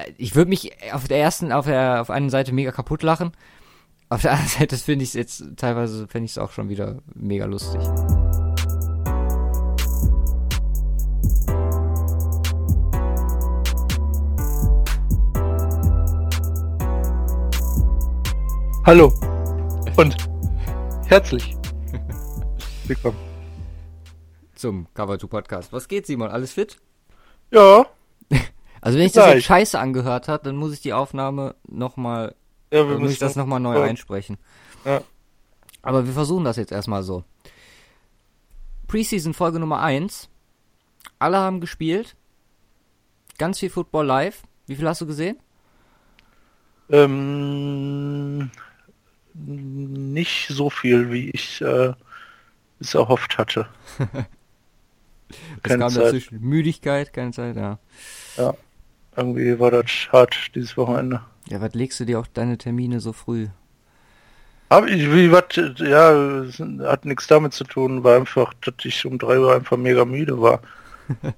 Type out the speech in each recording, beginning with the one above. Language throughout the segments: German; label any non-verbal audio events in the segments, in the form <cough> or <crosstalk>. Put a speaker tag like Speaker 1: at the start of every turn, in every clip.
Speaker 1: Äh, Ich würde mich auf der ersten, auf der, auf einer Seite mega kaputt lachen. Auf der <laughs> anderen Seite finde ich es jetzt teilweise, finde ich es auch schon wieder mega lustig.
Speaker 2: Hallo und herzlich willkommen.
Speaker 1: Zum Cover 2 Podcast. Was geht, Simon? Alles fit?
Speaker 2: Ja,
Speaker 1: Also wenn ich das
Speaker 2: Gleich.
Speaker 1: jetzt scheiße angehört hat, dann muss ich die Aufnahme nochmal,
Speaker 2: ja wir
Speaker 1: muss ich das nochmal neu
Speaker 2: Ja.
Speaker 1: einsprechen.
Speaker 2: Ja.
Speaker 1: Aber wir versuchen das jetzt erstmal so. Preseason Folge Nummer 1. Alle haben gespielt. Ganz viel Football live. Wie viel hast du gesehen?
Speaker 2: ähm, nicht so viel, wie ich äh, es erhofft hatte. <laughs>
Speaker 1: Es
Speaker 2: Keine
Speaker 1: kam
Speaker 2: Zeit.
Speaker 1: dazwischen Müdigkeit, keine Zeit, ja.
Speaker 2: Ja, irgendwie war das hart dieses Wochenende.
Speaker 1: Ja, was legst du dir auch deine Termine so früh?
Speaker 2: Aber ich, wie was, ja, hat nichts damit zu tun, war einfach, dass ich um drei Uhr einfach mega müde war. <laughs>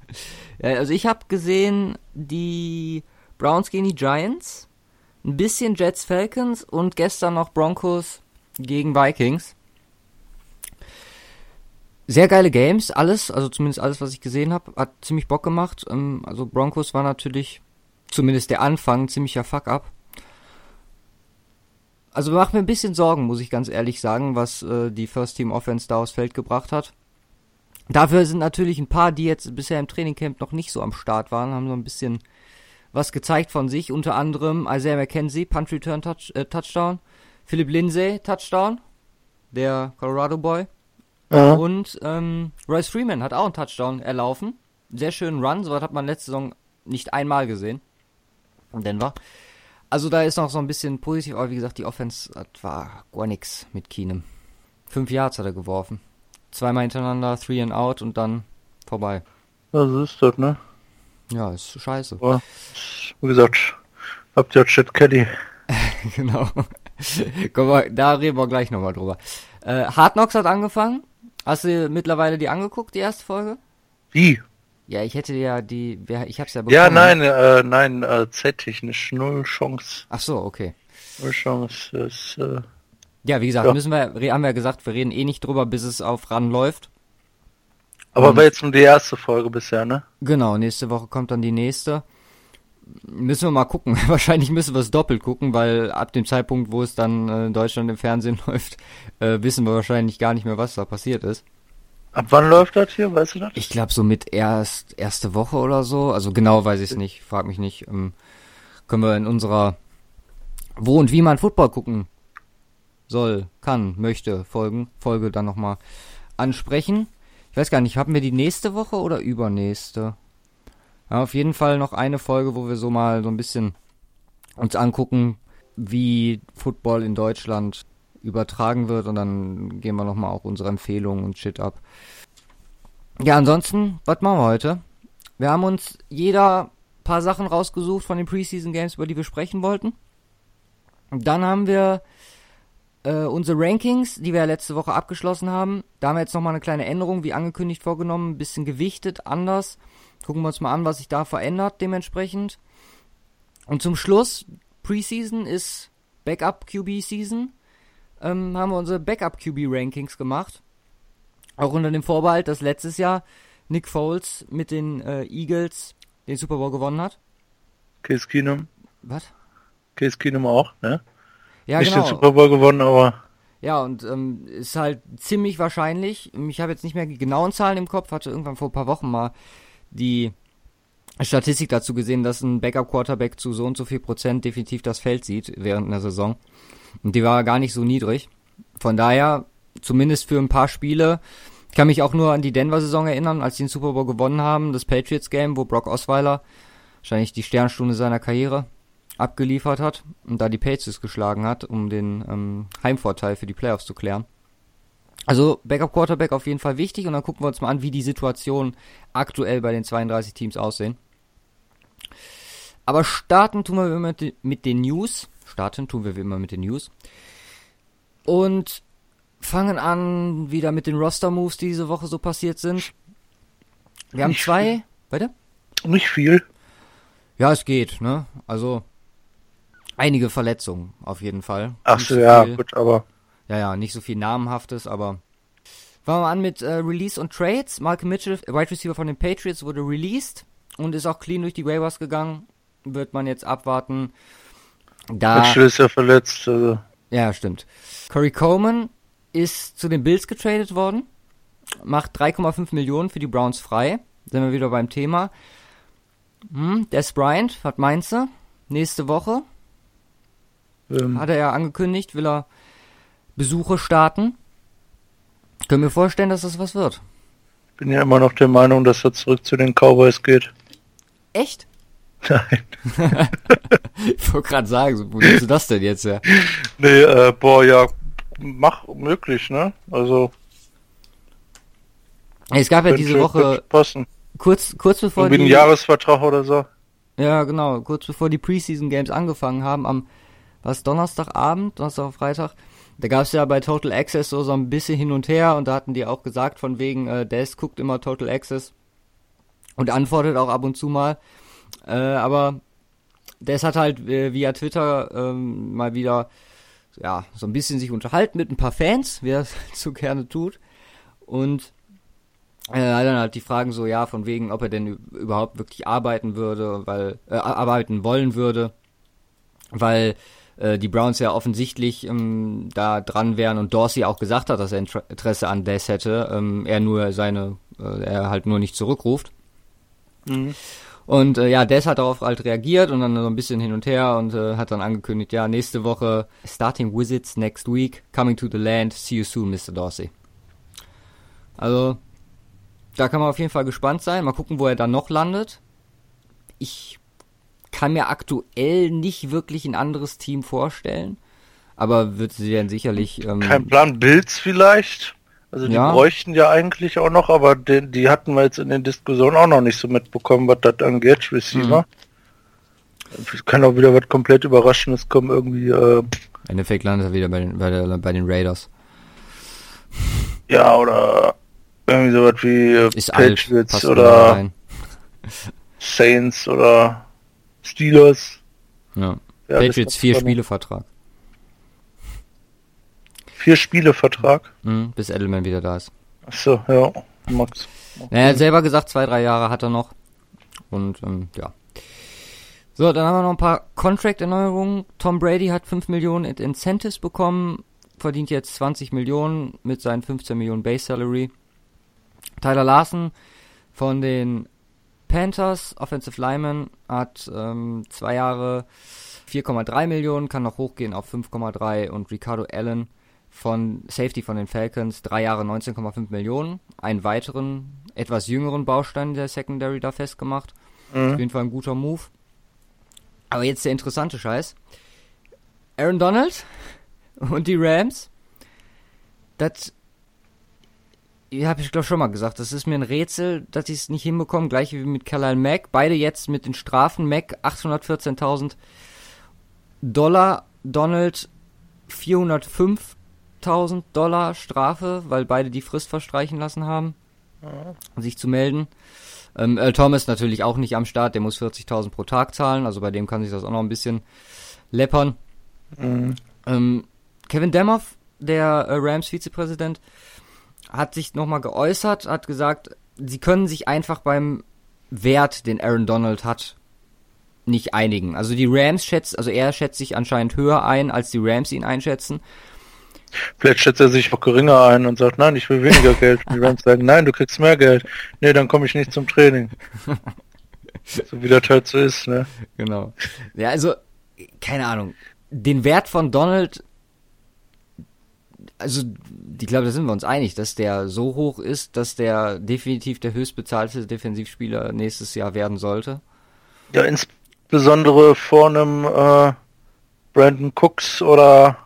Speaker 1: Ja, also ich habe gesehen die Browns gegen die Giants, ein bisschen Jets Falcons und gestern noch Broncos gegen Vikings. Sehr geile Games, alles, also zumindest alles, was ich gesehen habe, hat ziemlich Bock gemacht. Ähm, also Broncos war natürlich, zumindest der Anfang, ziemlicher Fuck-up. Also macht mir ein bisschen Sorgen, muss ich ganz ehrlich sagen, was äh, die First Team Offense da aufs Feld gebracht hat. Dafür sind natürlich ein paar, die jetzt bisher im Trainingcamp noch nicht so am Start waren, haben so ein bisschen was gezeigt von sich. Unter anderem Isaiah McKenzie, Punt Return Touch, äh, Touchdown. Philip Lindsay, Touchdown. Der Colorado Boy.
Speaker 2: Ja.
Speaker 1: Und ähm, Royce Freeman hat auch einen Touchdown erlaufen. Sehr schönen Run, sowas hat man letzte Saison nicht einmal gesehen. Denver. Also da ist noch so ein bisschen positiv, aber wie gesagt, die Offense war gar nix mit Keenum. Fünf Yards hat er geworfen. Zweimal hintereinander, three and out und dann vorbei.
Speaker 2: Das ist das, ne?
Speaker 1: Ja, ist scheiße.
Speaker 2: Aber, wie gesagt, habt ihr Chat Kelly. <laughs>
Speaker 1: genau. Komm mal, da reden wir gleich nochmal drüber. Äh, Hard Knocks hat angefangen. Hast du mittlerweile die angeguckt, die erste Folge?
Speaker 2: Wie?
Speaker 1: Ja, ich hätte ja die, ich hab's ja bekommen.
Speaker 2: Ja, nein, äh, nein, äh, Z-technisch null Chance.
Speaker 1: Ach so, okay.
Speaker 2: Null Chance ist, äh,
Speaker 1: Ja, wie gesagt,
Speaker 2: Ja.
Speaker 1: müssen wir, haben wir ja gesagt, wir reden eh nicht drüber, bis es auf ran läuft.
Speaker 2: aber
Speaker 1: Und-
Speaker 2: war jetzt nur die erste Folge bisher, ne?
Speaker 1: Genau, nächste Woche kommt dann die nächste. Müssen wir mal gucken. <laughs> Wahrscheinlich müssen wir es doppelt gucken, weil ab dem Zeitpunkt, wo es dann äh, in Deutschland im Fernsehen <laughs> läuft, äh, wissen wir wahrscheinlich gar nicht mehr, was da passiert ist.
Speaker 2: Ab wann läuft das hier, weißt du das?
Speaker 1: Ich glaube so mit erst erste Woche oder so. Also genau weiß ich es nicht. Frag mich nicht. Ähm, können wir in unserer Wo und wie man Football gucken soll, kann, möchte Folgen Folge dann nochmal ansprechen. Ich weiß gar nicht, haben wir die nächste Woche oder übernächste? Ja, auf jeden Fall noch eine Folge, wo wir so mal so ein bisschen uns angucken, wie Football in Deutschland übertragen wird und dann gehen wir nochmal auch unsere Empfehlungen und Shit ab. Ja, ansonsten, was machen wir heute? Wir haben uns jeder paar Sachen rausgesucht von den Preseason Games, über die wir sprechen wollten. Dann haben wir äh, unsere Rankings, die wir ja letzte Woche abgeschlossen haben. Da haben wir jetzt nochmal eine kleine Änderung, wie angekündigt, vorgenommen. Ein bisschen gewichtet, anders. Gucken wir uns mal an, was sich da verändert, dementsprechend. Und zum Schluss, Preseason ist Backup QB Season. Ähm, haben wir unsere Backup QB Rankings gemacht. Auch unter dem Vorbehalt, dass letztes Jahr Nick Foles mit den äh, Eagles den Super Bowl gewonnen hat.
Speaker 2: Case Keenum.
Speaker 1: Was?
Speaker 2: Case Keenum auch, ne?
Speaker 1: Ja,
Speaker 2: Nicht
Speaker 1: genau.
Speaker 2: den Super Bowl gewonnen, aber
Speaker 1: Ja, und ähm, ist halt ziemlich wahrscheinlich, ich habe jetzt nicht mehr die genauen Zahlen im Kopf, hatte irgendwann vor ein paar Wochen mal die Statistik dazu gesehen, dass ein Backup-Quarterback zu so und so viel Prozent definitiv das Feld sieht während einer Saison. Und die war gar nicht so niedrig. Von daher, zumindest für ein paar Spiele, ich kann mich auch nur an die Denver-Saison erinnern, als die den Super Bowl gewonnen haben, das Patriots-Game, wo Brock Osweiler wahrscheinlich die Sternstunde seiner Karriere abgeliefert hat und da die Patriots geschlagen hat, um den ähm, Heimvorteil für die Playoffs zu klären. Also Backup Quarterback auf jeden Fall wichtig und dann gucken wir uns mal an, wie die Situation aktuell bei den 32 Teams aussehen. Aber starten tun wir mit mit den News. Starten tun wir wie immer mit den News. Und fangen an wieder mit den Roster-Moves, die diese Woche so passiert sind. Wir haben
Speaker 2: Nicht
Speaker 1: zwei. Weiter?
Speaker 2: nicht viel.
Speaker 1: Ja, es geht, ne? Also einige Verletzungen auf jeden Fall.
Speaker 2: Ach so, ja, viel, gut, aber.
Speaker 1: Ja, ja, nicht so viel Namenhaftes, aber. Fangen wir an mit äh, Release und Trades. Malcolm Mitchell, Wide Receiver von den Patriots, wurde released und ist auch clean durch die Waivers gegangen. Wird man jetzt abwarten.
Speaker 2: Da, Mitchell ist ja verletzt. Also.
Speaker 1: Ja, stimmt. Corey Coleman ist zu den Bills getradet worden. Macht 3,5 Millionen für die Browns frei. Sind wir wieder beim Thema. Hm, Des Bryant hat Mainze nächste Woche. Ähm. Hat er ja angekündigt, will er Besuche starten. Können wir vorstellen, dass das was wird.
Speaker 2: Bin ja immer noch der Meinung, dass er zurück zu den Cowboys geht.
Speaker 1: Echt? <laughs>
Speaker 2: Nein.
Speaker 1: ich wollte gerade sagen, wo nimmst du das denn jetzt ja?
Speaker 2: Nee, äh, boah, ja, mach möglich, ne? Also.
Speaker 1: Es gab ja diese Woche.
Speaker 2: Passen.
Speaker 1: Kurz, kurz bevor
Speaker 2: Irgendwie die. ein Jahresvertrag oder so.
Speaker 1: Ja, genau. Kurz bevor die Preseason Games angefangen haben, am, was, Donnerstagabend, Donnerstag, Freitag, da gab es ja bei Total Access so, so ein bisschen hin und her und da hatten die auch gesagt, von wegen, äh, Des guckt immer Total Access und antwortet auch ab und zu mal. Äh, aber Des hat halt äh, via Twitter ähm, mal wieder ja, so ein bisschen sich unterhalten mit ein paar Fans, <laughs> wie er es so gerne tut. Und äh, dann halt die Fragen so, ja, von wegen, ob er denn überhaupt wirklich arbeiten würde, weil, äh, arbeiten wollen würde, weil äh, die Browns ja offensichtlich ähm, da dran wären und Dorsey auch gesagt hat, dass er Interesse an Des hätte, ähm, er nur seine, äh, er halt nur nicht zurückruft. Mhm. Und äh, ja, Des hat darauf halt reagiert und dann so ein bisschen hin und her und äh, hat dann angekündigt, ja, nächste Woche Starting Visits next week, coming to the land, see you soon, Mr. Dorsey. Also, da kann man auf jeden Fall gespannt sein. Mal gucken, wo er dann noch landet. Ich kann mir aktuell nicht wirklich ein anderes Team vorstellen. Aber wird sie dann sicherlich.
Speaker 2: Ähm, Kein Plan, Bills vielleicht? Also die ja. bräuchten ja eigentlich auch noch, aber die, die, hatten wir jetzt in den Diskussionen auch noch nicht so mitbekommen, was das angeht, Receiver. Mhm. Kann auch wieder was komplett Überraschendes kommen, irgendwie. Äh, Im
Speaker 1: Endeffekt landet er wieder bei den, bei, der, bei den Raiders.
Speaker 2: Ja, oder irgendwie sowas wie äh, Ist Patriots oder Saints oder Steelers.
Speaker 1: Ja. ja Patriots vier Spiele Vertrag.
Speaker 2: Vier Spiele Vertrag?
Speaker 1: Mhm, bis Edelman wieder da ist.
Speaker 2: Achso, ja. Max.
Speaker 1: Er hat selber gesagt, zwei, drei Jahre hat er noch. Und ähm, ja. So, dann haben wir noch ein paar Contract-Erneuerungen. Tom Brady hat 5 Millionen in Incentives bekommen, verdient jetzt 20 Millionen mit seinen 15 Millionen Base Salary. Tyler Larson von den Panthers, Offensive Lineman, hat ähm, zwei Jahre 4,3 Millionen, kann noch hochgehen auf 5,3 und Ricardo Allen von Safety von den Falcons, drei Jahre 19,5 Millionen, einen weiteren, etwas jüngeren Baustein der Secondary da festgemacht. Mhm. Auf jeden Fall ein guter Move. Aber jetzt der interessante Scheiß. Aaron Donald <laughs> und die Rams, das habe ich glaube schon mal gesagt, das ist mir ein Rätsel, dass sie es nicht hinbekommen, gleich wie mit Kalal Mack. Beide jetzt mit den Strafen. Mack 814.000 Dollar, Donald 405.000 Dollar Strafe, weil beide die Frist verstreichen lassen haben, ja. sich zu melden. Ähm, Earl Thomas natürlich auch nicht am Start, der muss 40.000 pro Tag zahlen, also bei dem kann sich das auch noch ein bisschen läppern. Mhm. Ähm, Kevin Demoff, der äh, Rams Vizepräsident, hat sich nochmal geäußert, hat gesagt, sie können sich einfach beim Wert, den Aaron Donald hat, nicht einigen. Also die Rams schätzt, also er schätzt sich anscheinend höher ein, als die Rams ihn einschätzen.
Speaker 2: Vielleicht schätzt er sich auch geringer ein und sagt, nein, ich will weniger Geld. Die Rams sagen, nein, du kriegst mehr Geld. Nee, dann komme ich nicht zum Training. <laughs> so wie das halt so ist, ne?
Speaker 1: Genau. Ja, also, keine Ahnung. Den Wert von Donald also ich glaube, da sind wir uns einig, dass der so hoch ist, dass der definitiv der höchstbezahlte Defensivspieler nächstes Jahr werden sollte.
Speaker 2: Ja, insbesondere vor einem äh, Brandon Cooks oder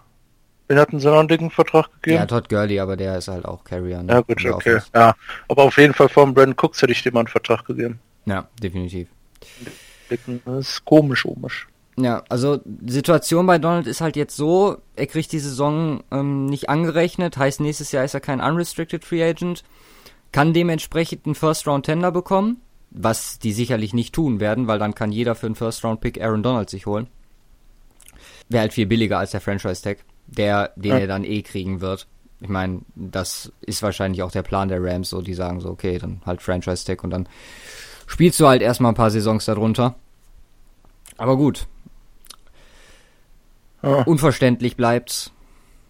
Speaker 2: wen hatten sie noch einen dicken Vertrag gegeben? Ja,
Speaker 1: Todd Gurley, aber der ist halt auch Carrier.
Speaker 2: Ne? Ja gut, okay. Ja, aber auf jeden Fall dem Brandon Cooks hätte ich dem einen Vertrag gegeben.
Speaker 1: Ja, definitiv.
Speaker 2: Das ist komisch, komisch.
Speaker 1: Ja, also Situation bei Donald ist halt jetzt so, er kriegt die Saison ähm, nicht angerechnet, heißt nächstes Jahr ist er kein unrestricted Free Agent, kann dementsprechend einen First Round Tender bekommen, was die sicherlich nicht tun werden, weil dann kann jeder für einen First-Round-Pick Aaron Donald sich holen. Wäre halt viel billiger als der Franchise-Tag, der, den ja. er dann eh kriegen wird. Ich meine, das ist wahrscheinlich auch der Plan der Rams, so die sagen so, okay, dann halt Franchise-Tag und dann spielst du halt erstmal ein paar Saisons darunter. Aber gut. Ja. Unverständlich bleibt's.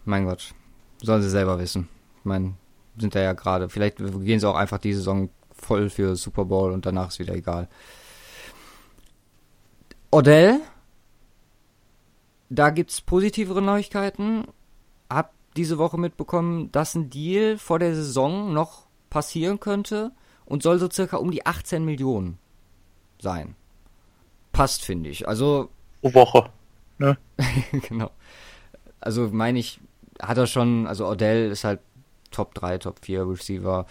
Speaker 1: Mein Gott. Sollen sie selber wissen. Ich meine, sind da ja gerade. Vielleicht gehen sie auch einfach die Saison voll für Super Bowl und danach ist wieder egal. Odell, da gibt's positivere Neuigkeiten. Hab diese Woche mitbekommen, dass ein Deal vor der Saison noch passieren könnte und soll so circa um die 18 Millionen sein. Passt, finde ich. Also.
Speaker 2: Pro Woche, ne? <laughs>
Speaker 1: genau. Also meine ich, hat er schon, also Odell ist halt Top 3, Top 4 Receiver.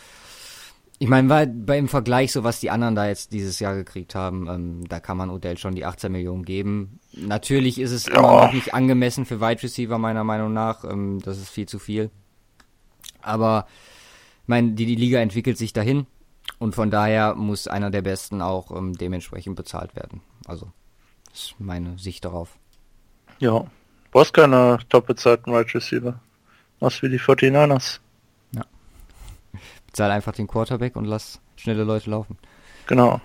Speaker 1: Ich meine, weil beim Vergleich, so was die anderen da jetzt dieses Jahr gekriegt haben, ähm, da kann man Odell schon die 18 Millionen geben. Natürlich ist es ja. immer noch nicht angemessen für Wide Receiver, meiner Meinung nach. Ähm, das ist viel zu viel. Aber, ich meine, die, die Liga entwickelt sich dahin. Und von daher muss einer der Besten auch ähm, dementsprechend bezahlt werden. Also, das ist meine Sicht darauf.
Speaker 2: Ja, du brauchst keine top bezahlten Wide Receiver. Was wie die 49ers.
Speaker 1: Zahl einfach den Quarterback und lass schnelle Leute laufen.
Speaker 2: Genau.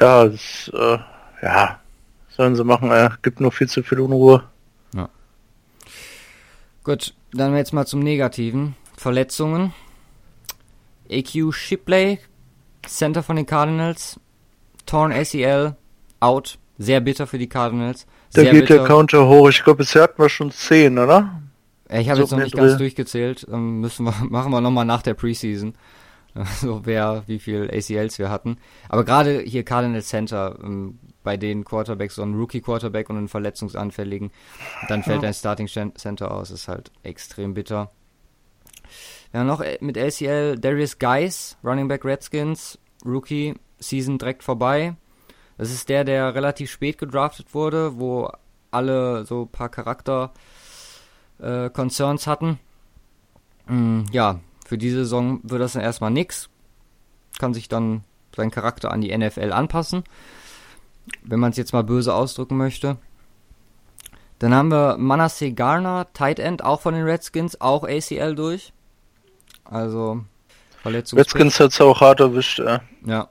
Speaker 2: Ja, das, äh, ja, sollen sie machen, er gibt nur viel zu viel Unruhe. Ja.
Speaker 1: Gut, dann jetzt mal zum Negativen. Verletzungen. AQ Shipley, Center von den Cardinals, torn ACL, out. Sehr bitter für die Cardinals.
Speaker 2: Da geht bitter. der Counter hoch. Ich glaube, bisher hatten wir schon 10, oder?
Speaker 1: Ich habe jetzt noch nicht ganz durchgezählt. Ähm, müssen wir, <laughs> machen wir nochmal nach der Preseason. <laughs> So wer, wie viel ACLs wir hatten. Aber gerade hier Cardinal Center, ähm, bei den Quarterbacks, so ein Rookie-Quarterback und einen Verletzungsanfälligen, dann fällt ja. ein Starting Center aus, ist halt extrem bitter. Ja, noch äh, mit ACL Darius Geis, Running Back Redskins, Rookie, Season direkt vorbei. Das ist der, der relativ spät gedraftet wurde, wo alle so ein paar Charakter äh, Concerns hatten. Mm, ja, für diese Saison wird das dann erstmal nix. Kann sich dann sein Charakter an die NFL anpassen. Wenn man es jetzt mal böse ausdrücken möchte. Dann haben wir Manasseh Garner, Tight End, auch von den Redskins, auch ACL durch. Also
Speaker 2: Verletzung. Redskins hat es auch hart erwischt, ja.
Speaker 1: Ja.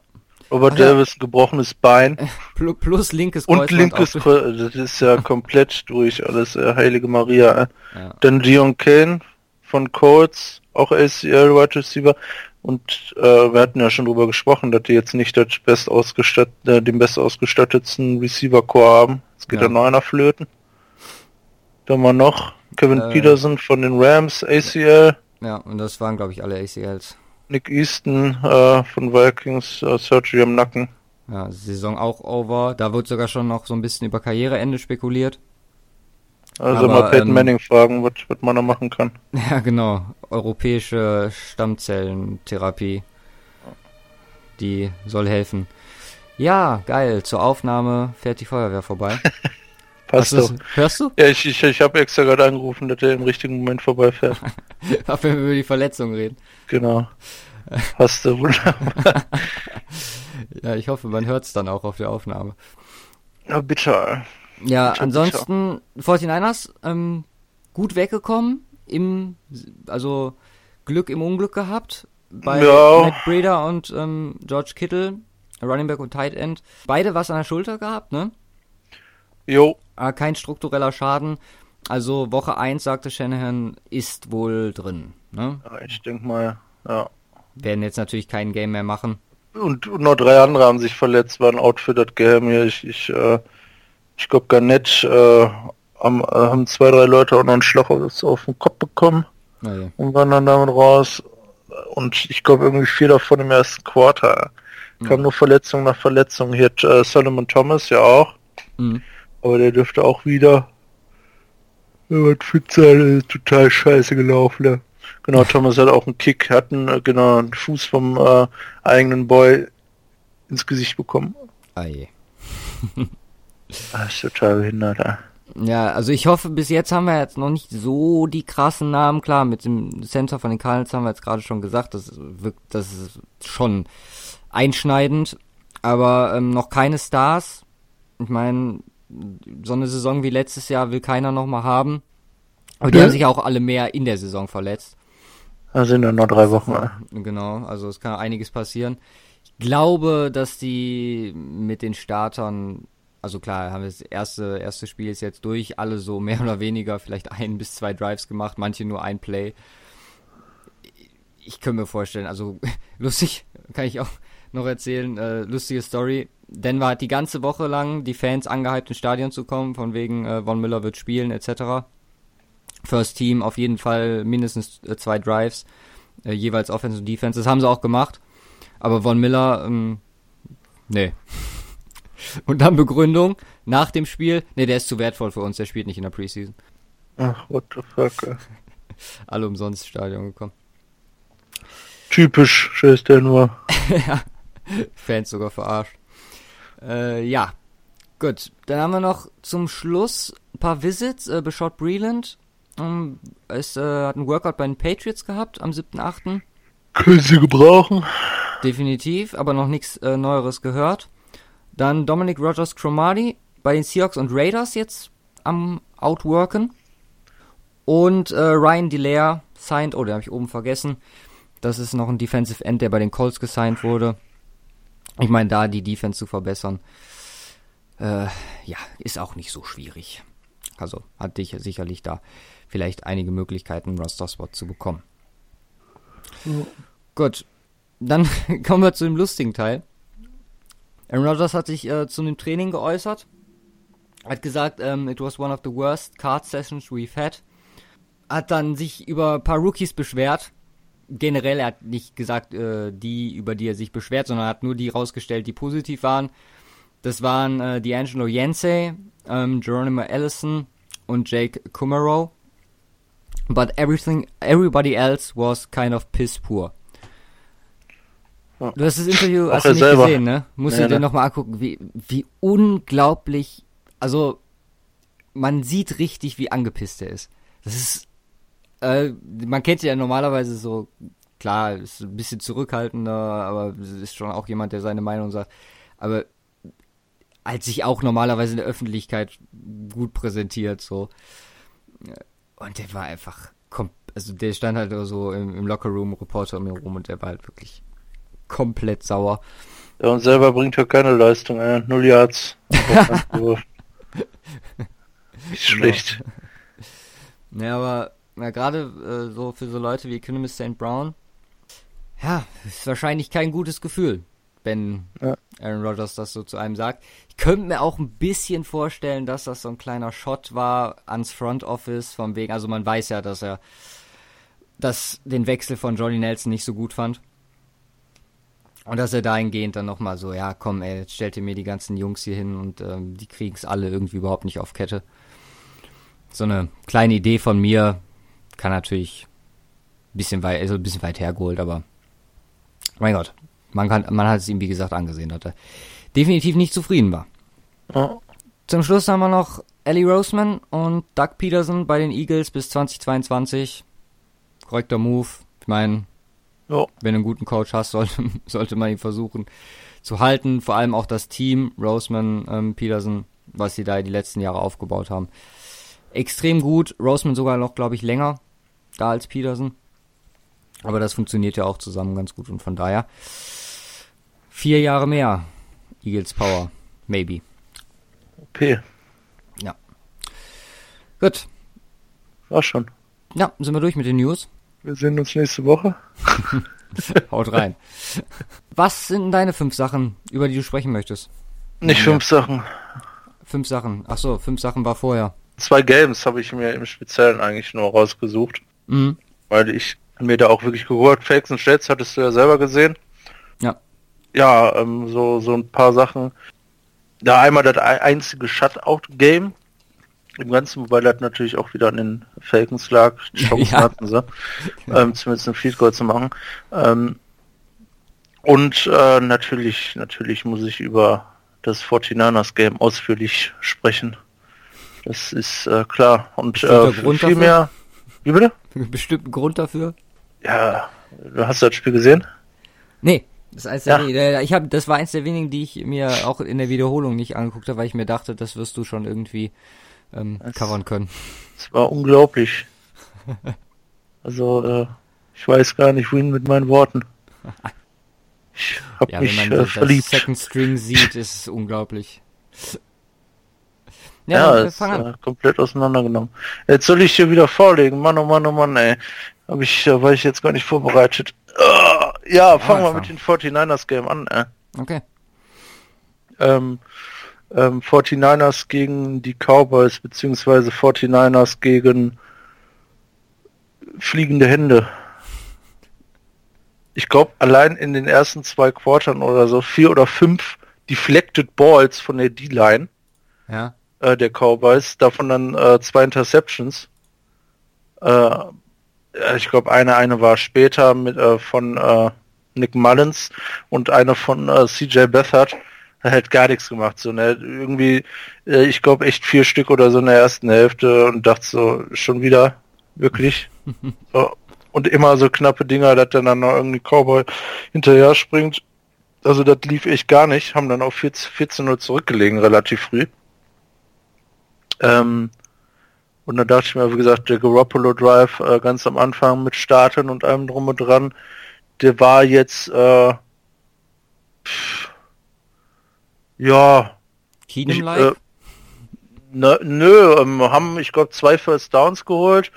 Speaker 2: Robert Ach, Davis, ja. gebrochenes Bein. <laughs>
Speaker 1: Plus linkes
Speaker 2: Kreuzband. Und linkes Kreuzband, das ist ja komplett durch alles, äh, Heilige Maria. Äh. Ja. Dann Dion Kane von Colts, auch ACL Wide Receiver. Und äh, wir hatten ja schon drüber gesprochen, dass die jetzt nicht das best ausgestattet, äh, den best ausgestattetsten Receiver Core haben. Es geht ja noch einer flöten. Dann mal noch Kevin äh, Peterson von den Rams, ACL.
Speaker 1: Ja, und das waren glaube ich alle ACLs.
Speaker 2: Nick Easton äh, von Vikings, äh, Surgery am Nacken.
Speaker 1: Ja, Saison auch over. Da wird sogar schon noch so ein bisschen über Karriereende spekuliert.
Speaker 2: Also Aber, mal Peyton ähm, Manning fragen, was, was man da machen kann. <laughs>
Speaker 1: Ja, genau. Europäische Stammzellentherapie. Die soll helfen. Ja, geil. Zur Aufnahme fährt die Feuerwehr vorbei. <laughs>
Speaker 2: Passt
Speaker 1: doch. Hörst du?
Speaker 2: Ja, ich, ich, ich habe extra gerade angerufen, dass er im richtigen Moment vorbeifährt.
Speaker 1: Auch wenn wir über die Verletzung reden.
Speaker 2: Genau. <laughs> Hast du wunderbar. <laughs>
Speaker 1: ja, ich hoffe, man hört es dann auch auf der Aufnahme.
Speaker 2: Ja, bitte.
Speaker 1: Ja, bitte, ansonsten, bitte. 49ers, ähm, gut weggekommen, im, also Glück im Unglück gehabt bei ja. Matt Breeder und ähm, George Kittle, Running Back und Tight End. Beide was an der Schulter gehabt, ne?
Speaker 2: Jo.
Speaker 1: Aber kein struktureller Schaden. Also Woche 1, sagte Shanahan, ist wohl drin. Ne?
Speaker 2: Ja, ich denke mal, ja.
Speaker 1: Werden jetzt natürlich kein Game mehr machen.
Speaker 2: Und, und noch drei andere haben sich verletzt, waren out für das Game hier. Ich, ich, äh, ich glaube gar nicht, äh, haben, äh, haben zwei, drei Leute auch noch einen Schlag auf, auf den Kopf bekommen oh ja. und waren dann damit raus. Und ich glaube irgendwie vier davon im ersten Quarter. Mhm. Kam nur Verletzung nach Verletzung. Hier hat äh, Solomon Thomas ja auch. Mhm. Aber der dürfte auch wieder. Wenn man total scheiße gelaufen. Ne? Genau, <laughs> Thomas hat auch einen Kick, hat einen, äh, genau, einen Fuß vom äh, eigenen Boy ins Gesicht bekommen.
Speaker 1: Ei.
Speaker 2: das ist total behindert, ja.
Speaker 1: Ja, also ich hoffe, bis jetzt haben wir jetzt noch nicht so die krassen Namen. Klar, mit dem Center von den Cardinals haben wir jetzt gerade schon gesagt, das wirkt, das ist schon einschneidend, aber ähm, noch keine Stars. Ich meine, so eine Saison wie letztes Jahr will keiner nochmal haben. Aber die ja. haben sich auch alle mehr in der Saison verletzt.
Speaker 2: Da sind ja noch drei Wochen.
Speaker 1: Ja, genau, also es kann einiges passieren. Ich glaube, dass die mit den Startern, also klar, haben wir das erste, erste Spiel ist jetzt durch, alle so mehr oder weniger, vielleicht ein bis zwei Drives gemacht, manche nur ein Play. Ich könnte mir vorstellen, also <laughs> lustig, kann ich auch noch erzählen, äh, lustige Story. Denver hat die ganze Woche lang die Fans angehypt, ins Stadion zu kommen, von wegen äh, Von Miller wird spielen, etc. First Team auf jeden Fall mindestens äh, zwei Drives, äh, jeweils Offense und Defense. Das haben sie auch gemacht. Aber Von Miller, ähm, nee. <laughs> und dann Begründung nach dem Spiel, nee, der ist zu wertvoll für uns, der spielt nicht in der Preseason.
Speaker 2: Ach, what the fuck. <laughs>
Speaker 1: Alle umsonst Stadion gekommen.
Speaker 2: Typisch, scheiß der nur. <laughs>
Speaker 1: ja. <laughs> Fans sogar verarscht. Äh, ja. Gut, dann haben wir noch zum Schluss ein paar Visits. Äh, Beshot Breland ähm, es äh, hat einen Workout bei den Patriots gehabt am 7.8.
Speaker 2: Können sie gebrauchen.
Speaker 1: Definitiv, aber noch nichts äh, Neueres gehört. Dann Dominic Rogers Cromarty bei den Seahawks und Raiders jetzt am Outworken. Und äh, Ryan Delaire signed, oh, den habe ich oben vergessen. Das ist noch ein Defensive End, der bei den Colts gesigned wurde. Ich meine, da die Defense zu verbessern, äh, ja, ist auch nicht so schwierig. Also hat dich sicherlich da vielleicht einige Möglichkeiten, Roster-Spot zu bekommen. Ja. Gut, dann <laughs> kommen wir zu dem lustigen Teil. Aaron Rodgers hat sich äh, zu dem Training geäußert. Hat gesagt, ähm, it was one of the worst card sessions we've had. Hat dann sich über ein paar Rookies beschwert. Generell, er hat nicht gesagt, äh, die, über die er sich beschwert, sondern hat nur die rausgestellt, die positiv waren. Das waren äh, D'Angelo Yancey, ähm, Geronimo Allison und Jake Kummerow. But everything, everybody else was kind of piss poor. Du hast das Interview hast du nicht selber. gesehen, ne? Musst nee, du dir ne? nochmal angucken, wie, wie unglaublich, also man sieht richtig, wie angepisst er ist. Das ist, äh, man kennt ja normalerweise so, klar, ist ein bisschen zurückhaltender, aber ist schon auch jemand, der seine Meinung sagt. Aber als sich auch normalerweise in der Öffentlichkeit gut präsentiert, so. Und der war einfach, also der stand halt so im, im Lockerroom, Reporter um ihn rum und der war halt wirklich komplett sauer.
Speaker 2: Ja, und selber bringt ja keine Leistung, äh, null Yards. <laughs> Ist schlecht.
Speaker 1: Ja, aber ja, gerade äh, so für so Leute wie Economist St. Brown, ja, ist wahrscheinlich kein gutes Gefühl, wenn ja. Aaron Rodgers das so zu einem sagt. Ich könnte mir auch ein bisschen vorstellen, dass das so ein kleiner Shot war ans Front Office, vom wegen, also man weiß ja, dass er das, den Wechsel von Johnny Nelson nicht so gut fand. Und dass er dahingehend dann nochmal so, ja komm ey, jetzt stellt ihr mir die ganzen Jungs hier hin und ähm, die kriegen es alle irgendwie überhaupt nicht auf Kette. So eine kleine Idee von mir kann natürlich ein bisschen weit, also ein bisschen weit hergeholt, aber mein Gott, man, kann, man hat es ihm wie gesagt angesehen, dass er definitiv nicht zufrieden war. Oh. Zum Schluss haben wir noch Ellie Roseman und Doug Peterson bei den Eagles bis 2022. Korrekter Move. Ich meine, wenn du einen guten Coach hast, sollte, <laughs> sollte man ihn versuchen zu halten. Vor allem auch das Team, Roseman, ähm, Peterson, was sie da die letzten Jahre aufgebaut haben. Extrem gut. Roseman sogar noch, glaube ich, länger da als Peterson. Aber das funktioniert ja auch zusammen ganz gut und von daher vier Jahre mehr Eagles Power. Maybe.
Speaker 2: Okay.
Speaker 1: Ja. Gut.
Speaker 2: War schon.
Speaker 1: Ja, sind wir durch mit den News.
Speaker 2: Wir sehen uns nächste Woche. <laughs>
Speaker 1: Haut rein. Was sind deine fünf Sachen, über die du sprechen möchtest?
Speaker 2: Nicht fünf Sachen.
Speaker 1: Fünf Sachen. Ach so, fünf Sachen war vorher.
Speaker 2: Zwei Games habe ich mir im Speziellen eigentlich nur rausgesucht. Mhm. Weil ich mir da auch wirklich geholt. Fakes und Jets hattest du ja selber gesehen.
Speaker 1: Ja.
Speaker 2: Ja, ähm, so, so ein paar Sachen. Da einmal das einzige Shutout-Game, im Ganzen, wobei das natürlich auch wieder an den Falcons lag. Die <laughs> Chancen ja. hatten sie, ähm, zumindest ein Field Goal zu machen. Ähm, und äh, natürlich, natürlich muss ich über das 49ers Game ausführlich sprechen. Das ist äh, klar. Und äh,
Speaker 1: viel
Speaker 2: dafür? mehr.
Speaker 1: Wie bitte? Bestimmten Grund dafür?
Speaker 2: Ja, du hast das Spiel gesehen?
Speaker 1: Nee, das, eins ja. der, ich hab, das war eins der wenigen, die ich mir auch in der Wiederholung nicht angeguckt habe, weil ich mir dachte, das wirst du schon irgendwie ähm, covern können.
Speaker 2: Es war unglaublich. <laughs> also, äh, ich weiß gar nicht, wohin mit meinen Worten.
Speaker 1: Ich hab ja, mich wenn man äh, verliebt. Second String sieht, ist es unglaublich.
Speaker 2: Ja, ja ist äh, komplett auseinandergenommen. Jetzt soll ich hier wieder vorlegen. Mann, oh Mann, oh Mann, ey. Hab ich, äh, war ich jetzt gar nicht vorbereitet. Uh, ja, fangen wir mit den 49ers Game an, ey.
Speaker 1: Okay.
Speaker 2: Ähm, ähm, 49ers gegen die Cowboys, beziehungsweise 49ers gegen fliegende Hände. Ich glaube, allein in den ersten zwei Quartern oder so, vier oder fünf deflected Balls von der D-Line.
Speaker 1: Ja
Speaker 2: äh, der Cowboys, davon dann äh, zwei Interceptions. Äh, ich glaube, eine, eine war später mit äh, von äh, Nick Mullins und eine von äh, CJ Beathard. Er hat gar nichts gemacht. So, ne? Irgendwie, äh, ich glaube, echt vier Stück oder so in der ersten Hälfte und dachte so, schon wieder, wirklich. <laughs> so. Und immer so knappe Dinger, dass dann, dann noch irgendwie Cowboy hinterher springt. Also das lief echt gar nicht. Haben dann auf 14-0 zurückgelegen, relativ früh. Ähm, und dann dachte ich mir, wie gesagt, der Garoppolo Drive äh, ganz am Anfang mit Starten und allem drum und dran, der war jetzt, äh, pff, ja.
Speaker 1: Keenum like? Äh,
Speaker 2: ne, nö, ähm, haben, ich glaube, zwei First Downs geholt,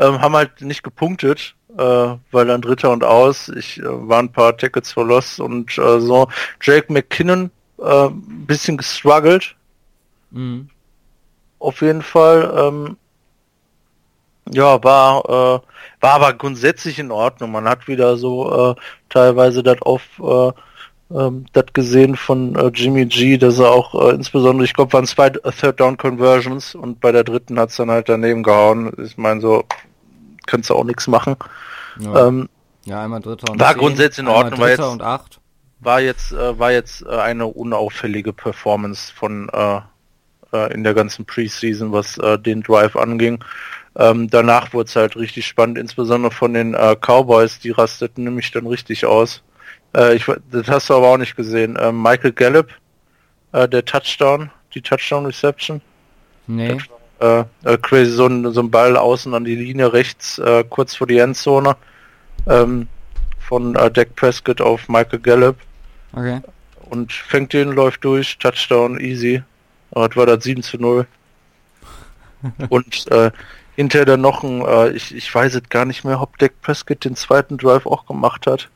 Speaker 2: ähm, haben halt nicht gepunktet, äh, weil dann Dritter und Aus, ich äh, war ein paar Tickets verlost und äh, so. Jake McKinnon, äh, bisschen gestruggelt. Mhm auf jeden Fall. Ähm, ja, war, äh, war aber grundsätzlich in Ordnung. Man hat wieder so äh, teilweise das auf äh, ähm, das gesehen von äh, Jimmy G, dass er auch äh, insbesondere, ich glaube, waren zwei Third Down Conversions und bei der dritten hat es dann halt daneben gehauen. Ich meine, so kannst du auch nichts machen.
Speaker 1: Ja. Ähm, ja, einmal dritter
Speaker 2: und War 10, grundsätzlich in Ordnung. War jetzt,
Speaker 1: und acht.
Speaker 2: war jetzt, äh, war jetzt äh, eine unauffällige Performance von äh, äh, in der ganzen Preseason, was äh, den Drive anging. Ähm, danach wurde es halt richtig spannend, insbesondere von den äh, Cowboys, die rasteten nämlich dann richtig aus. Äh, ich, das hast du aber auch nicht gesehen. Ähm, Michael Gallup, äh, der Touchdown, die Touchdown Reception.
Speaker 1: Nee.
Speaker 2: Äh, äh, crazy, so ein, so ein Ball außen an die Linie rechts, kurz vor die Endzone. Ähm, von äh, Dak Prescott auf Michael Gallup.
Speaker 1: Okay.
Speaker 2: Und fängt den, läuft durch, Touchdown, easy. Heute war das 7 zu 0. <laughs> Und äh, hinterher dann noch ein, äh, ich, ich weiß es gar nicht mehr, ob Dak Prescott den zweiten Drive auch gemacht hat.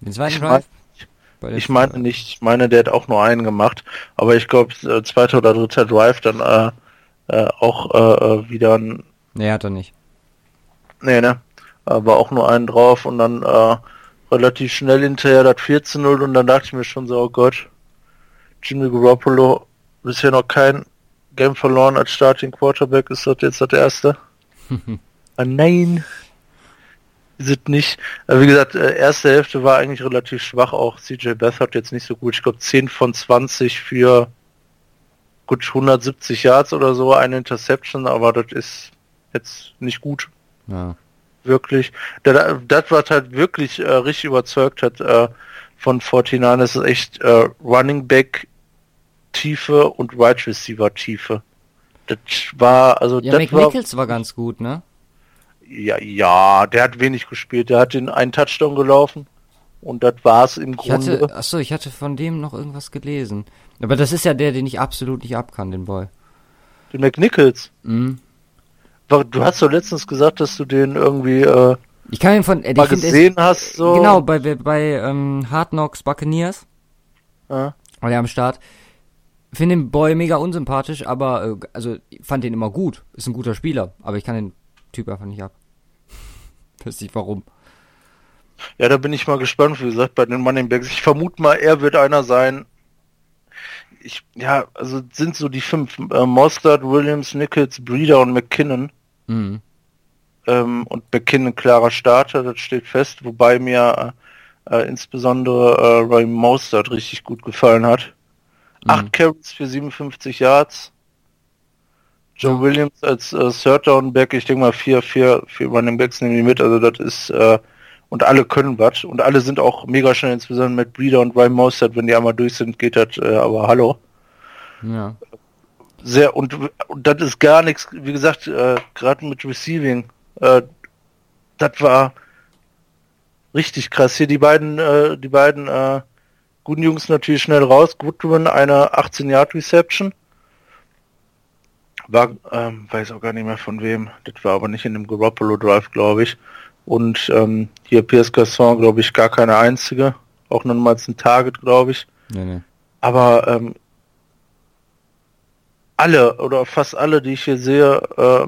Speaker 1: Den zweiten ich Drive?
Speaker 2: Mein, ich meine nicht, ich meine, der hat auch nur einen gemacht, aber ich glaube, äh, zweiter oder dritter Drive dann äh, äh, auch äh, äh wieder ein.
Speaker 1: Nee, hat er nicht.
Speaker 2: Nee, ne? Aber auch nur einen drauf und dann äh, relativ schnell hinterher das 14-0 und dann dachte ich mir schon so, oh Gott, Jimmy Garoppolo bisher noch kein Game verloren als Starting Quarterback. Ist das jetzt das erste? <laughs> ah, nein. Es nicht. Aber wie gesagt, äh, erste Hälfte war eigentlich relativ schwach. Auch CJ Beathard jetzt nicht so gut. Ich glaube 10 von 20 für gut 170 Yards oder so, eine Interception, aber das ist jetzt nicht gut.
Speaker 1: Ja.
Speaker 2: Wirklich. Das, das was halt wirklich äh, richtig überzeugt hat, äh, von 49 ist echt äh, Running Back Tiefe und Wide Receiver Tiefe. Das war, also
Speaker 1: ja, McNichols war, war ganz gut, ne?
Speaker 2: Ja, ja, der hat wenig gespielt. Der hat den einen Touchdown gelaufen und das war's im
Speaker 1: ich
Speaker 2: Grunde.
Speaker 1: Hatte, achso, ich hatte von dem noch irgendwas gelesen. Aber das ist ja der, den ich absolut nicht abkann, den Boy.
Speaker 2: Den McNichols?
Speaker 1: Mhm.
Speaker 2: Du hast doch letztens gesagt, dass du den irgendwie äh,
Speaker 1: ich kann ihn von
Speaker 2: äh, mal gesehen es, hast so.
Speaker 1: Genau, bei bei, bei ähm, Hard Knocks Buccaneers. Ja. War ja am Start. Finde den Boy mega unsympathisch, aber äh, also fand den immer gut. Ist ein guter Spieler, aber ich kann den Typ einfach nicht ab. <laughs> Weiß nicht warum.
Speaker 2: Ja, da bin ich mal gespannt, wie gesagt, bei den Money Bags. Ich vermute mal, er wird einer sein. Ich, ja, also sind so die fünf. Äh, Mostard, Williams, Nichols, Breeder und McKinnon.
Speaker 1: Mhm
Speaker 2: ähm, und McKinnon klarer Starter, das steht fest, wobei mir äh, äh insbesondere äh, Ray Mostert richtig gut gefallen hat. 8 mhm. Carries für 57 Yards. Joe ja. Williams als äh, Third Down Back, ich denke mal 4, 4, 4 Running Backs nehmen die mit, also das ist, äh, und alle können was und alle sind auch mega schnell, insbesondere mit Breeder und Ryan Mostert, wenn die einmal durch sind, geht das, äh, aber hallo. Ja. Sehr, und, und das ist gar nichts, wie gesagt, äh, gerade mit Receiving, äh, das war richtig krass. Hier die beiden, äh, die beiden äh, guten Jungs natürlich schnell raus. Goodwin eine 18 Yard Reception. War, ähm, weiß auch gar nicht mehr von wem. Das war aber nicht in dem Garoppolo Drive, glaube ich. Und ähm, hier Pierce Gasson, glaube ich, gar keine einzige. Auch nochmals ein Target, glaube ich. Nee, nee. Aber ähm, alle oder fast alle, die ich hier sehe, äh,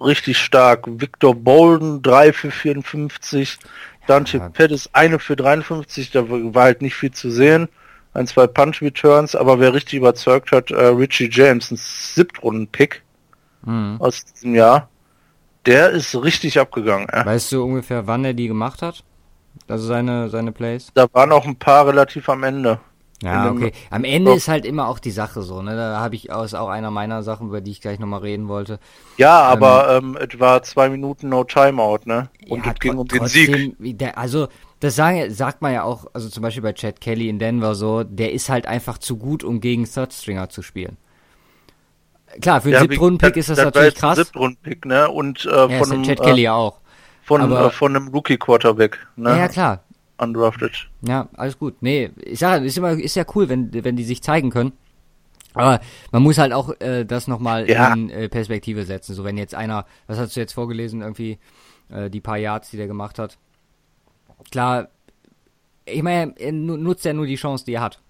Speaker 2: richtig stark. Victor Bolden 3 für 54, Dante ja. Pettis eine für 53, da war halt nicht viel zu sehen. Ein, zwei Punch Returns, aber wer richtig überzeugt hat, äh, Richie James, ein Siebtrunden-Pick mhm. aus diesem Jahr, der ist richtig abgegangen.
Speaker 1: Äh. Weißt du ungefähr, wann er die gemacht hat? Also seine, seine Plays?
Speaker 2: Da waren auch ein paar relativ am Ende.
Speaker 1: Ja, okay. Am Ende ist halt immer auch die Sache so, ne? Da habe ich aus auch einer meiner Sachen, über die ich gleich nochmal reden wollte.
Speaker 2: Ja, aber ähm, ähm, es war zwei Minuten No Timeout, ne? Und ja, es ging um den Sieg.
Speaker 1: Also, das sagen, sagt man ja auch, also zum Beispiel bei Chad Kelly in Denver so, der ist halt einfach zu gut, um gegen Third Stringer zu spielen. Klar, für einen ja, Siebtrunden-Pick ist das, das natürlich krass.
Speaker 2: Siebtrunden-Pick, ne? Und
Speaker 1: äh, ja, von einem, Chad Kelly ja auch.
Speaker 2: Von, aber, äh, von einem Rookie-Quarterback,
Speaker 1: ne? Ja, klar
Speaker 2: undrafted.
Speaker 1: Ja, alles gut. Nee, ich sage, ist immer ist ja cool, wenn wenn die sich zeigen können. Aber man muss halt auch äh, das nochmal ja. in äh, Perspektive setzen. So wenn jetzt einer, was hast du jetzt vorgelesen, irgendwie äh, die paar Yards, die der gemacht hat. Klar, ich meine, er nutzt ja nur die Chance, die er hat.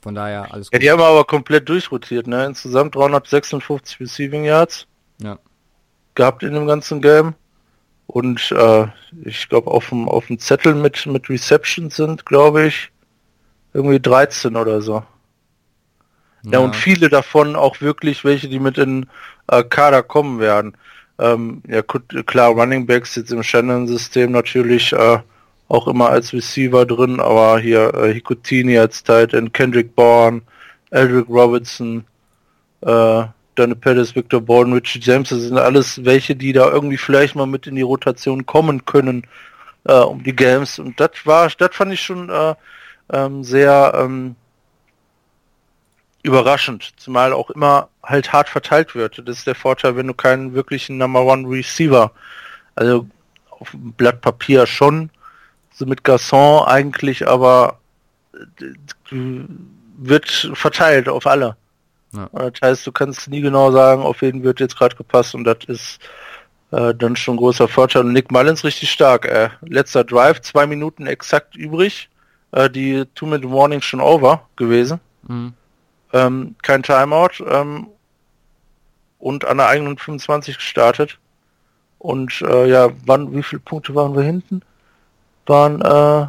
Speaker 1: Von daher alles
Speaker 2: gut. Ja, die haben aber komplett durchrotiert, ne? Insgesamt 356 Receiving Yards. Ja. Gehabt in dem ganzen Game. Und äh, ich glaube, auf dem, auf dem Zettel mit, mit Reception sind, glaube ich, irgendwie 13 oder so. Ja. ja. und viele davon auch wirklich welche, die mit in äh, Kader kommen werden. Ähm, ja, klar, Running Backs jetzt im Shannon-System natürlich äh, auch immer als Receiver drin, aber hier äh, Hikutini als Titan, Kendrick Bourne, Eldrick Robertson, äh, Danny Pettis, Victor Borden, Richie James, das sind alles welche, die da irgendwie vielleicht mal mit in die Rotation kommen können äh, um die Games. Und das war, das fand ich schon äh, ähm, sehr ähm, überraschend, zumal auch immer halt hart verteilt wird. Das ist der Vorteil, wenn du keinen wirklichen Number One Receiver, also auf dem Blatt Papier schon, so mit Garçon eigentlich, aber äh, wird verteilt auf alle. Ja. Das heißt, du kannst nie genau sagen, auf wen wird jetzt gerade gepasst und das ist äh, dann schon ein großer Vorteil. Und Nick Mullins richtig stark. Äh. Letzter Drive, zwei Minuten exakt übrig. Äh, die Two-Minute-Warning schon over gewesen. Mhm. Ähm, kein Timeout. Ähm, und an der eigenen 25 gestartet. Und äh, ja, wann, wie viele Punkte waren wir hinten? Waren, äh,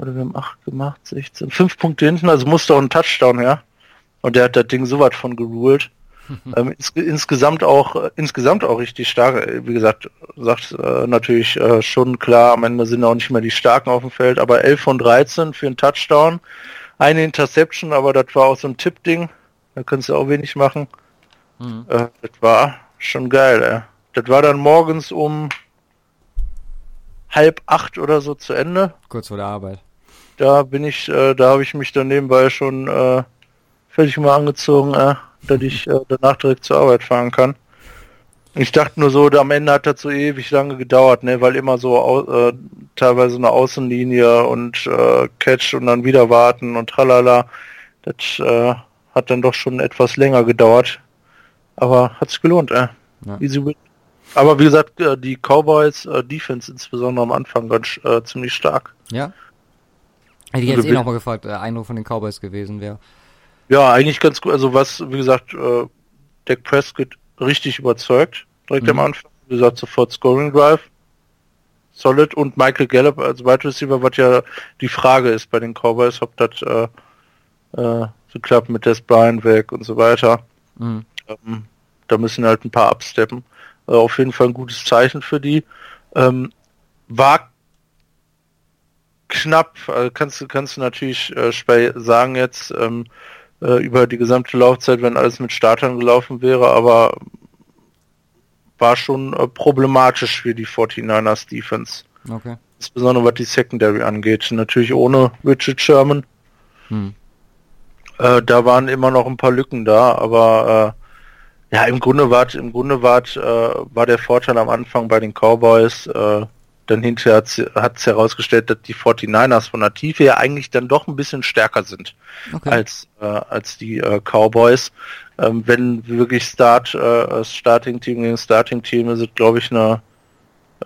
Speaker 2: oder wir haben 8 gemacht, 16, 5 Punkte hinten, also musste auch ein Touchdown her. Und der hat das Ding so weit von geruled. <laughs> ähm, ins, insgesamt auch äh, insgesamt auch richtig stark. Äh, wie gesagt, sagt äh, natürlich äh, schon klar, am Ende sind auch nicht mehr die Starken auf dem Feld, aber 11 von 13 für einen Touchdown. Eine Interception, aber das war auch so ein Tipp-Ding. Da kannst du auch wenig machen. Mhm. Äh, das war schon geil, ey. Das war dann morgens um halb acht oder so zu Ende.
Speaker 1: Kurz vor der Arbeit.
Speaker 2: Da bin ich, äh, da habe ich mich dann nebenbei schon äh, fertig mal angezogen, äh, dass ich äh, danach direkt zur Arbeit fahren kann. Ich dachte nur so, am Ende hat das so ewig lange gedauert, ne, weil immer so äh, teilweise eine Außenlinie und äh, Catch und dann wieder warten und tralala. Das äh, hat dann doch schon etwas länger gedauert. Aber hat sich gelohnt, äh. Ja. Easy win. Aber wie gesagt, äh, die Cowboys äh, Defense insbesondere am Anfang ganz äh, ziemlich stark.
Speaker 1: Ja. Hätte ich jetzt eh nochmal gefragt, äh, Eindruck von den Cowboys gewesen wäre.
Speaker 2: Ja, eigentlich ganz gut. Also was, wie gesagt, äh, Dak Prescott richtig überzeugt. Direkt mhm. am Anfang. Wie gesagt, sofort Scoring Drive. Solid. Und Michael Gallup als Wide Receiver, was ja die Frage ist bei den Cowboys, ob das äh, äh, so klappt mit Des Bryant weg und so weiter. Mhm. Ähm, da müssen halt ein paar absteppen. Äh, auf jeden Fall ein gutes Zeichen für die. Ähm, war knapp, also kannst du kannst du natürlich äh, sagen jetzt, ähm, äh, über die gesamte Laufzeit, wenn alles mit Startern gelaufen wäre, aber war schon äh, problematisch für die 49ers Defense. Okay. Insbesondere was die Secondary angeht. Natürlich ohne Richard Sherman. Hm. Äh, da waren immer noch ein paar Lücken da, aber äh, ja, im Grunde war im Grunde war, äh, war der Vorteil am Anfang bei den Cowboys, äh, dann hinterher hat es herausgestellt, dass die 49ers von der Tiefe her eigentlich dann doch ein bisschen stärker sind okay. als, äh, als die äh, Cowboys. Ähm, wenn wirklich Start, äh, Starting Team gegen Starting Team ist, glaube ich, eine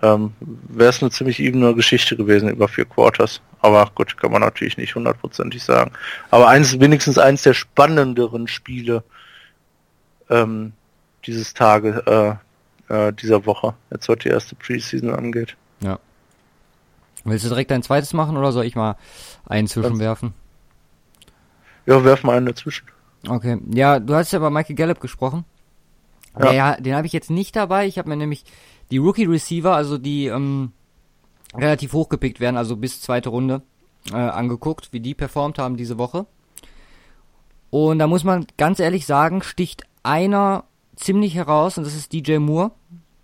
Speaker 2: ähm, wäre es eine ziemlich ebene Geschichte gewesen über vier Quarters. Aber gut, kann man natürlich nicht hundertprozentig sagen. Aber eins, wenigstens eins der spannenderen Spiele ähm, dieses Tage, äh, äh, dieser Woche, jetzt was die erste Preseason angeht.
Speaker 1: Ja. Willst du direkt ein zweites machen oder soll ich mal einen zwischenwerfen?
Speaker 2: Ja, werf mal einen dazwischen.
Speaker 1: Okay. Ja, du hast ja bei Michael Gallup gesprochen. Ja, ja den habe ich jetzt nicht dabei. Ich habe mir nämlich die Rookie Receiver, also die ähm, relativ hochgepickt werden, also bis zweite Runde, äh, angeguckt, wie die performt haben diese Woche. Und da muss man ganz ehrlich sagen, sticht einer ziemlich heraus und das ist DJ Moore,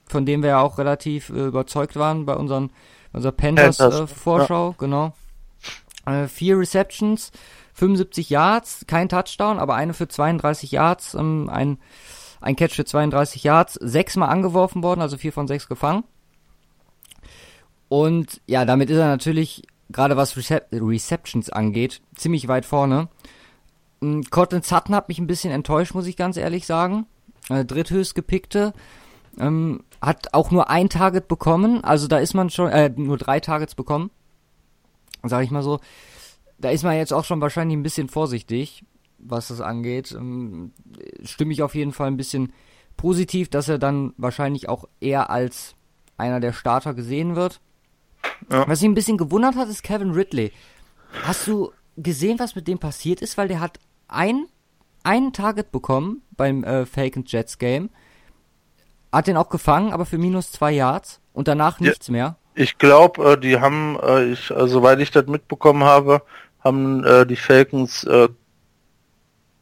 Speaker 1: von dem wir ja auch relativ äh, überzeugt waren bei unseren unserer Panthers, Panthers äh, Vorschau, ja. genau. Äh, vier Receptions, 75 Yards, kein Touchdown, aber eine für 32 Yards, ähm, ein ein Catch für 32 Yards, sechsmal angeworfen worden, also vier von sechs gefangen. Und ja, damit ist er natürlich, gerade was Recep Receptions angeht, ziemlich weit vorne. Hm, Cortland Sutton hat mich ein bisschen enttäuscht, muss ich ganz ehrlich sagen. Äh, dritthöchst gepickte. Ähm, hat auch nur ein Target bekommen, also da ist man schon, äh, nur drei Targets bekommen. Sag ich mal so. Da ist man jetzt auch schon wahrscheinlich ein bisschen vorsichtig was das angeht. Ähm, stimme ich auf jeden Fall ein bisschen positiv, dass er dann wahrscheinlich auch eher als einer der Starter gesehen wird. Ja. Was mich ein bisschen gewundert hat, ist Kevin Ridley. Hast du gesehen, was mit dem passiert ist? Weil der hat ein, ein Target bekommen beim äh, Fake and Jets Game. Hat den auch gefangen, aber für minus zwei Yards und danach nichts ja, mehr.
Speaker 2: Ich glaube, äh, die haben, äh, ich, äh, soweit ich das mitbekommen habe, haben äh, die Falcons äh,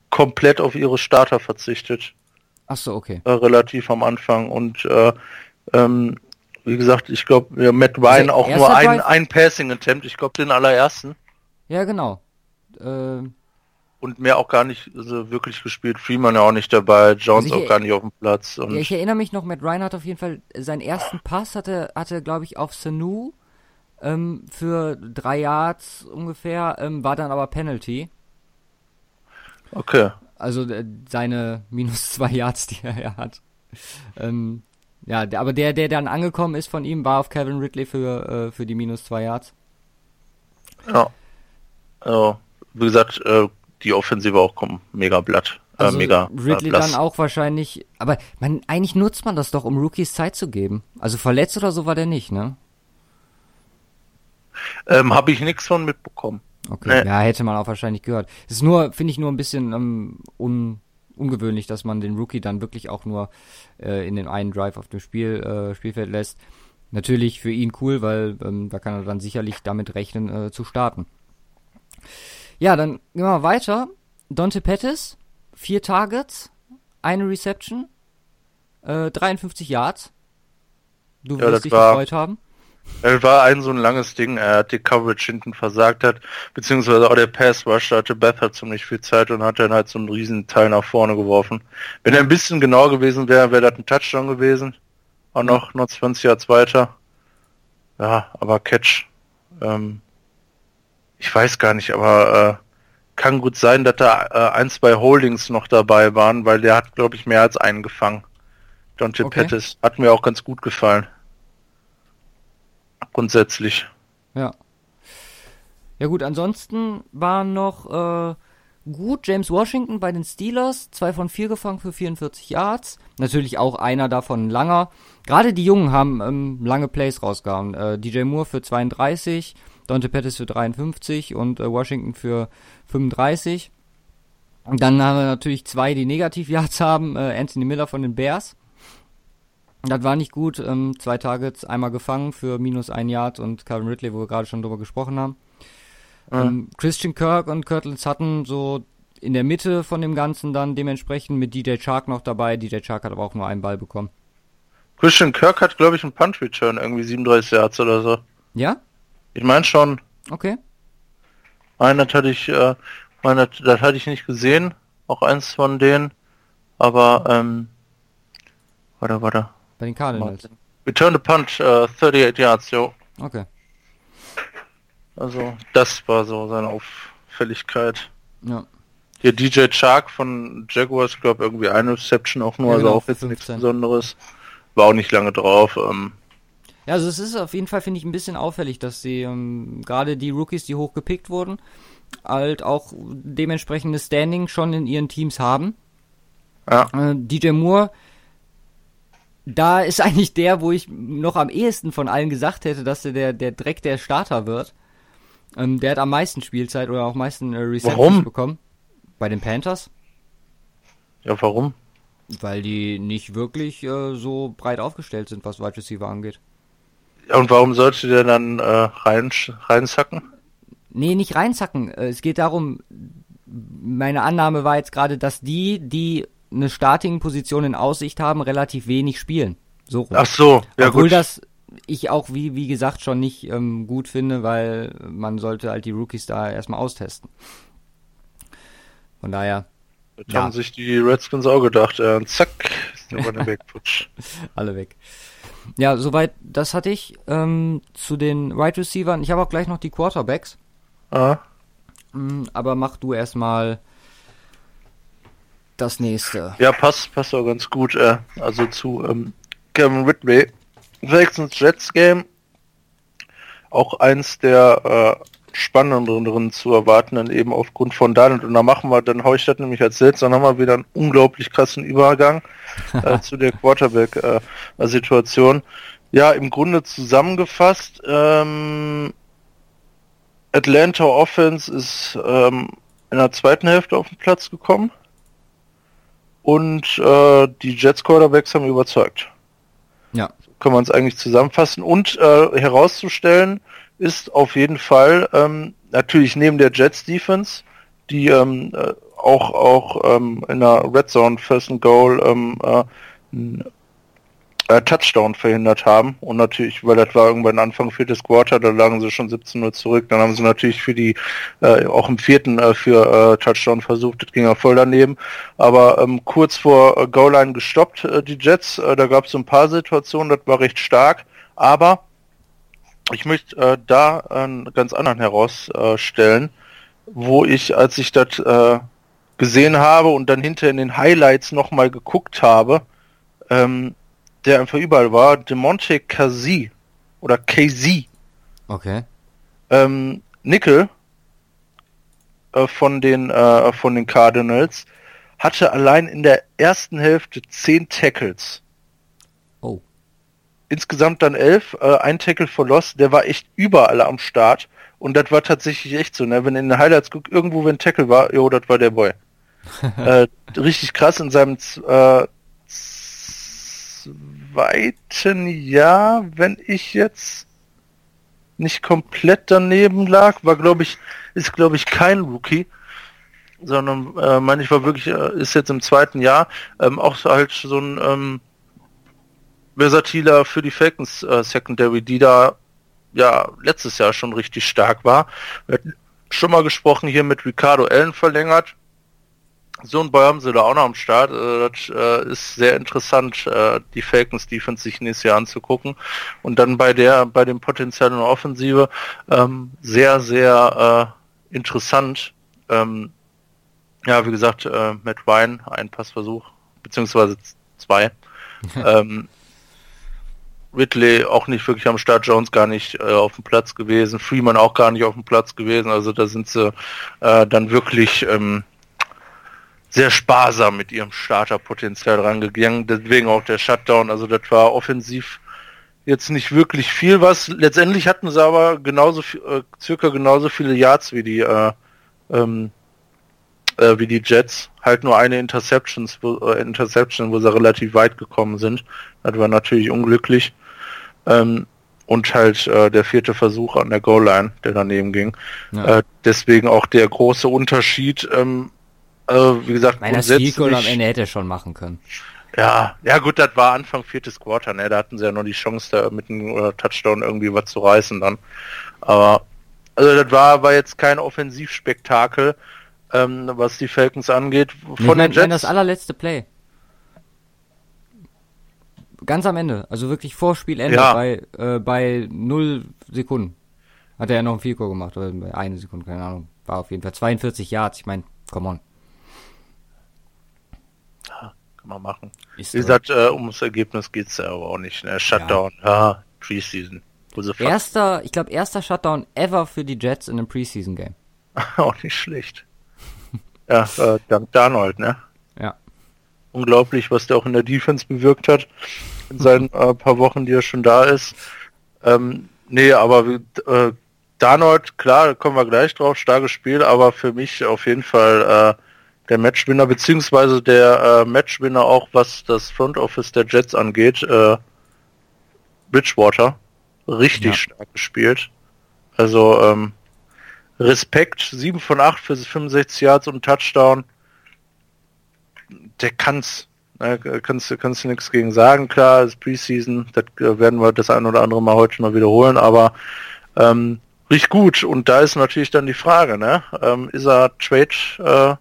Speaker 2: komplett auf ihre Starter verzichtet.
Speaker 1: Ach so, okay.
Speaker 2: Relativ am Anfang und äh, ähm, wie gesagt, ich glaube, ja, Matt Ryan auch nur ein, ein Passing Attempt, ich glaube den allerersten.
Speaker 1: Ja, genau. Äh,
Speaker 2: und mehr auch gar nicht also wirklich gespielt. Freeman ja auch nicht dabei, Jones also auch gar nicht auf dem Platz.
Speaker 1: Ja, ich erinnere mich noch, Matt Ryan hat auf jeden Fall seinen ersten Pass hatte, hatte glaube ich, auf Sanu ähm, für drei Yards ungefähr, ähm, war dann aber Penalty.
Speaker 2: Okay.
Speaker 1: Also äh, seine minus zwei Yards, die er ja hat. Ähm, ja, aber der, der dann angekommen ist von ihm, war auf Kevin Ridley für, äh, für die minus zwei Yards.
Speaker 2: Ja. Also, wie gesagt, äh, die Offensive auch kommt mega blatt. Äh, also mega
Speaker 1: Ridley dann auch wahrscheinlich, aber man, eigentlich nutzt man das doch, um Rookies Zeit zu geben. Also verletzt oder so war der nicht, ne?
Speaker 2: Ähm, Habe ich nichts von mitbekommen.
Speaker 1: Okay, nee. ja, hätte man auch wahrscheinlich gehört. Es ist nur, finde ich, nur ein bisschen ähm, un, ungewöhnlich, dass man den Rookie dann wirklich auch nur äh, in den einen Drive auf dem Spiel, äh, Spielfeld lässt. Natürlich für ihn cool, weil ähm, da kann er dann sicherlich damit rechnen, äh, zu starten. Ja, dann gehen wir weiter. Dante Pettis, vier Targets, eine Reception, äh, 53 Yards. Du wirst dich gefreut haben.
Speaker 2: Es war ein so ein langes Ding, er hat die Coverage hinten versagt hat, beziehungsweise auch der Pass Rush, hatte Beth ziemlich viel Zeit und hat dann halt so einen riesen Teil nach vorne geworfen. Wenn er ein bisschen genauer gewesen wäre, wäre das ein Touchdown gewesen. Auch noch, noch 20 Yards weiter. Ja, aber Catch. Ähm, ich weiß gar nicht, aber äh, kann gut sein, dass da äh, ein, zwei Holdings noch dabei waren, weil der hat, glaube ich, mehr als einen gefangen. Dante okay. Pettis. Hat mir auch ganz gut gefallen. Grundsätzlich.
Speaker 1: Ja. Ja gut, ansonsten war noch äh, gut James Washington bei den Steelers, zwei von vier gefangen für 44 Yards. Natürlich auch einer davon langer. Gerade die Jungen haben ähm, lange Plays rausgehauen. Äh, DJ Moore für 32, Dante Pettis für 53 und äh, Washington für 35. Und dann haben wir natürlich zwei, die Negativ Yards haben. Äh, Anthony Miller von den Bears das war nicht gut. Ähm, zwei Targets, einmal gefangen für minus ein Yard und Calvin Ridley, wo wir gerade schon drüber gesprochen haben. Mhm. Ähm, Christian Kirk und Kirtland Sutton so in der Mitte von dem Ganzen dann dementsprechend mit DJ Chark noch dabei. DJ Chark hat aber auch nur einen Ball bekommen.
Speaker 2: Christian Kirk hat, glaube ich, einen Punch Return, irgendwie 37 Yards oder so.
Speaker 1: Ja?
Speaker 2: Ich meine schon.
Speaker 1: Okay.
Speaker 2: Meine hatte ich, äh, meine, das hatte ich nicht gesehen. Auch eins von denen. Aber, ähm, warte, warte.
Speaker 1: Bei den Cardinals.
Speaker 2: Return the Punch, äh, 38 Yards, jo.
Speaker 1: Okay.
Speaker 2: Also, das war so seine Auffälligkeit.
Speaker 1: Ja.
Speaker 2: Hier DJ Chark von Jaguars, glaube irgendwie eine Reception auch nur,
Speaker 1: Ja,
Speaker 2: also
Speaker 1: genau,
Speaker 2: auch jetzt
Speaker 1: 15.
Speaker 2: nichts Besonderes. War auch nicht lange drauf. Ähm,
Speaker 1: Ja, also es ist auf jeden Fall, finde ich, ein bisschen auffällig, dass sie ähm, gerade die Rookies, die hochgepickt wurden, halt auch dementsprechendes Standing schon in ihren Teams haben.
Speaker 2: ja,
Speaker 1: Äh, DJ Moore, da ist <laughs> eigentlich der, wo ich noch am ehesten von allen gesagt hätte, dass er der, der Dreck der Starter wird. Ähm, der hat am meisten Spielzeit oder auch am meisten äh, Receptions
Speaker 2: Warum?
Speaker 1: bekommen. Bei den Panthers.
Speaker 2: ja, warum?
Speaker 1: Weil die nicht wirklich äh, so breit aufgestellt sind, was Wide Receiver angeht.
Speaker 2: Und warum sollte der dann äh, rein, reinsacken?
Speaker 1: Nee, nicht reinzacken. Äh, Es geht darum, meine Annahme war jetzt gerade, dass die, die eine Starting-Position in Aussicht haben, relativ wenig spielen. So rum.
Speaker 2: Ach so, ja
Speaker 1: Obwohl
Speaker 2: gut.
Speaker 1: das ich auch, wie, wie gesagt, schon nicht ähm, gut finde, weil man sollte halt die Rookies da erstmal austesten. Von daher,
Speaker 2: Das
Speaker 1: ja.
Speaker 2: haben sich die Redskins auch gedacht. Äh, zack, ist der Running <laughs> Back futsch.
Speaker 1: alle weg. Ja, soweit, das hatte ich ähm, zu den Wide Receivern. Ich habe auch gleich noch die Quarterbacks.
Speaker 2: Ah,
Speaker 1: Mm, Aber mach du erstmal das nächste.
Speaker 2: ja, passt, passt auch ganz gut. Äh, also zu ähm, Kevin Ridley. Texans Jets Game. Auch eins der äh, spannenderen zu erwarten, dann eben aufgrund von Donald. Und da machen wir, dann hau ich das nämlich als Sitz, dann haben wir wieder einen unglaublich krassen Übergang <laughs> äh, zu der Quarterback-Situation. ja, im Grunde zusammengefasst, ähm, Atlanta Offense ist ähm, in der zweiten Hälfte auf den Platz gekommen und äh, die Jets Quarterbacks haben überzeugt.
Speaker 1: Ja.
Speaker 2: Kann man es eigentlich zusammenfassen und äh, herauszustellen ist auf jeden Fall ähm, natürlich neben der Jets Defense, die ähm, äh, auch auch ähm, in der Red Zone First and Goal ähm, äh, äh, Touchdown verhindert haben. Und natürlich, weil das war irgendwann Anfang viertes Quarter, da lagen sie schon 17 zurück, dann haben sie natürlich für die äh, auch im vierten äh, für äh, Touchdown versucht, das ging ja voll daneben, aber ähm, kurz vor äh, Goal Line gestoppt äh, die Jets, äh, da gab es so ein paar Situationen, das war recht stark, aber ich möchte äh, da einen ganz anderen herausstellen, wo ich, als ich das äh, gesehen habe und dann hinter in den Highlights nochmal geguckt habe, ähm, der einfach überall war, Demonte Kazi oder KZ,
Speaker 1: Okay.
Speaker 2: ähm, Nickel äh, von den äh, von den Cardinals hatte allein in der ersten Hälfte zehn Tackles. Insgesamt dann elf, äh, ein Tackle for Loss, der war echt überall am Start und das war tatsächlich echt so, ne? Wenn in den Highlights guckt, irgendwo wenn ein Tackle war, jo, das war der Boy. <laughs> äh, richtig krass in seinem äh, zweiten Jahr, wenn ich jetzt nicht komplett daneben lag, war glaube ich, ist glaube ich kein Rookie, sondern äh, meine ich war wirklich, äh, ist jetzt im zweiten Jahr, ähm, auch so halt so ein ähm, versatiler für die Falcons äh, Secondary, die da ja letztes Jahr schon richtig stark war. Wir hatten schon mal gesprochen hier mit Ricardo Allen verlängert. So ein Boy haben sie da auch noch am Start. Äh, das äh, ist sehr interessant, äh, die Falcons Defense sich nächstes Jahr anzugucken. Und dann bei der, bei dem Potenzial in der Offensive ähm, sehr, sehr äh, interessant. Ähm, ja, wie gesagt, Matt Ryan, ein Passversuch, beziehungsweise zwei. <laughs> ähm, Ridley auch nicht wirklich am Start, Jones gar nicht äh, auf dem Platz gewesen, Freeman auch gar nicht auf dem Platz gewesen. Also da sind sie äh, dann wirklich ähm, sehr sparsam mit ihrem Starterpotenzial rangegangen. Deswegen auch der Shutdown. Also das war offensiv jetzt nicht wirklich viel was. Letztendlich hatten sie aber genauso äh, circa genauso viele Yards wie die äh, ähm, äh, wie die Jets. Halt nur eine Interceptions, wo, äh, Interception, wo sie relativ weit gekommen sind. Das war natürlich unglücklich. Ähm, und halt äh, der vierte Versuch an der Goal Line, der daneben ging.
Speaker 1: Ja.
Speaker 2: Äh, deswegen auch der große Unterschied. Ähm, Also, wie gesagt,
Speaker 1: Meiner Sequel am Ende hätte er schon machen können.
Speaker 2: Ja, ja gut, das war Anfang viertes Quarter, ne? Da hatten sie ja noch die Chance, da mit einem äh, Touchdown irgendwie was zu reißen dann. Aber also das war, war jetzt kein Offensivspektakel, ähm, was die Falcons angeht.
Speaker 1: Von ich mein, den Jets. das allerletzte Play. Ganz am Ende, also wirklich vor Spielende ja. bei äh, bei null Sekunden. Hat er ja noch ein Vielko gemacht, oder bei eine Sekunde, keine Ahnung. War auf jeden Fall 42 Yards, ich meine, come on.
Speaker 2: Ja, kann man machen. Ist Wie gesagt, äh, ums Ergebnis geht's ja aber auch nicht. Ne? Shutdown, ja, ja Preseason.
Speaker 1: Erster, ich glaube, erster Shutdown ever für die Jets in einem Preseason-Game. <laughs>
Speaker 2: auch nicht schlecht. Ja, äh, dank Darnold, ne?
Speaker 1: Ja.
Speaker 2: Unglaublich, was der auch in der Defense bewirkt hat. In seinen äh, paar Wochen, die er schon da ist. Ähm, nee, aber äh, Darnold, klar, kommen wir gleich drauf, starkes Spiel, aber für mich auf jeden Fall äh, der Matchwinner, beziehungsweise der äh, Matchwinner auch, was das Front Office der Jets angeht, äh, Bridgewater. Richtig ja. stark gespielt. Also ähm, Respekt, 7 von 8 für 65 Yards und Touchdown. Der kann's. Ne, kannst, kannst du nichts gegen sagen, klar, ist Preseason, das äh, werden wir das ein oder andere Mal heute noch wiederholen, aber ähm, riecht gut. Und da ist natürlich dann die Frage, ne? Ähm, ist er Trade äh,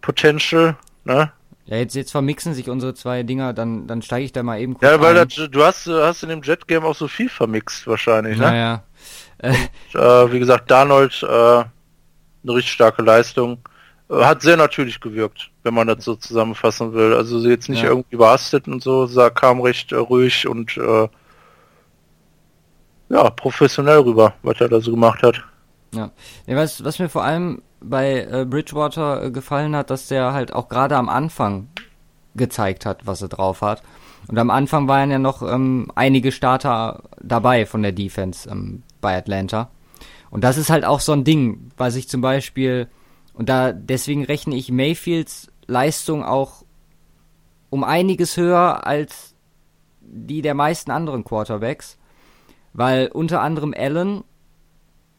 Speaker 2: Potential, ne?
Speaker 1: Ja, jetzt, jetzt vermixen sich unsere zwei Dinger, dann, dann steige ich da mal eben
Speaker 2: kurz Ja, weil das, du hast, hast in dem Jet-Game auch so viel vermixt wahrscheinlich, ne?
Speaker 1: Naja.
Speaker 2: Und, äh, wie gesagt, Darnold, äh, eine richtig starke Leistung. Äh, hat sehr natürlich gewirkt, wenn man das so zusammenfassen will. Also jetzt nicht ja. irgendwie überhastet und so, sah, kam recht äh, ruhig und äh, ja, professionell rüber, was er da so gemacht hat.
Speaker 1: Ja. ja was, was mir vor allem bei äh, Bridgewater äh, gefallen hat, dass der halt auch gerade am Anfang gezeigt hat, was er drauf hat. Und am Anfang waren ja noch ähm, einige Starter dabei von der Defense ähm, bei Atlanta. Und das ist halt auch so ein Ding, was ich zum Beispiel, und da deswegen rechne ich Mayfields Leistung auch um einiges höher als die der meisten anderen Quarterbacks, weil unter anderem Allen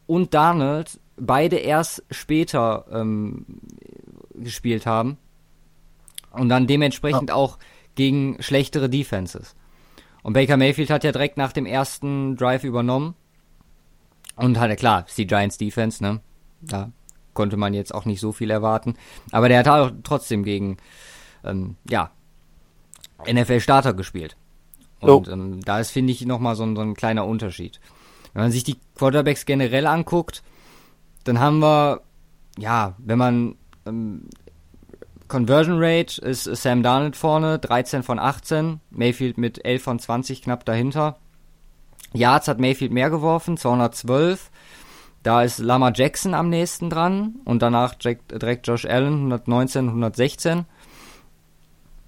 Speaker 1: und Darnold beide erst später ähm, gespielt haben und dann dementsprechend ja. auch gegen schlechtere Defenses. Und Baker Mayfield hat ja direkt nach dem ersten Drive übernommen und ja klar, ist die Giants Defense, ne? Da konnte man jetzt auch nicht so viel erwarten, aber der hat auch trotzdem gegen ähm, ja NFL Starter gespielt. Und oh. ähm, da ist finde ich noch mal so ein, so ein kleiner Unterschied. Wenn man sich die Quarterbacks generell anguckt, dann haben wir, ja, wenn man ähm, Conversion Rate ist Sam Darnold vorne, 13 von 18, Mayfield mit 11 von 20 knapp dahinter. Yards hat Mayfield mehr geworfen, 212. Da ist Lama Jackson am nächsten dran und danach direkt Josh Allen 119, 116.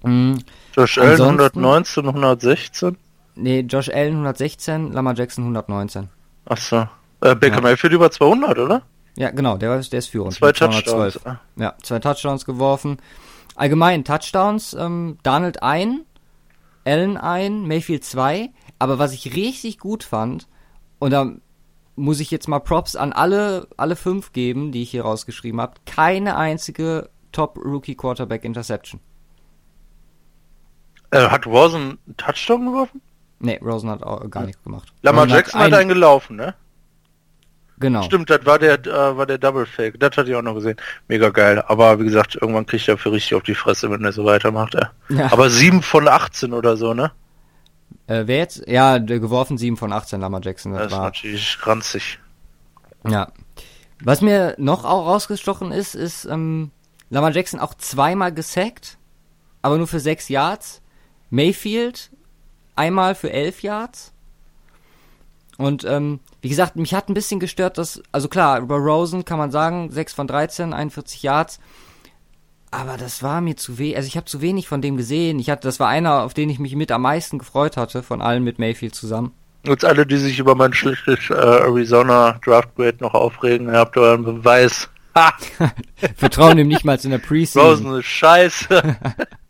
Speaker 2: Mhm. Josh Allen 119, 116?
Speaker 1: Nee, Josh Allen 116, Lama Jackson 119.
Speaker 2: Achso. Äh, Baker ja. Mayfield über 200, oder?
Speaker 1: Ja, genau, der, der ist führend.
Speaker 2: Zwei Touchdowns.
Speaker 1: Ja, zwei Touchdowns geworfen. Allgemein Touchdowns, ähm, Donald ein, Allen ein, Mayfield zwei. Aber was ich richtig gut fand, und da muss ich jetzt mal Props an alle, alle fünf geben, die ich hier rausgeschrieben habe, keine einzige Top-Rookie-Quarterback-Interception.
Speaker 2: Äh, hat Rosen einen Touchdown geworfen?
Speaker 1: Nee, Rosen hat auch gar nichts gemacht.
Speaker 2: Lamar Jackson hat, ein, hat einen gelaufen, ne?
Speaker 1: Genau.
Speaker 2: Stimmt, das war der, äh, war der Double Fake. Das hatte ich auch noch gesehen. Mega geil. Aber wie gesagt, irgendwann kriegt er für richtig auf die Fresse, wenn er so weitermacht. Äh. Ja. Aber 7 von 18 oder so, ne?
Speaker 1: Äh, wer jetzt? Ja, der geworfen 7 von 18, Lamar Jackson.
Speaker 2: Das, das war. ist natürlich ranzig.
Speaker 1: Ja. Was mir noch auch rausgestochen ist, ist ähm, Lamar Jackson auch zweimal gesackt, aber nur für 6 Yards. Mayfield einmal für 11 Yards. Und ähm, wie gesagt, mich hat ein bisschen gestört, dass, also klar, über Rosen kann man sagen, 6 von 13, 41 Yards. Aber das war mir zu wenig, also ich habe zu wenig von dem gesehen. Ich hatte, das war einer, auf den ich mich mit am meisten gefreut hatte, von allen mit Mayfield zusammen.
Speaker 2: Jetzt alle, die sich über mein schlechtes äh, Arizona Draft Grade noch aufregen, ihr habt euren Beweis.
Speaker 1: Ha! <laughs> Vertrauen ihm nicht mal in der Preseason.
Speaker 2: Rosen ist scheiße.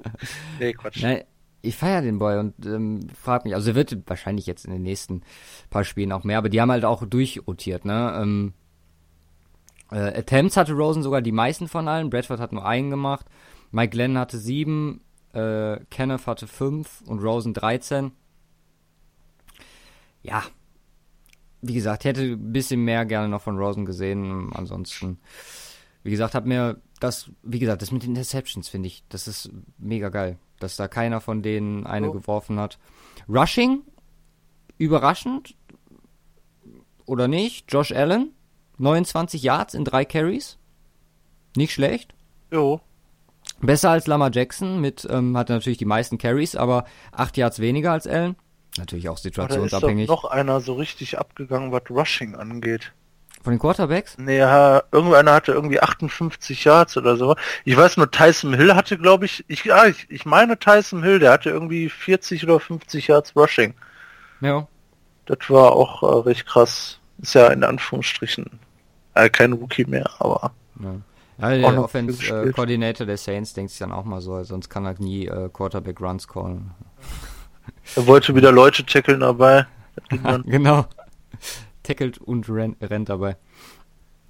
Speaker 2: <laughs>
Speaker 1: nee, Quatsch. Nein, ich feiere den Boy und ähm, frag mich, also er wird wahrscheinlich jetzt in den nächsten paar Spielen auch mehr, aber die haben halt auch durchrotiert, ne? Ähm, Äh, Attempts hatte Rosen sogar die meisten von allen. Bradford hat nur einen gemacht. Mike Glenn hatte sieben. Äh, Kenneth hatte fünf und Rosen 13. Ja. Wie gesagt, hätte ein bisschen mehr gerne noch von Rosen gesehen. Ansonsten, wie gesagt, hat mir das, wie gesagt, das mit den Interceptions finde ich, das ist mega geil, dass da keiner von denen eine oh. geworfen hat. Rushing, überraschend oder nicht? Josh Allen, 29 Yards in drei Carries, nicht schlecht.
Speaker 2: Jo.
Speaker 1: Besser als Lama Jackson mit, ähm, hat natürlich die meisten Carries, aber 8 Yards weniger als Allen. Natürlich auch situationsabhängig.
Speaker 2: Da ist doch noch einer so richtig abgegangen, was Rushing angeht.
Speaker 1: Von den Quarterbacks?
Speaker 2: Nee, ja, irgendeiner hatte irgendwie 58 Yards oder so. Ich weiß nur, Tyson Hill hatte, glaube ich, ich, ja, ich, ich meine Tyson Hill, der hatte irgendwie 40 oder 50 Yards Rushing.
Speaker 1: Ja.
Speaker 2: Das war auch äh, recht krass. Ist ja in Anführungsstrichen äh, kein Rookie mehr, aber.
Speaker 1: Ja. Ja, der Offense-Coordinator äh, der Saints denkt sich dann auch mal so, sonst kann er nie äh, Quarterback-Runs callen. <laughs>
Speaker 2: Er wollte wieder Leute tackeln dabei. <laughs>
Speaker 1: genau. Tackelt und rennt, rennt dabei.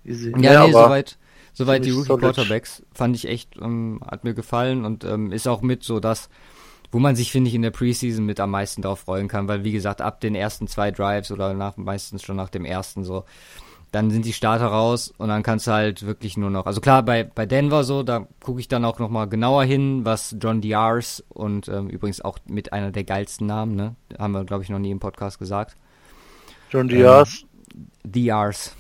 Speaker 2: Easy.
Speaker 1: Ja, ja nee, soweit, soweit die Rookie-Quarterbacks fand ich echt, ähm, hat mir gefallen und ähm, ist auch mit so das, wo man sich, finde ich, in der Preseason mit am meisten drauf freuen kann, weil wie gesagt, ab den ersten zwei Drives oder nach, meistens schon nach dem ersten so, dann sind die Starter raus und dann kannst du halt wirklich nur noch, also klar, bei, bei Denver so, da gucke ich dann auch nochmal genauer hin, was John Diars und ähm, übrigens auch mit einer der geilsten Namen, ne, haben wir, glaube ich, noch nie im Podcast gesagt.
Speaker 2: John Diars?
Speaker 1: Ähm, Diars.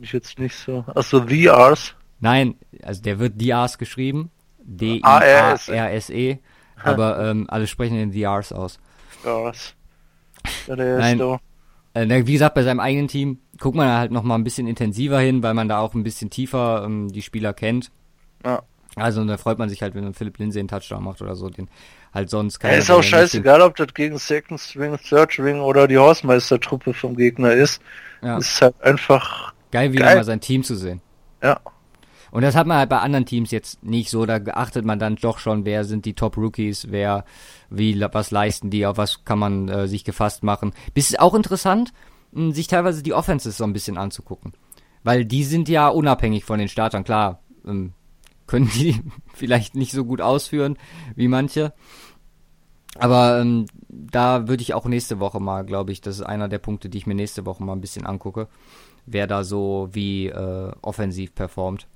Speaker 2: Ich jetzt nicht so. Achso, Diars?
Speaker 1: Nein, also der wird Diars geschrieben. D-I-A-R-S-E. Aber ähm, alle sprechen den Diars aus.
Speaker 2: Diars.
Speaker 1: Ja, der Nein, ist da. Äh, wie gesagt, bei seinem eigenen Team guckt man halt noch mal ein bisschen intensiver hin, weil man da auch ein bisschen tiefer ähm, die Spieler kennt.
Speaker 2: Ja.
Speaker 1: Also da freut man sich halt, wenn Philipp Lindsay einen Touchdown macht oder so, den halt sonst keiner.
Speaker 2: Ja, ist auch scheißegal, ob das gegen Second String, Third String oder die Hausmeistertruppe vom Gegner ist. Ja. Ist halt einfach
Speaker 1: geil, wieder geil. mal sein Team zu sehen.
Speaker 2: Ja.
Speaker 1: Und das hat man halt bei anderen Teams jetzt nicht so, da achtet man dann doch schon, wer sind die Top Rookies, wer, wie, was leisten die, auf was kann man äh, sich gefasst machen. Bis auch interessant, mh, sich teilweise die Offenses so ein bisschen anzugucken. Weil die sind ja unabhängig von den Startern, klar, ähm, können die <laughs> vielleicht nicht so gut ausführen wie manche. Aber ähm, da würde ich auch nächste Woche mal, glaube ich, das ist einer der Punkte, die ich mir nächste Woche mal ein bisschen angucke, wer da so wie äh, offensiv performt.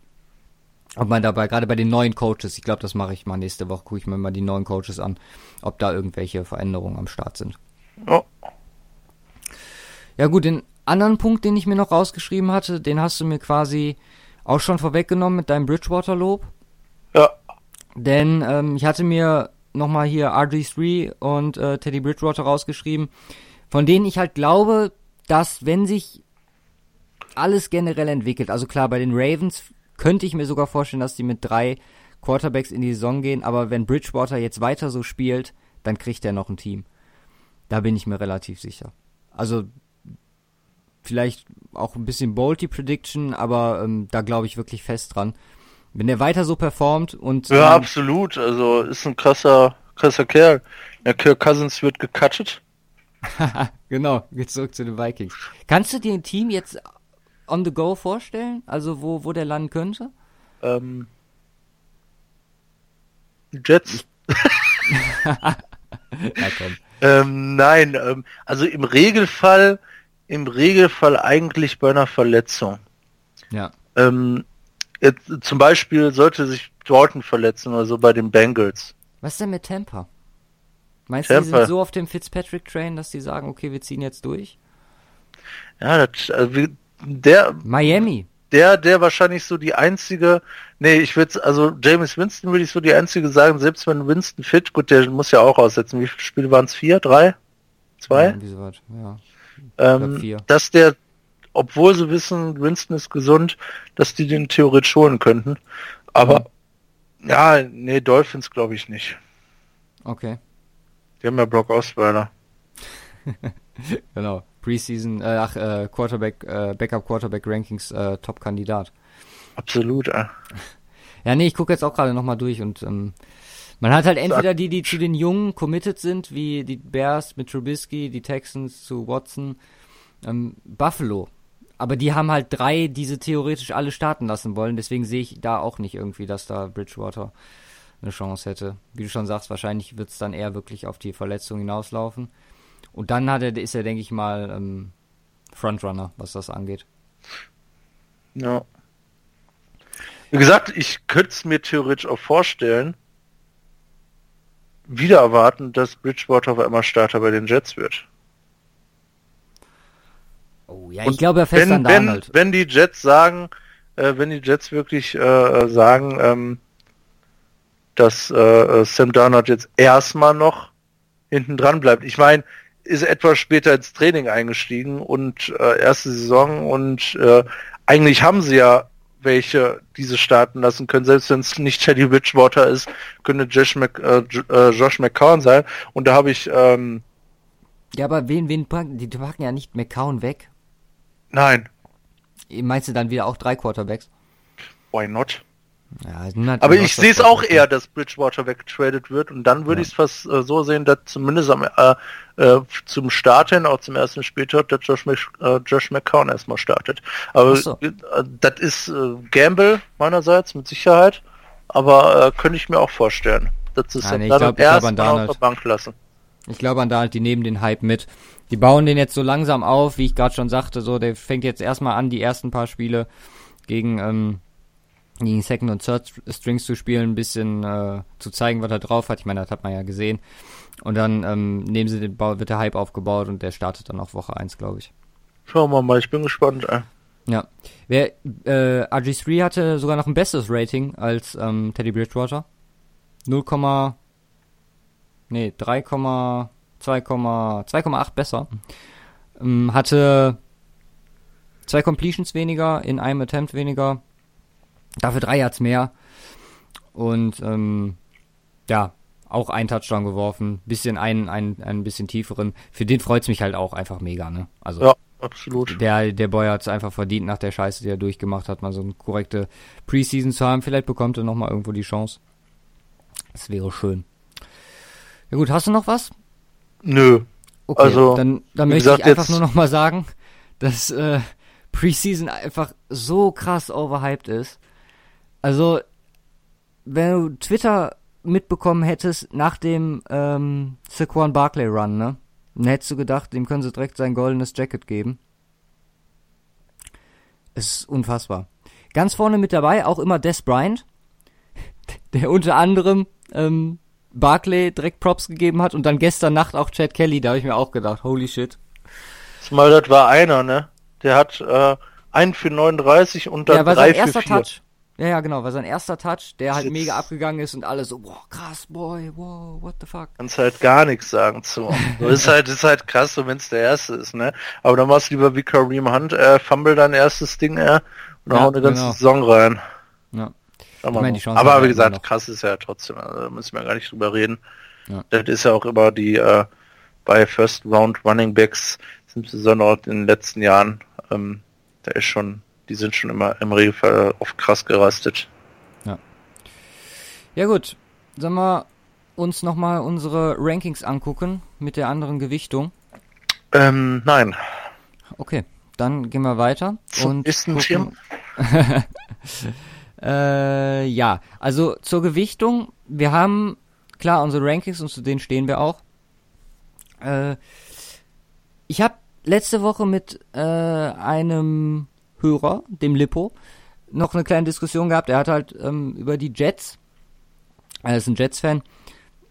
Speaker 1: Ob man dabei, gerade bei den neuen Coaches, ich glaube, das mache ich mal nächste Woche, gucke ich mir mal die neuen Coaches an, ob da irgendwelche Veränderungen am Start sind.
Speaker 2: Oh.
Speaker 1: Ja gut, den anderen Punkt, den ich mir noch rausgeschrieben hatte, den hast du mir quasi auch schon vorweggenommen mit deinem Bridgewater-Lob.
Speaker 2: Ja.
Speaker 1: Denn ähm, ich hatte mir nochmal hier RG3 und äh, Teddy Bridgewater rausgeschrieben, von denen ich halt glaube, dass wenn sich alles generell entwickelt, also klar, bei den Ravens könnte ich mir sogar vorstellen, dass die mit drei Quarterbacks in die Saison gehen, aber wenn Bridgewater jetzt weiter so spielt, dann kriegt er noch ein Team. Da bin ich mir relativ sicher. Also vielleicht auch ein bisschen bolty Prediction, aber ähm, da glaube ich wirklich fest dran. Wenn er weiter so performt und
Speaker 2: ja ähm, absolut, also ist ein krasser krasser Kerl. Der Kirk Cousins wird gecuttet. <laughs>
Speaker 1: genau, geht zurück zu den Vikings. Kannst du dir ein Team jetzt on the go vorstellen? Also wo, wo der landen könnte?
Speaker 2: Ähm, Jets.
Speaker 1: ja. <laughs>
Speaker 2: Ähm, nein, ähm, also im Regelfall, im Regelfall eigentlich bei einer Verletzung.
Speaker 1: Ja.
Speaker 2: Ähm, jetzt, zum Beispiel sollte sich Jordan verletzen oder so bei den Bengals.
Speaker 1: Was ist denn mit Tampa? Meinst Tampa. du, die sind so auf dem Fitzpatrick-Train, dass die sagen, okay, wir ziehen jetzt durch?
Speaker 2: Ja, das, also, der
Speaker 1: Miami.
Speaker 2: Der, der wahrscheinlich so die einzige, nee, ich würde also James Winston würde ich so die einzige sagen, selbst wenn Winston fit, gut, der muss ja auch aussetzen. Wie viele Spiele waren es? Vier, drei, zwei?
Speaker 1: Ja, so ja.
Speaker 2: Ähm, dass der, obwohl sie wissen, Winston ist gesund, dass die den theoretisch holen könnten. Aber mhm. ja, nee, Dolphins glaube ich nicht.
Speaker 1: Okay.
Speaker 2: Die haben ja Brock Osweiler. <laughs>
Speaker 1: genau. Preseason, äh, ach, äh, Quarterback, äh, Backup Quarterback Rankings äh, Top-Kandidat.
Speaker 2: Absolut, äh.
Speaker 1: Ja, nee, ich gucke jetzt auch gerade nochmal durch und ähm, man hat halt entweder die, die zu den Jungen committed sind, wie die Bears mit Trubisky, die Texans zu Watson, ähm, Buffalo aber die haben halt drei, die sie theoretisch alle starten lassen wollen. Deswegen sehe ich da auch nicht irgendwie, dass da Bridgewater eine Chance hätte. Wie du schon sagst, wahrscheinlich wird es dann eher wirklich auf die Verletzung hinauslaufen. Und dann hat er, ist er, denke ich mal, ähm, Frontrunner, was das angeht.
Speaker 2: Ja. Wie gesagt, ich könnte es mir theoretisch auch vorstellen, wieder erwarten, dass Bridgewater auf einmal Starter bei den Jets wird.
Speaker 1: Oh ja, Und ich glaube, er fest
Speaker 2: wenn,
Speaker 1: an
Speaker 2: wenn, wenn die Jets sagen, äh, wenn die Jets wirklich äh, sagen, ähm, dass äh, Sam Darnold jetzt erstmal noch hinten dran bleibt. Ich meine, ist etwas später ins Training eingestiegen und äh, erste Saison und äh, eigentlich haben sie ja welche diese starten lassen können, selbst wenn es nicht Teddy Bridgewater ist, könnte Josh, Mc, äh, äh, Josh McCown sein. Und da habe ich ähm,
Speaker 1: ja, aber wen, wen packen, die packen ja nicht McCown weg.
Speaker 2: Nein.
Speaker 1: Meinst du dann wieder auch drei Quarterbacks?
Speaker 2: Why not?
Speaker 1: Ja,
Speaker 2: aber ich sehe es auch eher, dass Bridgewater weggetradet wird und dann würde ja. ich es fast äh, so sehen, dass zumindest am, äh, äh, zum Start hin, auch zum ersten Spieltag, dass Josh, Mc, äh, Josh McCown erstmal startet. Aber so. Äh, das ist äh, Gamble meinerseits mit Sicherheit, aber könnte ich mir auch vorstellen. Das ist
Speaker 1: ja, nee, dann
Speaker 2: erst auf der Bank lassen.
Speaker 1: Ich glaube an da, die nehmen den Hype mit. Die bauen den jetzt so langsam auf, wie ich gerade schon sagte, so der fängt jetzt erstmal an, die ersten paar Spiele gegen ähm, gegen Second und Third Strings zu spielen, ein bisschen äh, zu zeigen, was er drauf hat. Ich meine, das hat man ja gesehen. Und dann ähm, nehmen sie den Bau, wird der Hype aufgebaut und der startet dann auch Woche 1, glaube ich.
Speaker 2: Schauen wir mal, ich bin gespannt. Ey.
Speaker 1: Ja. Wer, äh, RG3 hatte sogar noch ein besseres Rating als ähm, Teddy Bridgewater. 0, nee, 3,2,8 besser. Ähm, hatte zwei Completions weniger, in einem Attempt weniger, Dafür drei Yards mehr. Und ähm, ja, auch ein Touchdown geworfen, bisschen einen, einen, einen bisschen tieferen. Für den freut's mich halt auch einfach mega, ne? Also
Speaker 2: ja, absolut.
Speaker 1: Der, der Boy hat's einfach verdient nach der Scheiße, die er durchgemacht hat, mal so eine korrekte Preseason zu haben. Vielleicht bekommt er nochmal irgendwo die Chance. Das wäre schön. Ja gut, hast du noch was?
Speaker 2: Nö.
Speaker 1: Okay, also, dann, dann möchte gesagt, ich einfach nur nochmal sagen, dass äh, Preseason einfach so krass overhyped ist. Also, wenn du Twitter mitbekommen hättest nach dem ähm, Saquon Barkley Run, ne? Dann hättest du gedacht, dem können sie direkt sein goldenes Jacket geben. Es ist unfassbar. Ganz vorne mit dabei auch immer Des Bryant, <laughs> der unter anderem ähm, Barkley direkt Props gegeben hat und dann gestern Nacht auch Chad Kelly, da habe ich mir auch gedacht, holy shit.
Speaker 2: Mal, das war einer, ne? Der hat äh, einen für 39 und dann ja, drei für 4. Touch.
Speaker 1: Ja, ja, genau, war sein erster Touch, der halt mega abgegangen ist und alle so, boah, krass, boy, wow, what the fuck.
Speaker 2: Kannst halt gar nichts sagen zu. <laughs> so ist halt, ist halt krass, so wenn's der erste ist, ne? Aber dann machst du lieber wie Kareem Hunt, äh, fumble dein erstes Ding, äh, und ja, hau eine ganze genau. Saison rein.
Speaker 1: Ja.
Speaker 2: Ich meine, Aber wie gesagt, krass ist ja trotzdem, also, da müssen wir gar nicht drüber reden. Ja. Das ist ja auch immer die, äh, bei First Round Running Backs, insbesondere in den letzten Jahren, ähm, da ist schon die sind schon immer im Regelfall oft krass gerastet.
Speaker 1: Ja. Ja gut, sollen wir uns nochmal unsere Rankings angucken mit der anderen Gewichtung?
Speaker 2: Ähm, nein.
Speaker 1: Okay, dann gehen wir weiter.
Speaker 2: und ist ein Schirm? <laughs>
Speaker 1: äh, ja, also zur Gewichtung, wir haben klar unsere Rankings und zu denen stehen wir auch. Äh, ich habe letzte Woche mit äh, einem Hörer, dem Lippo, noch eine kleine Diskussion gehabt. Er hat halt ähm, über die Jets, er ist ein Jets-Fan,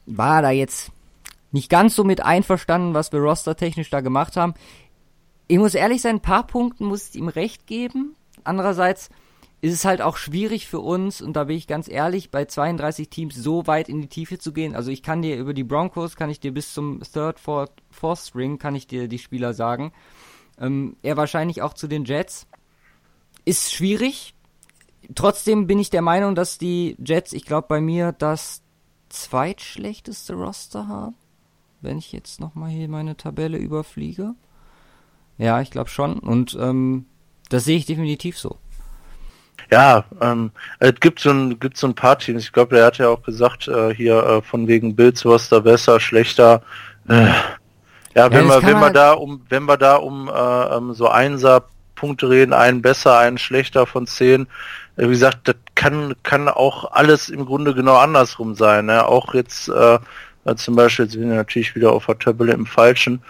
Speaker 1: war da jetzt nicht ganz so mit einverstanden, was wir rostertechnisch da gemacht haben. Ich muss ehrlich sein, ein paar Punkten muss ich ihm recht geben. Andererseits ist es halt auch schwierig für uns, und da bin ich ganz ehrlich, bei 32 Teams so weit in die Tiefe zu gehen. Also ich kann dir über die Broncos, kann ich dir bis zum Third, Fourth, Fourth String, kann ich dir die Spieler sagen. Ähm, er wahrscheinlich auch zu den Jets. Ist schwierig. Trotzdem bin ich der Meinung, dass die Jets, ich glaube bei mir, das zweitschlechteste Roster haben. Wenn ich jetzt nochmal hier meine Tabelle überfliege. Ja, ich glaube schon. Und ähm, das sehe ich definitiv so.
Speaker 2: Ja, ähm, es gibt so ein, gibt so ein paar Teams. Ich glaube, er hat ja auch gesagt, äh, hier äh, von wegen Bills Roster besser, schlechter. Äh, ja, wenn ja, wir, wenn wir da um, wenn wir da um äh, ähm, so Einser Punkte reden, einen besser, einen schlechter von zehn. Äh, wie gesagt, das kann, kann auch alles im Grunde genau andersrum sein. Ne? Auch jetzt, äh, zum Beispiel, jetzt sind wir natürlich wieder auf der Tabelle im Falschen,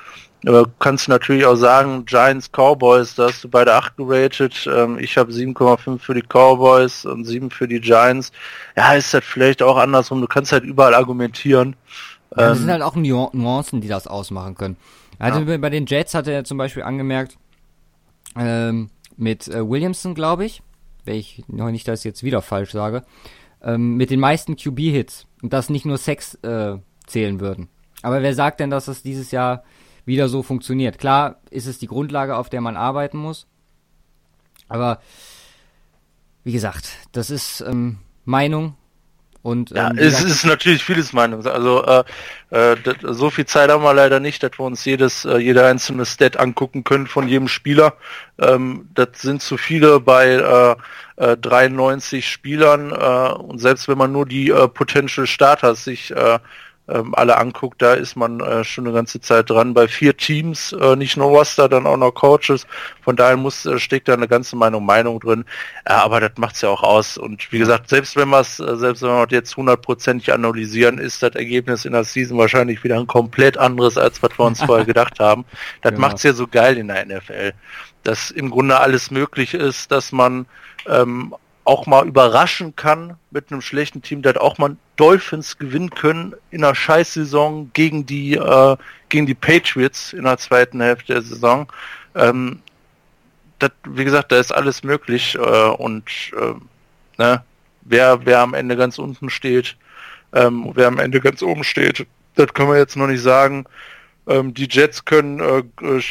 Speaker 2: aber kannst natürlich auch sagen, Giants, Cowboys, da hast du beide 8 geratet. Ähm, ich habe 7,5 für die Cowboys und 7 für die Giants. Ja, ist das vielleicht auch andersrum. Du kannst halt überall argumentieren.
Speaker 1: Ja, das ähm, sind halt auch Nuancen, die das ausmachen können. Also ja. bei den Jets hat er zum Beispiel angemerkt, ähm, mit äh, Williamson, glaube ich, wenn ich noch nicht das jetzt wieder falsch sage, ähm, mit den meisten QB-Hits und dass nicht nur Sex äh, zählen würden. Aber wer sagt denn, dass das dieses Jahr wieder so funktioniert? Klar ist es die Grundlage, auf der man arbeiten muss. Aber wie gesagt, das ist ähm, Meinung und,
Speaker 2: ja, ähm, es ist natürlich vieles Meinung. Also äh, äh, so viel Zeit haben wir leider nicht, dass wir uns jedes, äh, jede einzelne Stat angucken können von jedem Spieler. Ähm, das sind zu viele bei äh, 93 äh, Spielern äh, und selbst wenn man nur die äh, Potential Starters sich äh, ähm, alle anguckt, da ist man äh, schon eine ganze Zeit dran. Bei vier Teams, äh, nicht nur Roster, dann auch noch Coaches. Von daher muss, äh, steckt da eine ganze Meinung, Meinung drin. Ja, aber das macht's ja auch aus. Und wie gesagt, selbst wenn wir es, äh, selbst wenn wir jetzt hundertprozentig analysieren, ist das Ergebnis in der Season wahrscheinlich wieder ein komplett anderes, als was wir uns <laughs> vorher gedacht haben. Das genau. macht's ja so geil in der NFL. Dass im Grunde alles möglich ist, dass man ähm, auch mal überraschen kann mit einem schlechten Team, dass auch mal Dolphins gewinnen können in einer Scheißsaison gegen die äh, gegen die Patriots in der zweiten Hälfte der Saison. Ähm, das, wie gesagt, da ist alles möglich äh, und äh, ne, wer wer am Ende ganz unten steht, ähm, wer am Ende ganz oben steht, das können wir jetzt noch nicht sagen. Ähm, die Jets können äh, äh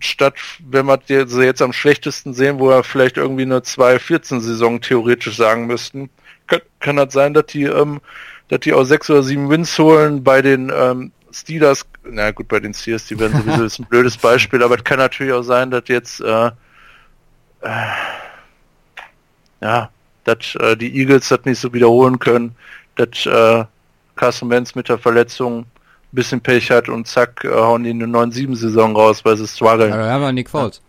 Speaker 2: statt, wenn wir sie jetzt am schlechtesten sehen, wo wir vielleicht irgendwie eine 2-14-Saison theoretisch sagen müssten, kann, kann das sein, dass die, ähm, dass die auch sechs oder sieben Wins holen bei den ähm, Steelers. Na gut, bei den Steelers, die werden sowieso ist ein <laughs> blödes Beispiel, aber es kann natürlich auch sein, dass jetzt äh, äh, ja, dass äh, die Eagles das nicht so wiederholen können, dass äh, Carson Wentz mit der Verletzung bisschen Pech hat und zack, äh, hauen die eine 9-7-Saison raus, weil sie strugglen. Ja,
Speaker 1: da haben wir Nick Foles.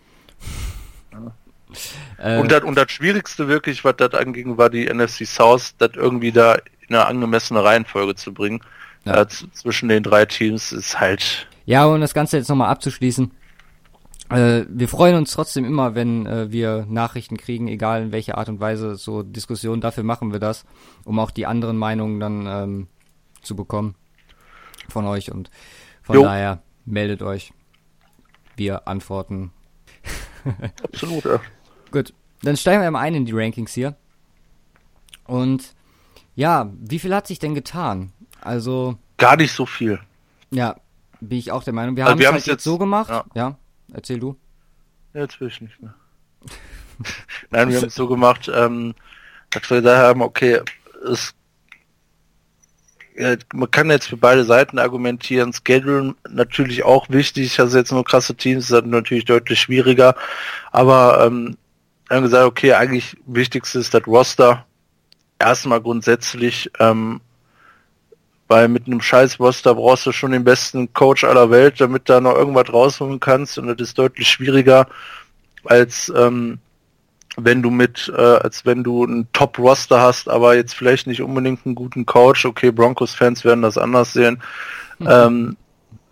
Speaker 2: Ja. Und, das, und das Schwierigste wirklich, was das anging, war die NFC South, das irgendwie da in eine angemessene Reihenfolge zu bringen. Ja. Äh, zwischen den drei Teams ist halt...
Speaker 1: Ja, um das Ganze jetzt nochmal abzuschließen. Äh, wir freuen uns trotzdem immer, wenn äh, wir Nachrichten kriegen, egal in welcher Art und Weise, so Diskussionen, dafür machen wir das, um auch die anderen Meinungen dann ähm, zu bekommen von euch und von jo. daher meldet euch. Wir antworten. <laughs>
Speaker 2: Absolut, ja.
Speaker 1: Gut, dann steigen wir mal ein in die Rankings hier. Und ja, wie viel hat sich denn getan? Also.
Speaker 2: Gar nicht so viel.
Speaker 1: Ja, bin ich auch der Meinung. Wir also haben wir es halt jetzt so gemacht. Ja. ja, erzähl du.
Speaker 2: Jetzt will ich nicht mehr. <laughs> Nein, wir haben es so gemacht, ähm, dass wir gesagt haben, okay, es man kann jetzt für beide Seiten argumentieren. Schedule natürlich auch wichtig. Also jetzt nur krasse Teams ist natürlich deutlich schwieriger. Aber ähm, haben gesagt, okay, eigentlich wichtigste ist das Roster. Erstmal grundsätzlich, ähm, weil mit einem scheiß Roster brauchst du schon den besten Coach aller Welt, damit da noch irgendwas rausholen kannst. Und das ist deutlich schwieriger als ähm, wenn du mit, äh, als wenn du einen Top-Roster hast, aber jetzt vielleicht nicht unbedingt einen guten Coach, okay, Broncos-Fans werden das anders sehen, mhm. ähm,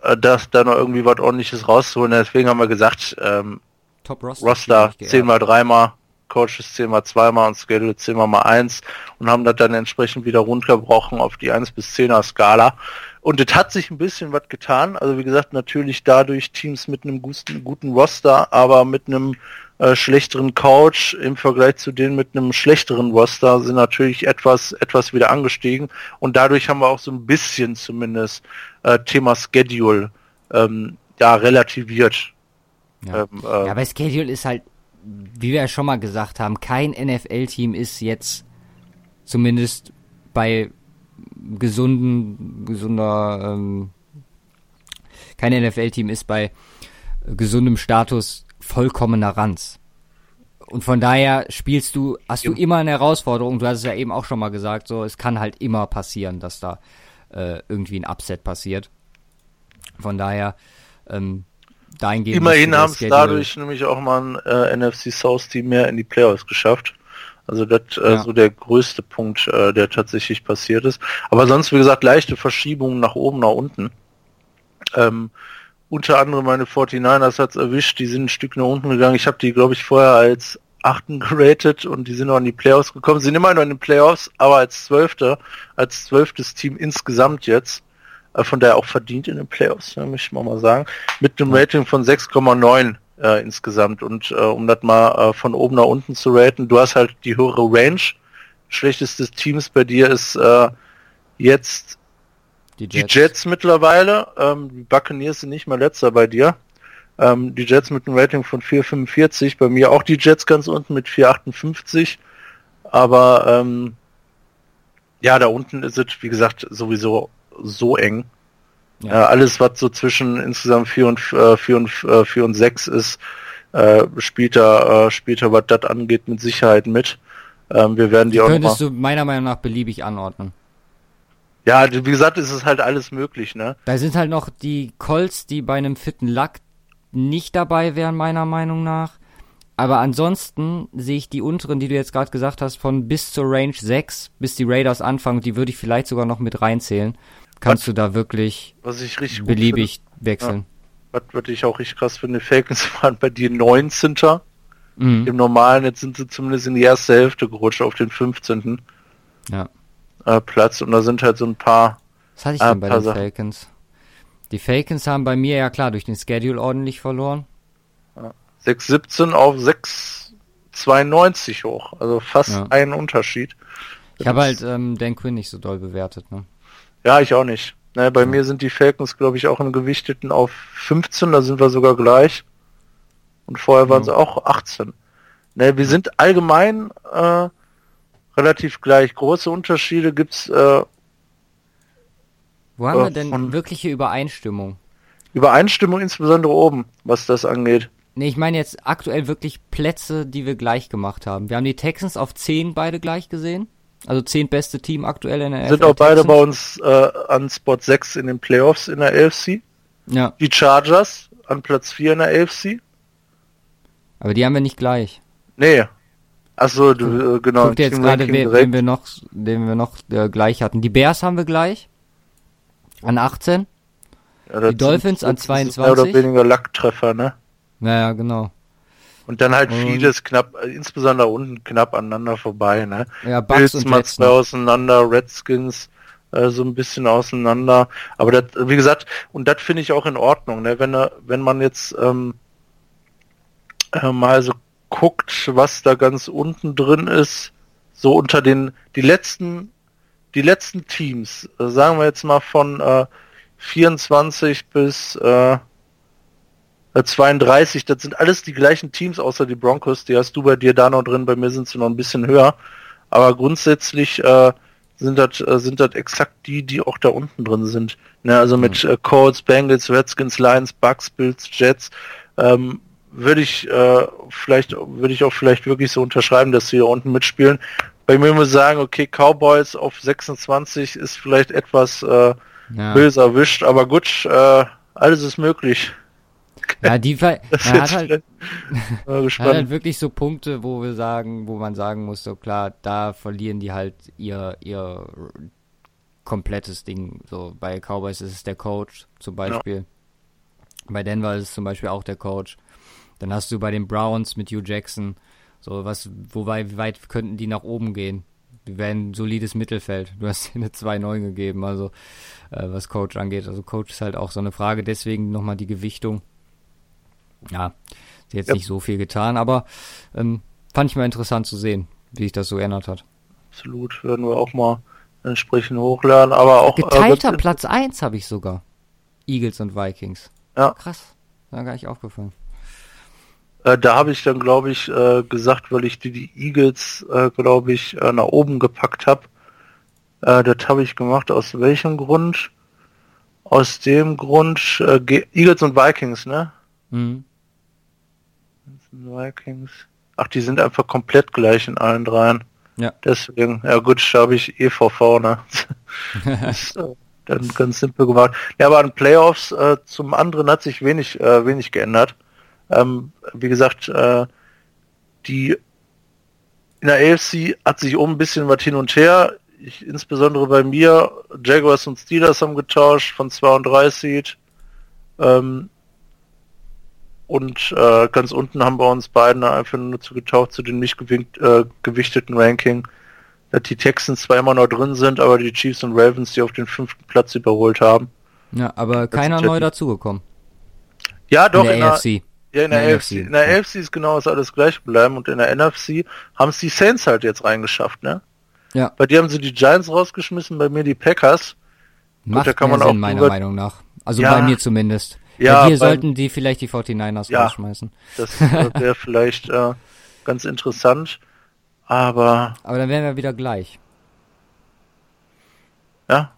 Speaker 2: äh, dass da noch irgendwie was ordentliches rauszuholen. Deswegen haben wir gesagt, ähm, Top Roster, Roster 10 mal dreimal, Coaches 10 mal zweimal und Schedule 10 mal mal 1 und haben das dann entsprechend wieder runtergebrochen auf die 1 bis 10er Skala. Und es hat sich ein bisschen was getan. Also wie gesagt, natürlich dadurch Teams mit einem guten, guten Roster, aber mit einem äh, schlechteren Couch im Vergleich zu denen mit einem schlechteren Roster sind natürlich etwas, etwas wieder angestiegen und dadurch haben wir auch so ein bisschen zumindest äh, Thema Schedule ähm, ja relativiert.
Speaker 1: Ja. Ähm, äh, ja, aber Schedule ist halt, wie wir ja schon mal gesagt haben, kein NFL-Team ist jetzt zumindest bei gesunden, gesunder, ähm, kein NFL-Team ist bei gesundem Status vollkommener Ranz. Und von daher spielst du, hast du immer eine Herausforderung, du hast es ja eben auch schon mal gesagt, so, es kann halt immer passieren, dass da äh, irgendwie ein Upset passiert. Von daher, ähm, dahingehend.
Speaker 2: Immerhin haben es dadurch nämlich auch mal ein äh, NFC South Team mehr in die Playoffs geschafft. Also das äh, ja. so der größte Punkt, äh, der tatsächlich passiert ist. Aber sonst, wie gesagt, leichte Verschiebungen nach oben, nach unten. Ähm, unter anderem meine 49ers hat's erwischt, die sind ein Stück nach unten gegangen. Ich habe die, glaube ich, vorher als achten geratet und die sind noch in die Playoffs gekommen, sind immer noch in den Playoffs, aber als zwölfter, als zwölftes Team insgesamt jetzt, äh, von daher auch verdient in den Playoffs, ja, möchte ich mal, mal sagen, mit einem Rating von 6,9 äh, insgesamt. Und äh, um das mal äh, von oben nach unten zu raten, du hast halt die höhere Range, schlechtestes Teams bei dir ist äh, jetzt die Jets, die Jets mittlerweile, ähm, die Buccaneers sind nicht mehr letzter bei dir, ähm, die Jets mit einem Rating von 4,45, bei mir auch die Jets ganz unten mit 4,58. Aber ähm, ja, da unten ist es, wie gesagt, sowieso so eng. Ja. Äh, alles, was so zwischen insgesamt 4 und, äh, 4 und, äh, 4 und 6 ist, äh, spielt da, äh, spielt da, was das angeht, mit Sicherheit mit. Ähm, wir werden die, die
Speaker 1: auch Könntest du meiner Meinung nach beliebig anordnen.
Speaker 2: Ja, wie gesagt, ist es halt alles möglich, ne?
Speaker 1: Da sind halt noch die Colts, die bei einem fitten Lack nicht dabei wären, meiner Meinung nach. Aber ansonsten sehe ich die unteren, die du jetzt gerade gesagt hast, von bis zur Range 6, bis die Raiders anfangen, die würde ich vielleicht sogar noch mit reinzählen. Kannst was, du da wirklich beliebig wechseln.
Speaker 2: Ja. Was würde ich auch richtig krass finde, Falcons <laughs> waren bei dir 19. Mhm. Im normalen, jetzt sind sie zumindest in die erste Hälfte gerutscht auf den 15. Ja. Äh, Platz und da sind halt so ein paar.
Speaker 1: Was hatte ich denn äh, bei den Falcons? Die Falcons haben bei mir ja klar durch den Schedule ordentlich verloren.
Speaker 2: 6,17 auf 6,92 hoch. Also fast ja. ein Unterschied.
Speaker 1: Ich habe halt ähm, Dan Quinn nicht so doll bewertet. Ne?
Speaker 2: Ja, ich auch nicht. Naja, bei ja. mir sind die Falcons, glaube ich, auch im Gewichteten auf 15, da sind wir sogar gleich. Und vorher waren ja. sie auch 18. Ne, wir sind allgemein äh, relativ gleich. Große Unterschiede gibt's äh,
Speaker 1: wo haben wir denn wirkliche Übereinstimmung?
Speaker 2: Übereinstimmung insbesondere oben, was das angeht.
Speaker 1: Nee, ich meine jetzt aktuell wirklich Plätze, die wir gleich gemacht haben. Wir haben die Texans auf 10 beide gleich gesehen. Also 10 beste Team aktuell in der
Speaker 2: Sind auch beide bei uns äh, an Spot 6 in den Playoffs in der AFC. Ja. Die Chargers an Platz 4 in der AFC.
Speaker 1: Aber die haben wir nicht gleich.
Speaker 2: Nee. Achso, du, äh, genau.
Speaker 1: Guck dir jetzt gerade, wen, wen wir noch, den wir noch äh, gleich hatten. Die Bears haben wir gleich. An 18. Ja, die Dolphins an 22. Mehr
Speaker 2: oder weniger Lacktreffer, ne?
Speaker 1: Naja, genau.
Speaker 2: Und dann halt vieles knapp, insbesondere unten knapp aneinander vorbei, ne?
Speaker 1: Ja, Bucks und
Speaker 2: mal zwei auseinander, Redskins äh, so ein bisschen auseinander. Aber das, wie gesagt, und das finde ich auch in Ordnung, ne? Wenn, wenn man jetzt ähm, äh, mal so guckt, was da ganz unten drin ist, so unter den, die letzten die letzten Teams, äh, sagen wir jetzt mal von äh, 24 bis äh, 32, das sind alles die gleichen Teams außer die Broncos, die hast du bei dir da noch drin, bei mir sind sie noch ein bisschen höher, aber grundsätzlich äh, sind das äh, sind das exakt die, die auch da unten drin sind. Ne, also mit mhm. äh, Colts, Bengals, Redskins, Lions, Bucks, Bills, Jets, ähm, würde ich äh, vielleicht würde ich auch vielleicht wirklich so unterschreiben, dass sie da unten mitspielen. Bei mir muss ich sagen, okay, Cowboys auf 26 ist vielleicht etwas äh, ja. böse erwischt, aber gut, äh, alles ist möglich.
Speaker 1: Ja, die Ver <laughs> <laughs> er hat, halt, hat halt wirklich so Punkte, wo wir sagen, wo man sagen muss, so klar, da verlieren die halt ihr ihr komplettes Ding. So bei Cowboys ist es der Coach zum Beispiel. Ja. Bei Denver ist es zum Beispiel auch der Coach. Dann hast du bei den Browns mit Hugh Jackson so, was, wobei, wie weit könnten die nach oben gehen? Die wären ein solides Mittelfeld. Du hast eine 2-9 gegeben, also äh, was Coach angeht. Also Coach ist halt auch so eine Frage, deswegen nochmal die Gewichtung. Ja, jetzt ja. nicht so viel getan, aber ähm, fand ich mal interessant zu sehen, wie sich das so ändert hat.
Speaker 2: Absolut, werden wir auch mal entsprechend hochladen, aber auch.
Speaker 1: Geteilter äh, Platz 1 habe ich sogar. Eagles und Vikings. Ja. Krass. Da gar nicht aufgefallen.
Speaker 2: Äh, da habe ich dann, glaube ich, äh, gesagt, weil ich die, die Eagles, äh, glaube ich, äh, nach oben gepackt habe. Äh, das habe ich gemacht. Aus welchem Grund? Aus dem Grund, äh, Eagles und Vikings, ne? Mhm. Vikings. Ach, die sind einfach komplett gleich in allen dreien. Ja. Deswegen, ja gut, da habe ich EVV, ne? <laughs> das, dann ganz simpel gemacht. Ja, aber an Playoffs äh, zum anderen hat sich wenig, äh, wenig geändert. Ähm, wie gesagt, äh, die in der AFC hat sich um ein bisschen was hin und her. Ich, insbesondere bei mir, Jaguars und Steelers haben getauscht von 2 und 3 Seed. Ähm, und äh, ganz unten haben wir uns beiden einfach nur zu getaucht zu den nicht gewinkt, äh, gewichteten Ranking, dass die Texans zwar immer noch drin sind, aber die Chiefs und Ravens die auf den fünften Platz überholt haben.
Speaker 1: Ja, aber keiner neu dazugekommen.
Speaker 2: Ja, doch, in der in AFC. Ja, in der, in AFC. In der AFC ist genau das alles gleich bleiben und in der NFC haben es die Saints halt jetzt reingeschafft, ne?
Speaker 1: Ja.
Speaker 2: Bei dir haben sie die Giants rausgeschmissen, bei mir die Packers.
Speaker 1: Macht Gut, da kann man Sinn, auch meiner Meinung nach. Also ja, bei mir zumindest. Ja, hier sollten die vielleicht die 49ers ja, rausschmeißen.
Speaker 2: Das äh, wäre <laughs> vielleicht äh, ganz interessant, aber.
Speaker 1: Aber dann wären wir wieder gleich.
Speaker 2: Ja?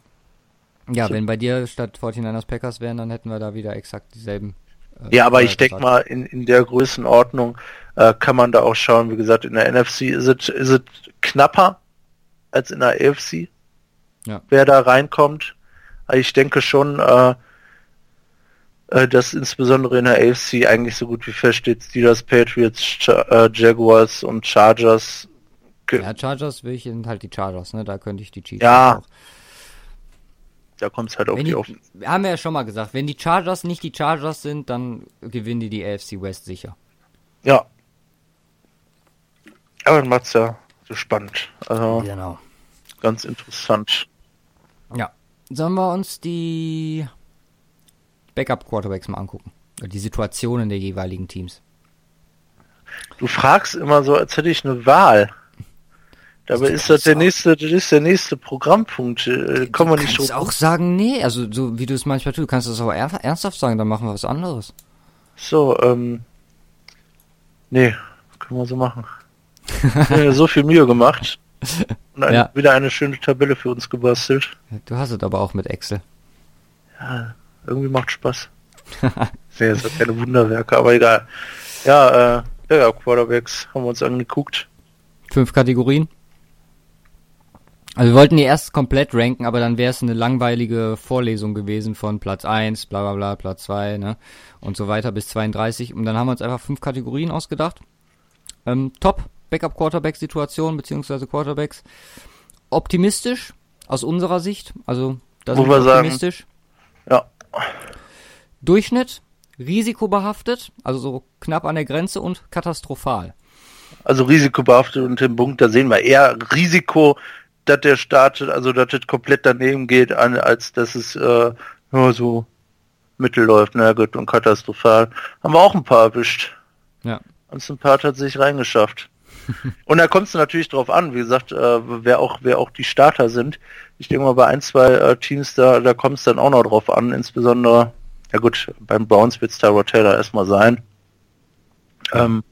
Speaker 1: Ja, so. wenn bei dir statt 49ers Packers wären, dann hätten wir da wieder exakt dieselben.
Speaker 2: Äh, ja, aber ich denke mal, in, in der Größenordnung äh, kann man da auch schauen. Wie gesagt, in der NFC ist es, ist es knapper als in der AFC. Ja. Wer da reinkommt. Ich denke schon, äh, äh, dass insbesondere in der AFC eigentlich so gut wie feststeht, Steelers, Patriots, Ch äh, Jaguars und Chargers.
Speaker 1: Ja, Chargers will ich sind halt die Chargers, ne? Da könnte ich die
Speaker 2: Chiefs Ja. Auch. Da kommt es halt auf
Speaker 1: die,
Speaker 2: die auf.
Speaker 1: Haben wir ja schon mal gesagt, wenn die Chargers nicht die Chargers sind, dann gewinnen die die AFC West sicher.
Speaker 2: Ja. Aber dann macht's ja so spannend. Also
Speaker 1: genau.
Speaker 2: Ganz interessant.
Speaker 1: Ja. Sollen wir uns die Backup-Quarterbacks mal angucken. Die Situationen der jeweiligen Teams.
Speaker 2: Du fragst immer so, als hätte ich eine Wahl. Dabei ist das der nächste, das ist der nächste Programmpunkt. Äh, kommen wir nicht.
Speaker 1: Du auch sagen, nee, also so wie du es manchmal tust, du kannst das aber ernsthaft sagen, dann machen wir was anderes.
Speaker 2: So, ähm, nee, können wir so machen. ja, so viel Mühe gemacht. <laughs> Und eine, ja. wieder eine schöne Tabelle für uns gebastelt.
Speaker 1: Du hast es aber auch mit Excel.
Speaker 2: Ja, irgendwie macht Spaß. <laughs> Sehr, so keine Wunderwerke, aber egal. Ja, äh, ja, Quarterbacks haben wir uns angeguckt.
Speaker 1: Fünf Kategorien. Also wir wollten die erst komplett ranken, aber dann wäre es eine langweilige Vorlesung gewesen von Platz 1, bla bla bla, Platz 2, ne? Und so weiter bis 32. Und dann haben wir uns einfach fünf Kategorien ausgedacht. Ähm, top, Backup Quarterback Situation, beziehungsweise Quarterbacks. Optimistisch, aus unserer Sicht. Also
Speaker 2: das ist optimistisch. Sagen, ja.
Speaker 1: Durchschnitt, risikobehaftet, also so knapp an der Grenze und katastrophal.
Speaker 2: Also risikobehaftet und im Punkt, da sehen wir eher Risiko, dass der startet, also dass es komplett daneben geht, an, als dass es äh, nur so mittel läuft. Na gut, und katastrophal. Haben wir auch ein paar erwischt.
Speaker 1: Ja.
Speaker 2: Uns ein paar tatsächlich reingeschafft. <laughs> und da kommt es natürlich drauf an, wie gesagt, äh, wer auch wer auch die Starter sind ich denke mal, bei ein, zwei äh, Teams, da, da kommt es dann auch noch drauf an, insbesondere, ja gut, beim Browns wird es Tyrod Taylor erstmal sein. Ähm,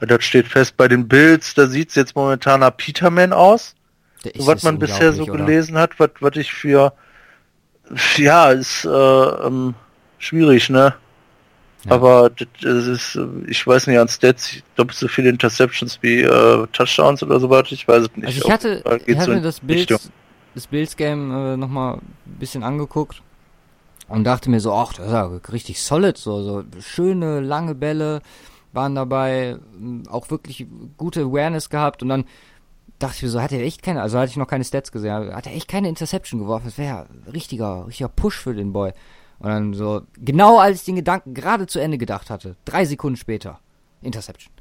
Speaker 2: das steht fest. Bei den Bills, da sieht es jetzt momentan nach Peterman aus. So, was man bisher so oder? gelesen hat, was, was ich für, ja, ist äh, ähm, schwierig, ne? Ja. Aber das ist, ich weiß nicht, an Stats, doppelt so viele Interceptions wie äh, Touchdowns oder so weiter, ich weiß es nicht.
Speaker 1: Also ich hatte, ich hatte so das Bild, das Bills-Game äh, nochmal ein bisschen angeguckt und dachte mir so, ach, das ist ja richtig solid, so, so schöne, lange Bälle waren dabei, auch wirklich gute Awareness gehabt und dann dachte ich mir so, hat er echt keine, also hatte ich noch keine Stats gesehen, hat er echt keine Interception geworfen, das wäre ja richtiger, richtiger Push für den Boy. Und dann so, genau als ich den Gedanken gerade zu Ende gedacht hatte, drei Sekunden später, Interception.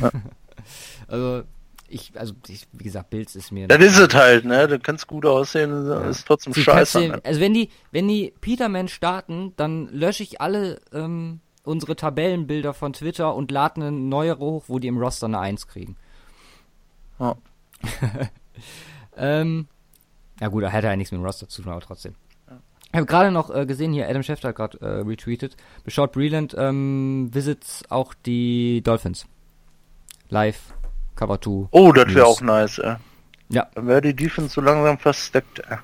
Speaker 1: Ja. <laughs> also, ich, also ich, wie gesagt, Bills ist mir.
Speaker 2: Das ist es halt, ne? Du kannst gut aussehen, ja. ist trotzdem Sie scheiße.
Speaker 1: Den, also wenn die, wenn die Peterman starten, dann lösche ich alle ähm, unsere Tabellenbilder von Twitter und lade eine neue hoch, wo die im Roster eine 1 kriegen.
Speaker 2: Ja. <laughs>
Speaker 1: ähm, ja gut, da hätte er nichts mit dem Roster zu tun, aber trotzdem. Ich habe gerade noch äh, gesehen, hier Adam Schefter hat gerade äh, retweetet, beschaut Breland ähm, visits auch die Dolphins. Live Cover 2.
Speaker 2: Oh, das wäre auch nice,
Speaker 1: ey. Ja.
Speaker 2: Dann wäre die Defense so langsam versteckt, ey.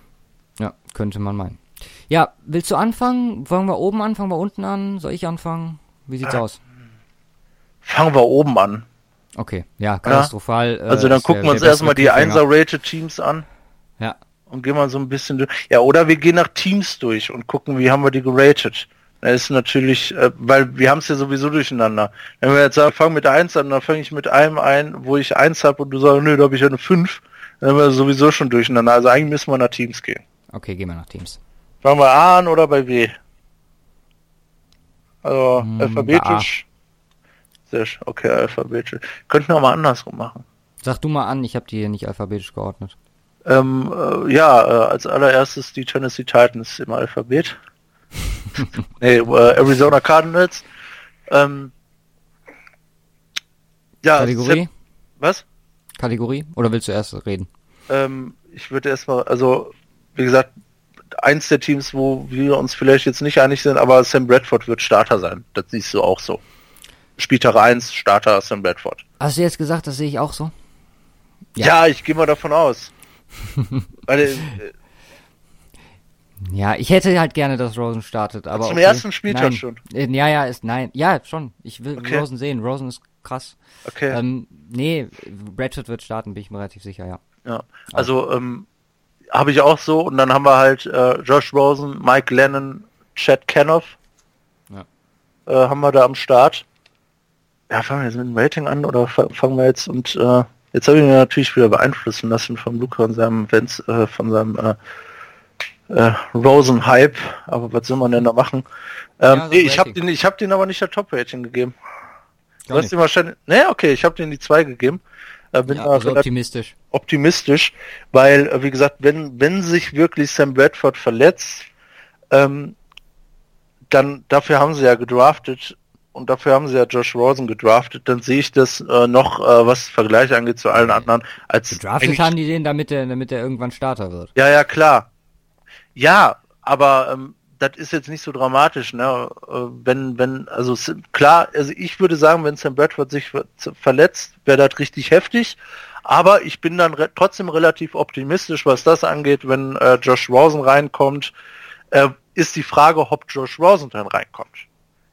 Speaker 1: Ja, könnte man meinen. Ja, willst du anfangen? Wollen wir oben anfangen, wir unten an? Soll ich anfangen? Wie sieht's äh, aus?
Speaker 2: Fangen wir oben an.
Speaker 1: Okay, ja, katastrophal.
Speaker 2: Ja? Also dann äh, gucken wir uns erstmal die 1er-Rated-Teams an.
Speaker 1: Ja.
Speaker 2: und gehen mal so ein bisschen durch. Ja, oder wir gehen nach Teams durch und gucken, wie haben wir die geratet. Das ist natürlich, äh, weil wir haben es ja sowieso durcheinander. Wenn wir jetzt sagen, fangen mit 1 an, dann fange ich mit einem ein, wo ich 1 habe und du sagst, nö, da habe ich ja eine 5, dann haben wir sowieso schon durcheinander. Also eigentlich müssen wir nach Teams gehen.
Speaker 1: Okay, gehen wir nach Teams.
Speaker 2: Fangen wir A an oder bei W? Also hm, alphabetisch. Sehr schön. Okay, alphabetisch. Könnten wir mal andersrum machen.
Speaker 1: Sag du mal an, ich habe die hier nicht alphabetisch geordnet.
Speaker 2: Ähm, äh, ja, äh, als allererstes die Tennessee Titans im Alphabet. <laughs> nee, äh, Arizona Cardinals. Ähm,
Speaker 1: ja, Kategorie?
Speaker 2: Sepp, was?
Speaker 1: Kategorie? Oder willst du erst reden?
Speaker 2: Ähm, ich würde erstmal, also, wie gesagt, eins der Teams, wo wir uns vielleicht jetzt nicht einig sind, aber Sam Bradford wird Starter sein. Das siehst du auch so. Spieltag 1, Starter Sam Bradford.
Speaker 1: Hast du jetzt gesagt, das sehe ich auch so?
Speaker 2: Ja, ja ich gehe mal davon aus. <laughs> Weil, äh,
Speaker 1: ja, ich hätte halt gerne, dass Rosen startet, aber.
Speaker 2: Zum okay. ersten Spieltag
Speaker 1: nein.
Speaker 2: schon.
Speaker 1: Äh, ja, ja, ist nein. Ja, schon. Ich will okay. Rosen sehen. Rosen ist krass.
Speaker 2: Okay.
Speaker 1: Ähm, nee, Bradford wird starten, bin ich mir relativ sicher, ja.
Speaker 2: Ja. Also, ähm, habe ich auch so und dann haben wir halt äh, Josh Rosen, Mike Lennon, Chad Kenoff. Ja. Äh, haben wir da am Start. Ja, fangen wir jetzt mit dem Rating an oder fangen wir jetzt und äh, jetzt habe ich mich natürlich wieder beeinflussen lassen vom Luca und seinem Fans, äh, von seinem äh, äh, Rosen Hype, aber was soll man denn da machen? Ähm, ja, nee, ich habe den, ich habe den aber nicht der Top Rating gegeben. Du hast ihn wahrscheinlich, ne, okay, ich habe den die zwei gegeben.
Speaker 1: Äh, bin ja, also optimistisch.
Speaker 2: Optimistisch, weil, äh, wie gesagt, wenn, wenn sich wirklich Sam Bradford verletzt, ähm, dann dafür haben sie ja gedraftet und dafür haben sie ja Josh Rosen gedraftet, dann sehe ich das äh, noch, äh, was Vergleich angeht zu allen anderen, als
Speaker 1: gedraftet haben die den, damit er, damit er irgendwann Starter wird.
Speaker 2: Ja, ja, klar. Ja, aber ähm, das ist jetzt nicht so dramatisch, ne? Äh, wenn, wenn, also klar, also ich würde sagen, wenn Sam Bradford sich verletzt, wäre das richtig heftig. Aber ich bin dann re trotzdem relativ optimistisch, was das angeht, wenn äh, Josh Rosen reinkommt. Äh, ist die Frage, ob Josh Rosen dann reinkommt.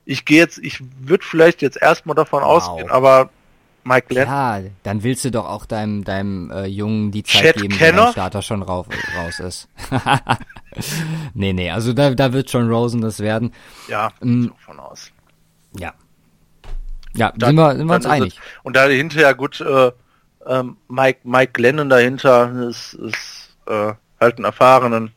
Speaker 2: Ich gehe jetzt, ich würde vielleicht jetzt erstmal davon wow. ausgehen, aber Mike Glenn.
Speaker 1: Ja, dann willst du doch auch deinem, deinem äh, Jungen die Zeit Chad geben, wenn der Starter schon rauf, raus ist. <laughs> nee, nee, also da, da wird schon Rosen das werden.
Speaker 2: Ja, ähm, von aus.
Speaker 1: Ja. Ja, dann, sind wir, sind wir uns einig.
Speaker 2: Es, und da hinterher gut, äh, ähm, Mike, Mike Glennon dahinter ist, ist äh, halt ein erfahrenen.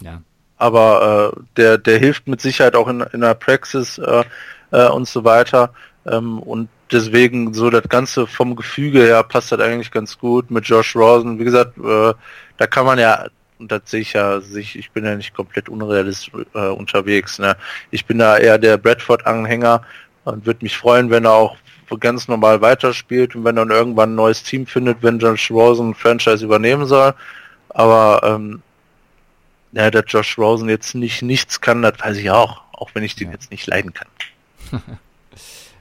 Speaker 1: Ja.
Speaker 2: Aber äh, der, der hilft mit Sicherheit auch in, in der Praxis äh, äh, und so weiter. Ähm, und deswegen so das Ganze vom Gefüge her passt das eigentlich ganz gut mit Josh Rosen. Wie gesagt, äh, da kann man ja und das sehe ich ja, sich, ich bin ja nicht komplett unrealistisch äh, unterwegs. Ne? Ich bin da eher der Bradford-Anhänger und würde mich freuen, wenn er auch ganz normal weiterspielt und wenn er dann irgendwann ein neues Team findet, wenn Josh Rosen Franchise übernehmen soll. Aber ähm, ja, dass Josh Rosen jetzt nicht nichts kann, das weiß ich auch, auch wenn ich den ja. jetzt nicht leiden kann. <laughs>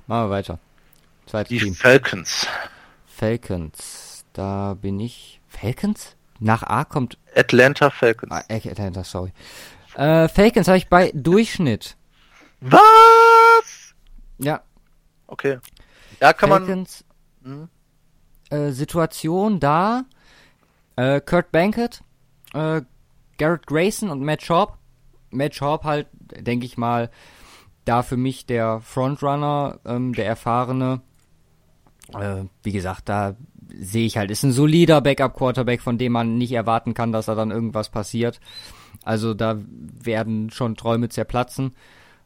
Speaker 1: Machen wir weiter.
Speaker 2: Zweites Die Team. Falcons.
Speaker 1: Falcons. Da bin ich. Falcons? Nach A kommt.
Speaker 2: Atlanta Falcons.
Speaker 1: Ah, Atlanta, sorry. Äh, Falcons habe ich bei Durchschnitt.
Speaker 2: Was?
Speaker 1: Ja.
Speaker 2: Okay. Ja, kann
Speaker 1: Falcons, man. Hm? Äh, Situation da. Äh, Kurt Bankett, äh, Garrett Grayson und Matt Schaub. Matt Schaub halt, denke ich mal, da für mich der Frontrunner, ähm, der erfahrene. Äh, wie gesagt, da sehe ich halt, ist ein solider Backup-Quarterback, von dem man nicht erwarten kann, dass da dann irgendwas passiert. Also da werden schon Träume zerplatzen.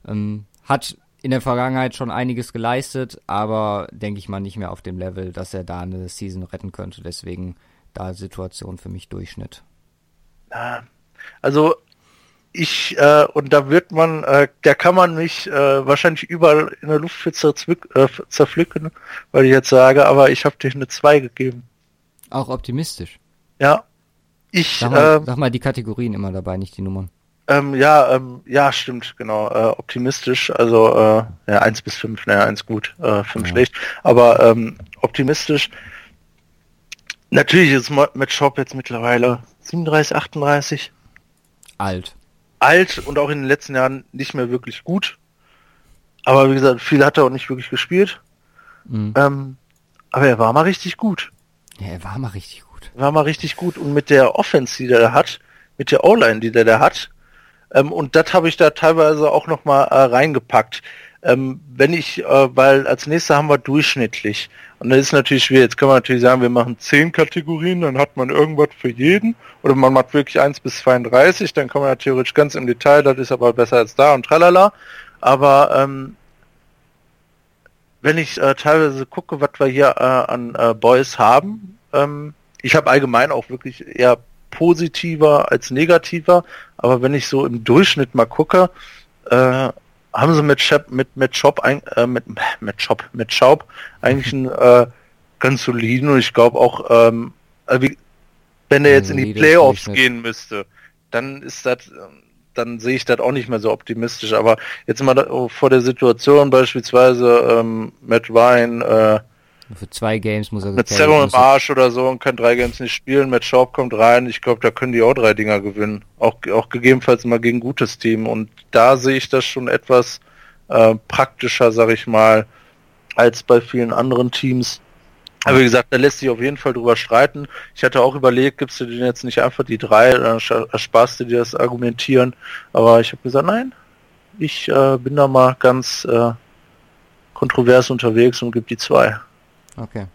Speaker 1: Ähm, hat in der Vergangenheit schon einiges geleistet, aber denke ich mal nicht mehr auf dem Level, dass er da eine Season retten könnte. Deswegen da Situation für mich Durchschnitt.
Speaker 2: Also ich, äh, und da wird man, äh, da kann man mich äh, wahrscheinlich überall in der Luft für äh, zerpflücken, weil ich jetzt sage, aber ich habe dir eine 2 gegeben.
Speaker 1: Auch optimistisch.
Speaker 2: Ja. Ich,
Speaker 1: sag mal, ähm, sag mal die Kategorien immer dabei, nicht die Nummern.
Speaker 2: Ähm, ja, ähm, ja, stimmt, genau. Äh, optimistisch, also äh, ja, 1 bis 5, naja, 1 gut, äh, 5 ja. schlecht. Aber ähm, optimistisch. Natürlich ist mit Shop jetzt mittlerweile 37, 38.
Speaker 1: Alt
Speaker 2: alt und auch in den letzten Jahren nicht mehr wirklich gut. Aber wie gesagt, viel hat er auch nicht wirklich gespielt. Mhm. Ähm, aber er war mal richtig gut.
Speaker 1: Ja, er war mal richtig gut. gut.
Speaker 2: War mal richtig gut. Und mit der Offense, die der hat, mit der O-Line, die der da hat, ähm, und das habe ich da teilweise auch noch mal äh, reingepackt. Ähm, wenn ich, äh, weil als nächstes haben wir durchschnittlich. Und das ist natürlich schwierig. Jetzt kann man natürlich sagen, wir machen zehn Kategorien, dann hat man irgendwas für jeden. Oder man macht wirklich 1 bis 32, dann kann man ja theoretisch ganz im Detail, das ist aber besser als da und tralala. Aber ähm, wenn ich äh, teilweise gucke, was wir hier äh, an äh, Boys haben, ähm, ich habe allgemein auch wirklich eher positiver als negativer, aber wenn ich so im Durchschnitt mal gucke, äh, haben sie mit Shop, mit mit Shop ein, äh, mit mit Shop mit Schaub eigentlich einen <laughs> äh, ganz soliden und ich glaube auch ähm, äh, wie, wenn er jetzt in die Playoffs gehen müsste, dann ist das dann sehe ich das auch nicht mehr so optimistisch. Aber jetzt mal da, vor der Situation beispielsweise ähm, Matt Ryan äh,
Speaker 1: für zwei Games muss er
Speaker 2: mit Zero im Arsch oder so und kann drei Games nicht spielen. Matt Schaub kommt rein. Ich glaube, da können die auch drei Dinger gewinnen. Auch, auch gegebenenfalls mal gegen ein gutes Team. Und da sehe ich das schon etwas äh, praktischer, sag ich mal, als bei vielen anderen Teams. Aber wie gesagt, da lässt sich auf jeden Fall drüber streiten. Ich hatte auch überlegt, gibst du denen jetzt nicht einfach die drei, dann ersparst du dir das Argumentieren. Aber ich habe gesagt, nein, ich äh, bin da mal ganz äh, kontrovers unterwegs und gebe die zwei.
Speaker 1: Okay.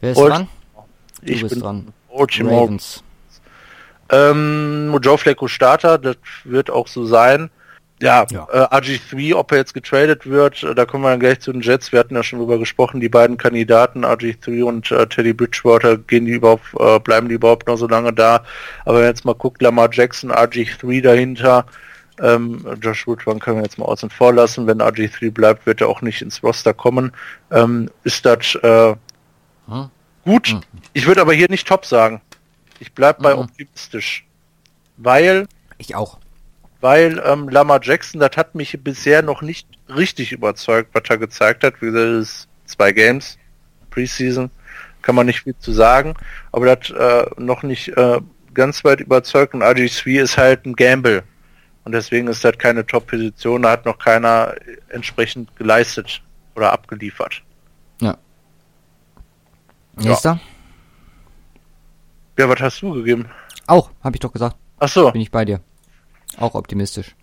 Speaker 1: Wer ist Old dran?
Speaker 2: Du ich bin dran. Ravens. Ähm, Joe Flacco Starter, das wird auch so sein. Ja, ja. Äh, RG3, ob er jetzt getradet wird, äh, da kommen wir dann gleich zu den Jets. Wir hatten ja schon drüber gesprochen, die beiden Kandidaten, RG3 und äh, Teddy Bridgewater, gehen die überhaupt, äh, bleiben die überhaupt noch so lange da? Aber wenn jetzt mal guckt, Lamar Jackson, RG3 dahinter, ähm, Josh Woodburn können wir jetzt mal außen vor lassen. Wenn RG3 bleibt, wird er auch nicht ins Roster kommen. Ähm, ist das äh, hm? gut? Hm. Ich würde aber hier nicht top sagen. Ich bleibe bei hm. optimistisch. Weil...
Speaker 1: Ich auch
Speaker 2: weil ähm, Lama Jackson, das hat mich bisher noch nicht richtig überzeugt, was er gezeigt hat. Wie gesagt, das ist zwei Games, Preseason, kann man nicht viel zu sagen, aber das äh, noch nicht äh, ganz weit überzeugt und RG3 ist halt ein Gamble und deswegen ist das keine Top-Position, da hat noch keiner entsprechend geleistet oder abgeliefert.
Speaker 1: Ja. Nächster?
Speaker 2: Ja, was hast du gegeben?
Speaker 1: Auch, habe ich doch gesagt.
Speaker 2: Ach so.
Speaker 1: Bin ich bei dir. Auch optimistisch.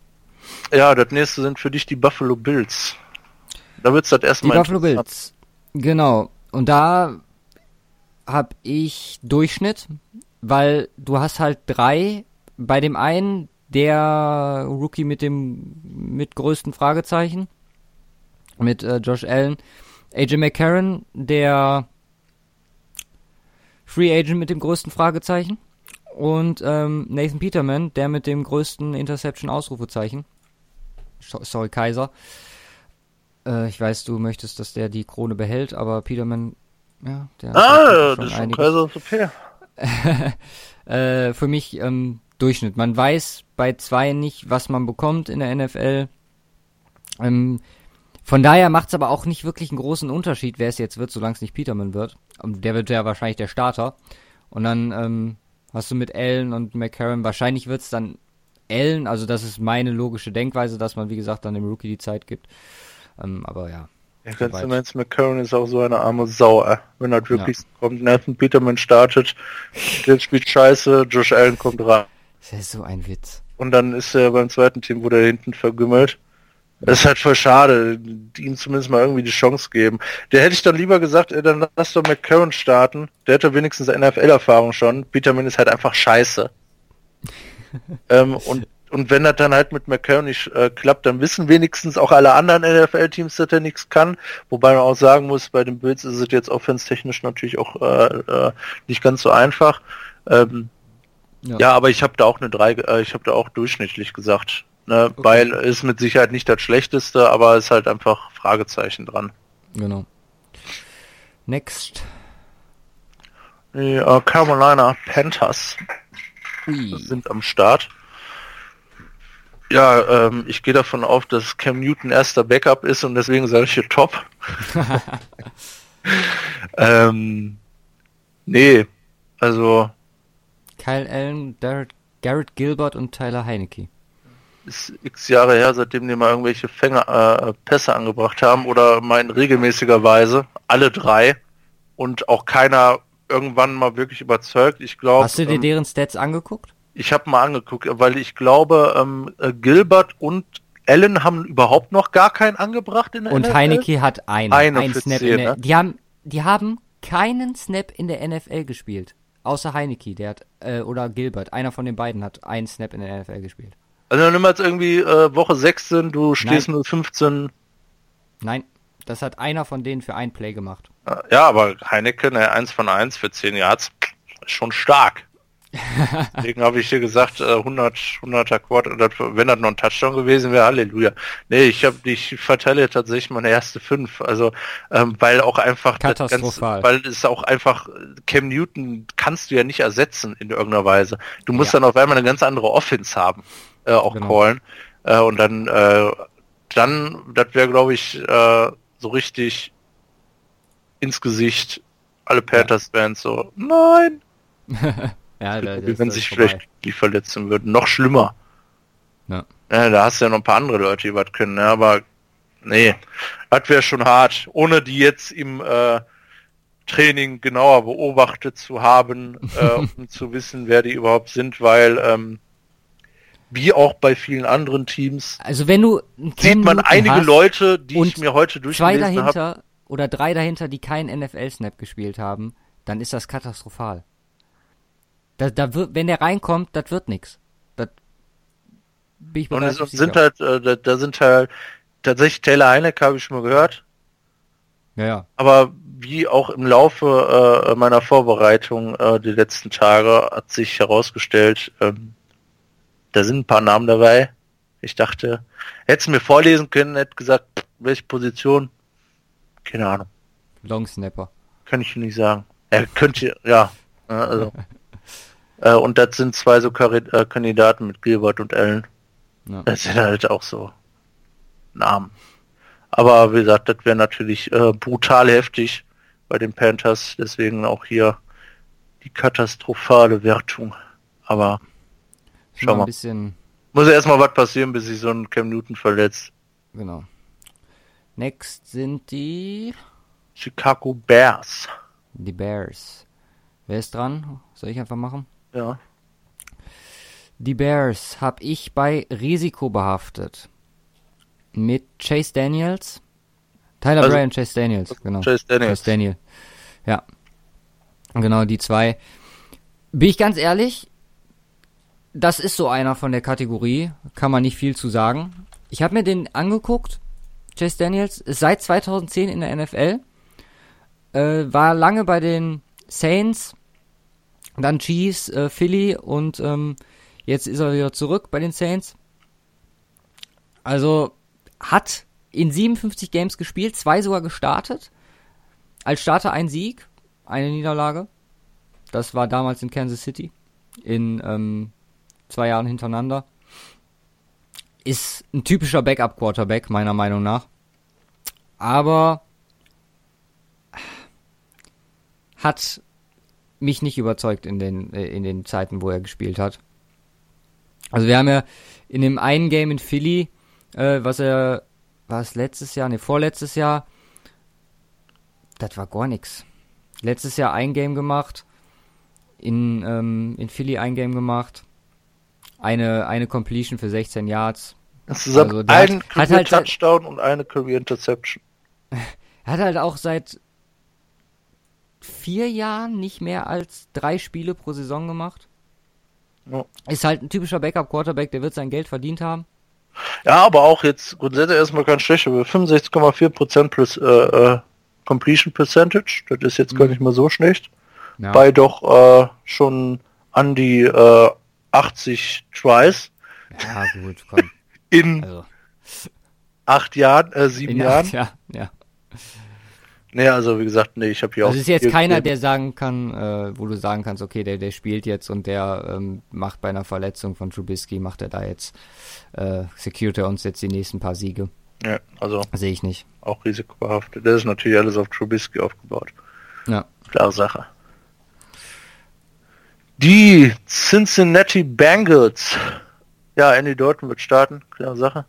Speaker 2: Ja, das nächste sind für dich die Buffalo Bills. Da wird's das erstmal.
Speaker 1: Die Buffalo Bills. Genau. Und da habe ich Durchschnitt, weil du hast halt drei. Bei dem einen der Rookie mit dem mit größten Fragezeichen mit äh, Josh Allen, AJ McCarron, der Free Agent mit dem größten Fragezeichen und ähm, Nathan Peterman, der mit dem größten Interception-Ausrufezeichen. Sorry, Kaiser. Äh, ich weiß, du möchtest, dass der die Krone behält, aber Peterman, ja, der
Speaker 2: ah, das ist schon Kaiser ist okay. <laughs>
Speaker 1: äh, für mich ähm, Durchschnitt. Man weiß bei zwei nicht, was man bekommt in der NFL. Ähm, von daher macht es aber auch nicht wirklich einen großen Unterschied, wer es jetzt wird, solange es nicht Peterman wird. Und der wird ja wahrscheinlich der Starter. Und dann ähm, hast du mit Allen und McCarron. Wahrscheinlich wird es dann Allen, also das ist meine logische Denkweise, dass man, wie gesagt, dann dem Rookie die Zeit gibt. Ähm, aber ja.
Speaker 2: Ja, ganz im Ernst, McCarron ist auch so eine arme Sau, äh. wenn er wirklich ja. kommt. Nathan Peterman startet, der spielt scheiße, Josh Allen kommt rein.
Speaker 1: Das ist so ein Witz.
Speaker 2: Und dann ist er beim zweiten Team, wo der hinten vergümmelt. Das ist halt voll schade, ihm zumindest mal irgendwie die Chance geben. Der hätte ich dann lieber gesagt, ey, dann lass doch McCarron starten. Der hätte wenigstens NFL-Erfahrung schon. Peterman ist halt einfach scheiße. <laughs> ähm, und, und wenn das dann halt mit McCarron nicht äh, klappt, dann wissen wenigstens auch alle anderen NFL-Teams, dass er nichts kann. Wobei man auch sagen muss, bei den Bills ist es jetzt offenstechnisch natürlich auch äh, äh, nicht ganz so einfach. Ähm, ja. ja. aber ich habe da auch eine drei, äh, ich habe da auch durchschnittlich gesagt. Ne, okay. Weil ist mit Sicherheit nicht das Schlechteste, aber ist halt einfach Fragezeichen dran.
Speaker 1: Genau. Next.
Speaker 2: Die uh, Carolina Panthers Ui. sind am Start. Ja, ähm, ich gehe davon auf, dass Cam Newton erster Backup ist und deswegen sage ich hier top. <laughs> <laughs> ähm, nee, also.
Speaker 1: Kyle Allen, Garrett Gilbert und Tyler Heinecke
Speaker 2: ist x Jahre her, seitdem die mal irgendwelche Fänger, äh, Pässe angebracht haben oder meinen regelmäßigerweise alle drei und auch keiner irgendwann mal wirklich überzeugt. Ich glaube.
Speaker 1: Hast du dir ähm, deren Stats angeguckt?
Speaker 2: Ich habe mal angeguckt, weil ich glaube, ähm, äh, Gilbert und Allen haben überhaupt noch gar keinen angebracht in
Speaker 1: der Und NFL? Heineke hat einen, eine einen Snap 10, in der, ne? die haben die haben keinen Snap in der NFL gespielt. Außer Heineke, der hat, äh, oder Gilbert, einer von den beiden hat einen Snap in der NFL gespielt.
Speaker 2: Also nimm jetzt irgendwie äh, Woche 16, du stehst Nein. nur 15.
Speaker 1: Nein, das hat einer von denen für ein Play gemacht.
Speaker 2: Ja, aber Heineken, ne, 1 von 1 für 10 Yards, ist schon stark. <laughs> Deswegen habe ich dir gesagt, 100, 100er Quad, wenn das noch ein Touchdown gewesen wäre, Halleluja. Nee, ich habe, ich verteile tatsächlich meine erste fünf, also ähm, weil auch einfach
Speaker 1: Katastrophal.
Speaker 2: Ganz, weil es auch einfach Cam Newton kannst du ja nicht ersetzen in irgendeiner Weise. Du musst ja. dann auf einmal eine ganz andere Offense haben, äh, auch genau. callen äh, und dann, äh, dann, das wäre glaube ich äh, so richtig ins Gesicht alle Panthers-Fans so, nein. <laughs> ja, da, wenn sich vorbei. vielleicht die verletzen würden. Noch schlimmer. Ja. ja. Da hast du ja noch ein paar andere Leute, die was können, ja, aber nee, das wäre schon hart. Ohne die jetzt im äh, Training genauer beobachtet zu haben, äh, <laughs> um zu wissen, wer die überhaupt sind, weil ähm, wie auch bei vielen anderen Teams.
Speaker 1: Also wenn du
Speaker 2: sieht man einige Leute, die ich mir heute durchgelesen
Speaker 1: habe. Zwei dahinter hab, oder drei dahinter, die keinen NFL-Snap gespielt haben, dann ist das katastrophal. Da, da wird, wenn der reinkommt, das wird nix. Das
Speaker 2: bin ich Und es sind halt, äh, da, da, sind halt tatsächlich Taylor Heineck, habe ich schon mal gehört.
Speaker 1: Ja, ja.
Speaker 2: Aber wie auch im Laufe äh, meiner Vorbereitung äh, die letzten Tage hat sich herausgestellt, ähm, da sind ein paar Namen dabei. Ich dachte, hätte es mir vorlesen können, hätte gesagt, welche Position, keine Ahnung.
Speaker 1: Long Snapper.
Speaker 2: Kann ich nicht sagen. Er könnte, ja. Also. <laughs> äh, und das sind zwei so äh, Kandidaten mit Gilbert und Allen. Ja. Das sind halt auch so Namen. Aber wie gesagt, das wäre natürlich äh, brutal heftig bei den Panthers. Deswegen auch hier die katastrophale Wertung. Aber schau mal.
Speaker 1: Bisschen...
Speaker 2: Muss ja erstmal was passieren, bis sich so ein Cam Newton verletzt.
Speaker 1: Genau. Next sind die
Speaker 2: Chicago Bears.
Speaker 1: Die Bears. Wer ist dran? Soll ich einfach machen?
Speaker 2: Ja.
Speaker 1: Die Bears habe ich bei Risiko behaftet. Mit Chase Daniels. Tyler also, Bray und Chase Daniels, genau.
Speaker 2: Chase Daniels.
Speaker 1: Chase Daniel. Ja. Genau, die zwei. Bin ich ganz ehrlich, das ist so einer von der Kategorie, kann man nicht viel zu sagen. Ich habe mir den angeguckt Chase Daniels, ist seit 2010 in der NFL, äh, war lange bei den Saints, dann Chiefs, äh, Philly und ähm, jetzt ist er wieder zurück bei den Saints. Also hat in 57 Games gespielt, zwei sogar gestartet. Als Starter ein Sieg, eine Niederlage. Das war damals in Kansas City. In ähm, zwei Jahren hintereinander ist ein typischer Backup-Quarterback, meiner Meinung nach. Aber hat mich nicht überzeugt in den, äh, in den Zeiten, wo er gespielt hat. Also wir haben ja in dem einen Game in Philly, äh, was er, war es letztes Jahr, ne, vorletztes Jahr, das war gar nichts. Letztes Jahr ein Game gemacht, in, ähm, in Philly ein Game gemacht, eine, eine Completion für 16 Yards.
Speaker 2: Zusammen also ein hat, halt Touchdown und eine Career Interception.
Speaker 1: Er <laughs> hat halt auch seit vier Jahren nicht mehr als drei Spiele pro Saison gemacht. Ja. Ist halt ein typischer Backup-Quarterback, der wird sein Geld verdient haben.
Speaker 2: Ja, aber auch jetzt grundsätzlich erstmal ganz schlecht, aber 65,4% plus äh, äh, Completion Percentage, das ist jetzt mhm. gar nicht mal so schlecht. Ja. Bei doch äh, schon an die äh, 80 Tries.
Speaker 1: Ja, gut, komm. <laughs>
Speaker 2: In also. acht Jahren, äh, sieben In Jahren. Acht,
Speaker 1: ja.
Speaker 2: Nee, also wie gesagt, nee, ich habe hier
Speaker 1: also auch. Es ist jetzt keiner, der sagen kann, äh, wo du sagen kannst, okay, der, der spielt jetzt und der ähm, macht bei einer Verletzung von Trubisky, macht er da jetzt, äh, securiert er uns jetzt die nächsten paar Siege.
Speaker 2: Ja, also.
Speaker 1: Sehe ich nicht.
Speaker 2: Auch risikobehaftet. Das ist natürlich alles auf Trubisky aufgebaut.
Speaker 1: Ja.
Speaker 2: Klare Sache. Die Cincinnati Bengals. Ja, Andy Dalton wird starten, klare Sache.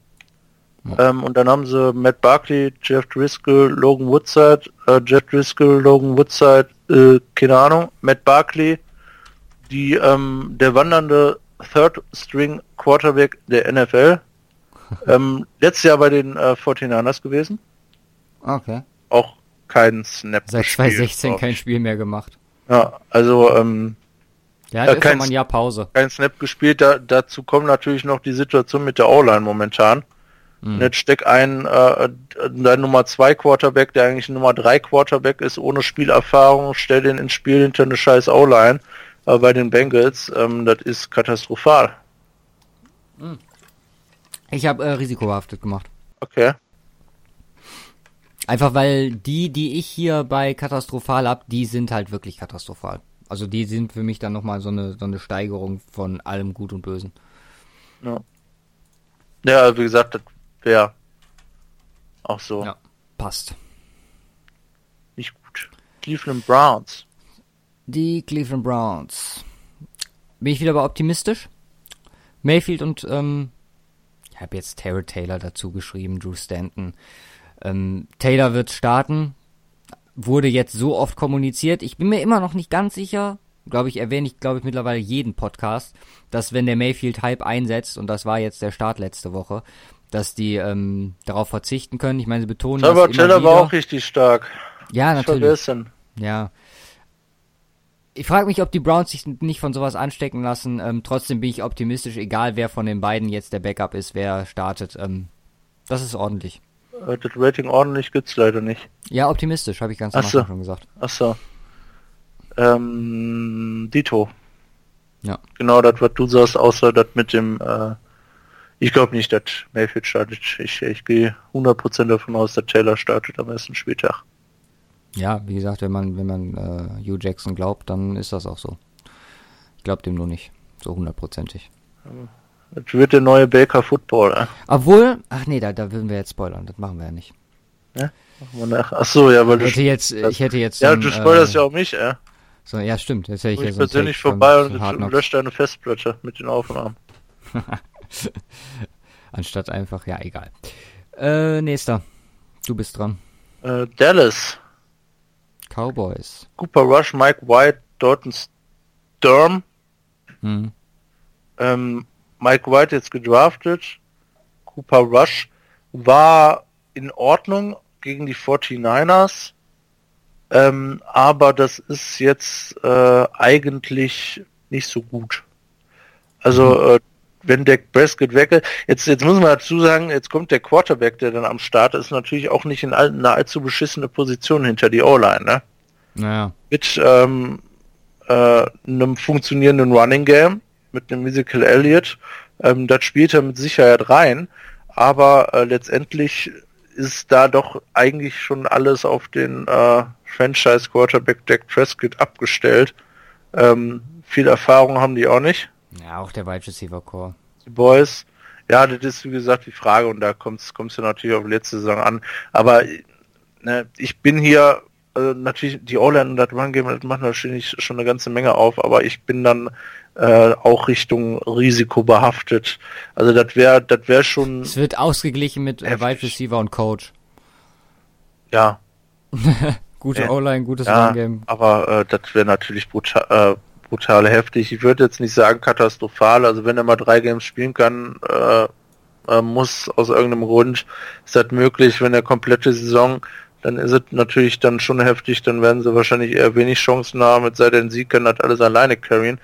Speaker 2: Ja. Ähm, und dann haben sie Matt Barkley, Jeff Driscoll, Logan Woodside. Äh, Jeff Driscoll, Logan Woodside äh, keine Ahnung, Matt Barkley, die ähm, der wandernde Third String Quarterback der NFL. <laughs> ähm, letztes Jahr bei den äh, 49ers gewesen.
Speaker 1: Okay.
Speaker 2: Auch keinen Snap.
Speaker 1: Seit 2016 kein Spiel mehr gemacht.
Speaker 2: Ja, also ähm,
Speaker 1: ja, da äh, kein, ein Jahr Pause.
Speaker 2: Kein Snap gespielt. Da, dazu kommt natürlich noch die Situation mit der O-Line momentan. Mhm. Jetzt steck ein äh, dein Nummer 2 Quarterback, der eigentlich Nummer 3 Quarterback ist, ohne Spielerfahrung, stell den ins Spiel hinter eine scheiß O-Line äh, bei den Bengals. Ähm, das ist katastrophal.
Speaker 1: Mhm. Ich habe äh, risikobehaftet gemacht.
Speaker 2: Okay.
Speaker 1: Einfach weil die, die ich hier bei katastrophal hab, die sind halt wirklich katastrophal. Also die sind für mich dann nochmal so eine, so eine Steigerung von allem Gut und Bösen.
Speaker 2: Ja. Ja, wie gesagt, das wäre auch so. Ja,
Speaker 1: passt.
Speaker 2: Nicht gut. Cleveland Browns.
Speaker 1: Die Cleveland Browns. Bin ich wieder aber optimistisch? Mayfield und, ähm, ich habe jetzt Terry Taylor dazu geschrieben, Drew Stanton. Ähm, Taylor wird starten, wurde jetzt so oft kommuniziert. Ich bin mir immer noch nicht ganz sicher, glaube ich, erwähne ich, glaube ich, mittlerweile jeden Podcast, dass wenn der Mayfield Hype einsetzt, und das war jetzt der Start letzte Woche, dass die ähm, darauf verzichten können. Ich meine, sie betonen
Speaker 2: Aber Taylor war auch richtig stark.
Speaker 1: Ja, natürlich. Vergessen. Ja. Ich frage mich, ob die Browns sich nicht von sowas anstecken lassen. Ähm, trotzdem bin ich optimistisch, egal wer von den beiden jetzt der Backup ist, wer startet. Ähm, das ist ordentlich.
Speaker 2: Äh, das Rating ordentlich gibt's leider nicht.
Speaker 1: Ja, optimistisch, habe ich ganz am
Speaker 2: Anfang
Speaker 1: schon gesagt.
Speaker 2: Achso. Ähm, Dito.
Speaker 1: Ja.
Speaker 2: Genau das, was du sagst, außer das mit dem, äh, ich glaube nicht, dass Mayfield startet. Ich, ich gehe 100% davon aus, dass Taylor startet am ersten Spieltag.
Speaker 1: Ja, wie gesagt, wenn man, wenn man äh, Hugh Jackson glaubt, dann ist das auch so. Ich glaube dem nur nicht, so hundertprozentig.
Speaker 2: Das wird der neue Baker Football. Äh?
Speaker 1: Obwohl, ach nee, da, da würden wir jetzt spoilern, das machen wir ja nicht.
Speaker 2: Ja? Ach so, ja, weil
Speaker 1: ich hätte jetzt, ich hätte jetzt.
Speaker 2: Ja, so du spoilerst äh, ja auch mich, äh.
Speaker 1: So, ja, stimmt. Jetzt hätte ich,
Speaker 2: ich so persönlich vorbei und so löscht deine Festplatte mit den Aufnahmen. <laughs> <laughs>
Speaker 1: Anstatt einfach, ja, egal. Äh, nächster. Du bist dran.
Speaker 2: Äh, Dallas.
Speaker 1: Cowboys.
Speaker 2: Cooper Rush, Mike White, Dalton Sturm. Hm. Ähm, Mike White jetzt gedraftet. Cooper Rush war in Ordnung gegen die 49ers. Ähm, aber das ist jetzt äh, eigentlich nicht so gut. Also mhm. äh, wenn Dak Prescott weg jetzt jetzt muss man dazu sagen, jetzt kommt der Quarterback, der dann am Start ist, natürlich auch nicht in einer allzu beschissene Position hinter die O-Line, ne?
Speaker 1: Naja.
Speaker 2: Mit ähm, äh, einem funktionierenden Running Game, mit einem Musical Elliott, ähm, das spielt er mit Sicherheit rein, aber äh, letztendlich ist da doch eigentlich schon alles auf den äh, Franchise Quarterback Dak Prescott abgestellt. Ähm, viel Erfahrung haben die auch nicht.
Speaker 1: Ja, auch der Wide Receiver Core.
Speaker 2: Die Boys. Ja, das ist wie gesagt die Frage und da kommt es ja natürlich auf letzte Saison an. Aber ne, ich bin hier also natürlich die O-Line und das Run Game das macht natürlich schon eine ganze Menge auf, aber ich bin dann äh, auch Richtung Risiko behaftet. Also das wäre das wäre schon.
Speaker 1: Es wird ausgeglichen mit äh, Wide Receiver und Coach.
Speaker 2: Ja. <laughs>
Speaker 1: Gute ja. O-Line, gutes ja, Run-Game.
Speaker 2: Aber äh, das wäre natürlich brutal, äh, brutal heftig. Ich würde jetzt nicht sagen katastrophal. Also wenn er mal drei Games spielen kann, äh, muss aus irgendeinem Grund, ist das möglich, wenn er komplette Saison, dann ist es natürlich dann schon heftig, dann werden sie wahrscheinlich eher wenig Chancen haben, es sei denn, sie können das alles alleine carryen.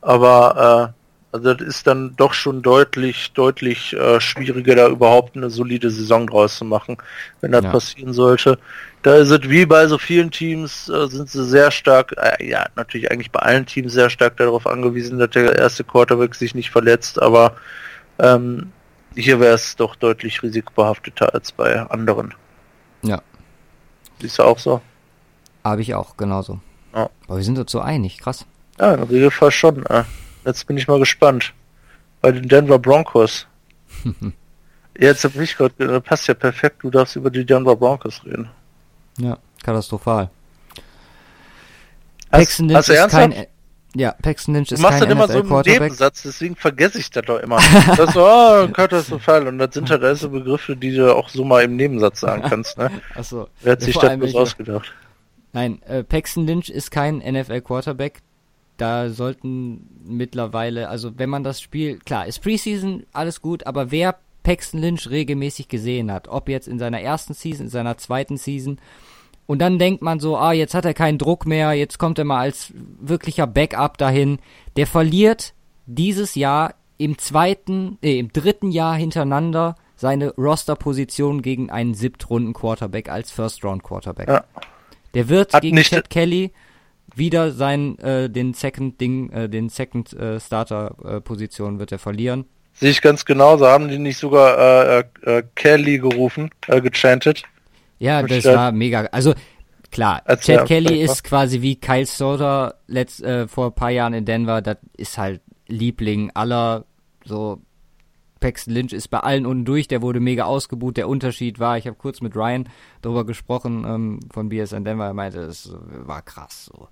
Speaker 2: Aber äh, also das ist dann doch schon deutlich, deutlich äh, schwieriger, da überhaupt eine solide Saison draus zu machen, wenn das ja. passieren sollte. Da ist es wie bei so vielen Teams, äh, sind sie sehr stark, äh, ja, natürlich eigentlich bei allen Teams sehr stark darauf angewiesen, dass der erste Quarterback sich nicht verletzt, aber ähm, hier wäre es doch deutlich risikobehafteter als bei anderen.
Speaker 1: Ja.
Speaker 2: Siehst du auch so?
Speaker 1: Habe ich auch, genauso. Ja. Aber wir sind uns so einig, krass.
Speaker 2: Ja, im Regelfall schon. Äh. Jetzt bin ich mal gespannt. Bei den Denver Broncos. <laughs> Jetzt habe ich gerade, passt ja perfekt, du darfst über die Denver Broncos reden.
Speaker 1: Ja, katastrophal.
Speaker 2: Paxton Lynch ist kein.
Speaker 1: Ja, Paxton Lynch
Speaker 2: ist kein Du machst das immer so einen Nebensatz, deswegen vergesse ich das doch immer. <laughs> das ist so, oh, katastrophal. Und das sind <laughs> halt alles so Begriffe, die du auch so mal im Nebensatz sagen kannst, ne?
Speaker 1: Achso.
Speaker 2: Wer hat sich das bloß ausgedacht?
Speaker 1: Nein, äh, Paxton Lynch ist kein NFL-Quarterback. Da sollten mittlerweile, also wenn man das Spiel, klar, ist Preseason, alles gut, aber wer Paxton Lynch regelmäßig gesehen hat, ob jetzt in seiner ersten Season, in seiner zweiten Season, und dann denkt man so, ah, jetzt hat er keinen Druck mehr, jetzt kommt er mal als wirklicher Backup dahin. Der verliert dieses Jahr im zweiten, äh, im dritten Jahr hintereinander seine Roster-Position gegen einen Siebtrunden-Quarterback als First-Round-Quarterback. Ja. Der wird Hat gegen Chad Kelly wieder sein, äh, den Second Ding, äh, den Second äh, Starter-Position wird er verlieren.
Speaker 2: Sehe ich ganz genauso. Haben die nicht sogar äh, äh, Kelly gerufen, äh, gechantet?
Speaker 1: Ja, das war mega. Also klar, Chad Kelly ist quasi wie Kyle Soder letzt, äh, vor ein paar Jahren in Denver. Das ist halt Liebling aller so Paxton Lynch ist bei allen unten durch, der wurde mega ausgebucht. Der Unterschied war, ich habe kurz mit Ryan darüber gesprochen ähm, von BSN Denver, er meinte, es war krass, so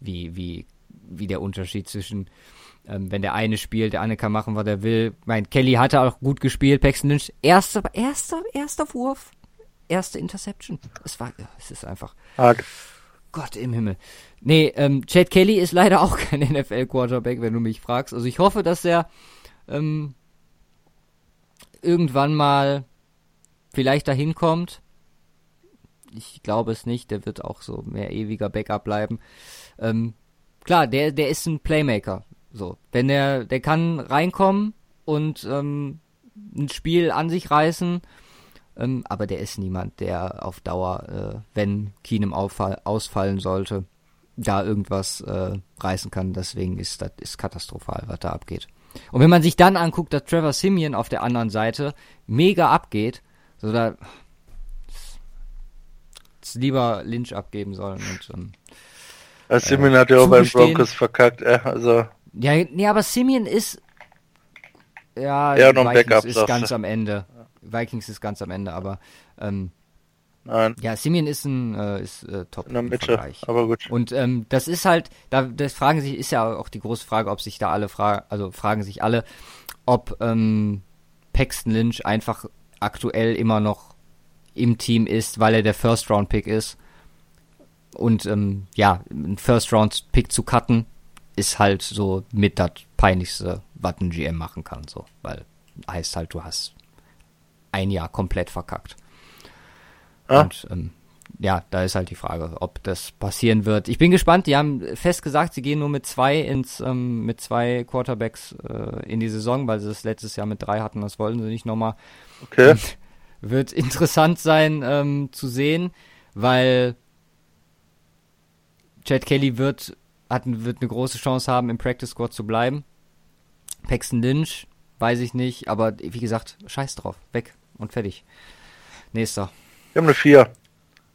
Speaker 1: wie, wie, wie der Unterschied zwischen, ähm, wenn der eine spielt, der eine kann machen, was er will. Mein Kelly hatte auch gut gespielt, Paxton Lynch, erster, erster, erster Wurf, erste Interception. Es war, es ist einfach. Arg. Gott im Himmel. Nee, ähm, Chad Kelly ist leider auch kein <laughs> NFL-Quarterback, wenn du mich fragst. Also ich hoffe, dass er ähm, irgendwann mal vielleicht dahin kommt. Ich glaube es nicht, der wird auch so mehr ewiger Backup bleiben. Ähm, klar, der, der ist ein Playmaker. So, wenn der, der kann reinkommen und ähm, ein Spiel an sich reißen, ähm, aber der ist niemand, der auf Dauer, äh, wenn Keenum ausfallen sollte, da irgendwas äh, reißen kann. Deswegen ist das ist katastrophal, was da abgeht. Und wenn man sich dann anguckt, dass Trevor Simeon auf der anderen Seite mega abgeht, so da lieber Lynch abgeben sollen und ähm,
Speaker 2: ja, Simeon äh, hat ja auch beim Broncos verkackt, äh, also
Speaker 1: ja, nee, aber Simeon ist ja,
Speaker 2: ja noch
Speaker 1: Vikings
Speaker 2: Backup,
Speaker 1: ist ganz am Ende. Vikings ist ganz am Ende, aber ähm,
Speaker 2: Nein.
Speaker 1: Ja, Simeon ist ein äh, ist äh, top
Speaker 2: in der Mitte, aber gut.
Speaker 1: Und ähm, das ist halt, da das fragen sich, ist ja auch die große Frage, ob sich da alle fragen, also fragen sich alle, ob ähm, Paxton Lynch einfach aktuell immer noch im Team ist, weil er der First Round Pick ist. Und ähm, ja, ein First Round Pick zu cutten ist halt so mit das peinlichste, was ein GM machen kann, so, weil heißt halt, du hast ein Jahr komplett verkackt. Ah. Und ähm, ja, da ist halt die Frage, ob das passieren wird. Ich bin gespannt. Die haben fest gesagt, sie gehen nur mit zwei ins ähm, mit zwei Quarterbacks äh, in die Saison, weil sie das letztes Jahr mit drei hatten. Das wollten sie nicht nochmal.
Speaker 2: Okay.
Speaker 1: Und <laughs> wird interessant sein ähm, zu sehen, weil Chad Kelly wird hat, wird eine große Chance haben, im Practice Squad zu bleiben. Paxton Lynch, weiß ich nicht, aber wie gesagt, scheiß drauf, weg und fertig. Nächster.
Speaker 2: Wir haben eine 4.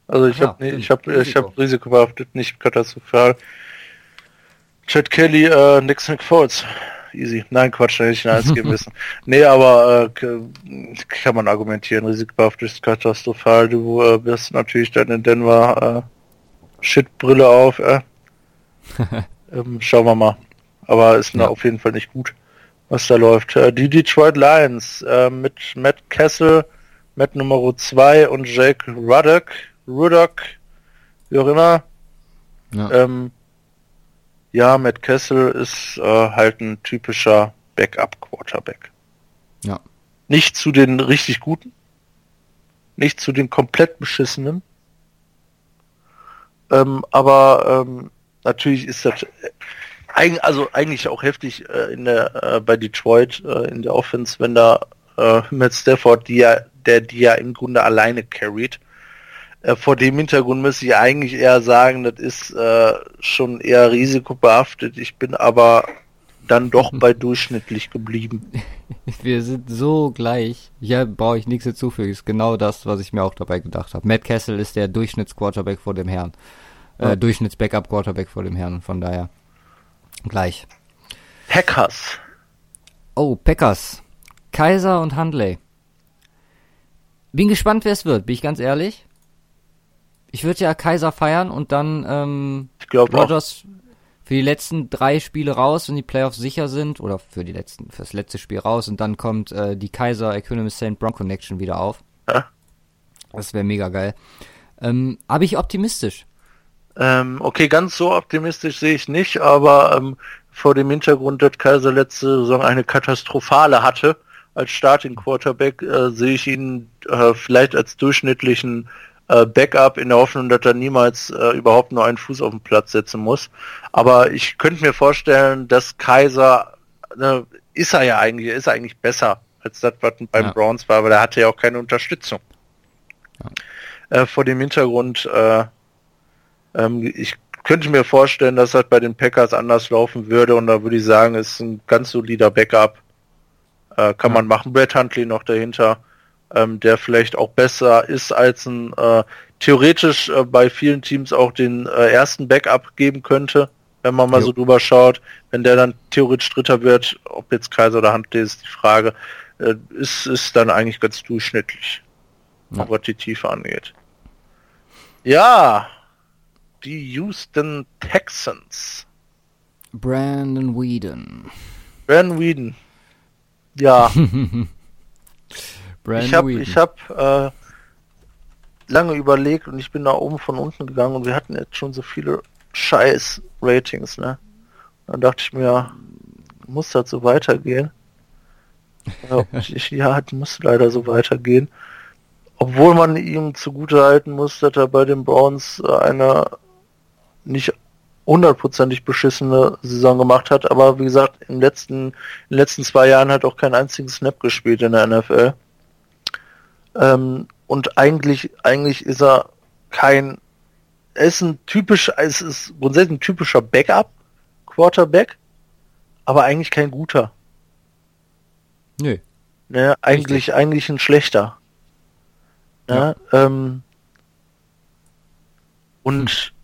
Speaker 2: Also ich habe ich hab, ich hab Risiko behaftet, nicht katastrophal. Chad Kelly, äh, nix Nick Foles. Easy. Nein, Quatsch, hätte ich eine 1 geben <laughs> müssen. Nee, aber äh, kann man argumentieren, risikobehaftet ist katastrophal. Du äh, wirst natürlich dann in Denver äh, Shitbrille auf. Äh. <laughs> ähm, schauen wir mal. Aber ist ja. auf jeden Fall nicht gut, was da läuft. Äh, die Detroit Lions äh, mit Matt Kessel, Matt Nummer 2 und Jake Ruddock, Ruddock, wie auch immer. Ja, ähm, ja Matt Kessel ist äh, halt ein typischer Backup-Quarterback.
Speaker 1: Ja.
Speaker 2: Nicht zu den richtig guten, nicht zu den komplett beschissenen. Ähm, aber ähm, natürlich ist das äh, also eigentlich auch heftig äh, in der äh, bei Detroit äh, in der Offense, wenn da äh, Matt Stafford, die ja der die ja im Grunde alleine carried. Äh, vor dem Hintergrund müsste ich eigentlich eher sagen, das ist äh, schon eher risikobehaftet. Ich bin aber dann doch bei <laughs> durchschnittlich geblieben.
Speaker 1: Wir sind so gleich. Hier brauche ich nichts hinzufügen. Ist genau das, was ich mir auch dabei gedacht habe. Matt Kessel ist der Durchschnittsquarterback vor dem Herrn. Äh, ja. Durchschnitts-Backup-Quarterback vor dem Herrn. Von daher gleich.
Speaker 2: Packers.
Speaker 1: Oh, Packers. Kaiser und Handley. Bin gespannt, wer es wird, bin ich ganz ehrlich. Ich würde ja Kaiser feiern und dann ähm,
Speaker 2: ich
Speaker 1: Rogers für die letzten drei Spiele raus und die Playoffs sicher sind oder für die letzten fürs letzte Spiel raus und dann kommt äh, die Kaiser Equanimous Saint Bronco Connection wieder auf.
Speaker 2: Ja.
Speaker 1: Das wäre mega geil. Ähm, aber ich optimistisch.
Speaker 2: Ähm, okay, ganz so optimistisch sehe ich nicht, aber ähm, vor dem Hintergrund, dass Kaiser letzte Saison eine katastrophale hatte als Starting Quarterback, äh, sehe ich ihn äh, vielleicht als durchschnittlichen äh, Backup in der Hoffnung, dass er niemals äh, überhaupt nur einen Fuß auf den Platz setzen muss. Aber ich könnte mir vorstellen, dass Kaiser, ne, ist er ja eigentlich, ist er eigentlich besser als das, was beim ja. Browns war, weil er hatte ja auch keine Unterstützung. Ja. Äh, vor dem Hintergrund, äh, ähm, ich könnte mir vorstellen, dass das bei den Packers anders laufen würde und da würde ich sagen, ist ein ganz solider Backup. Äh, kann ja. man machen. Brad Huntley noch dahinter, ähm, der vielleicht auch besser ist als ein äh, theoretisch äh, bei vielen Teams auch den äh, ersten Backup geben könnte, wenn man mal jo. so drüber schaut. Wenn der dann theoretisch Dritter wird, ob jetzt Kaiser oder Huntley ist die Frage, äh, ist, ist dann eigentlich ganz durchschnittlich, ja. was die Tiefe angeht. Ja, die Houston Texans.
Speaker 1: Brandon Whedon.
Speaker 2: Brandon Whedon. Ja. <laughs> Brandon ich habe ich hab, äh, lange überlegt und ich bin da oben von unten gegangen und wir hatten jetzt schon so viele scheiß Ratings, ne? Dann dachte ich mir, muss das so weitergehen? <laughs> ja, ich, ja, muss leider so weitergehen. Obwohl man ihm zugute halten muss, dass er bei den Browns eine nicht hundertprozentig beschissene Saison gemacht hat, aber wie gesagt, im letzten, in den letzten zwei Jahren hat auch keinen einzigen Snap gespielt in der NFL. Ähm, und eigentlich, eigentlich ist er kein, er ist ein typisch, es ist grundsätzlich ein typischer Backup, Quarterback, aber eigentlich kein guter. Nö. Ne, eigentlich, eigentlich ein schlechter. Ne, ja. Ähm, und hm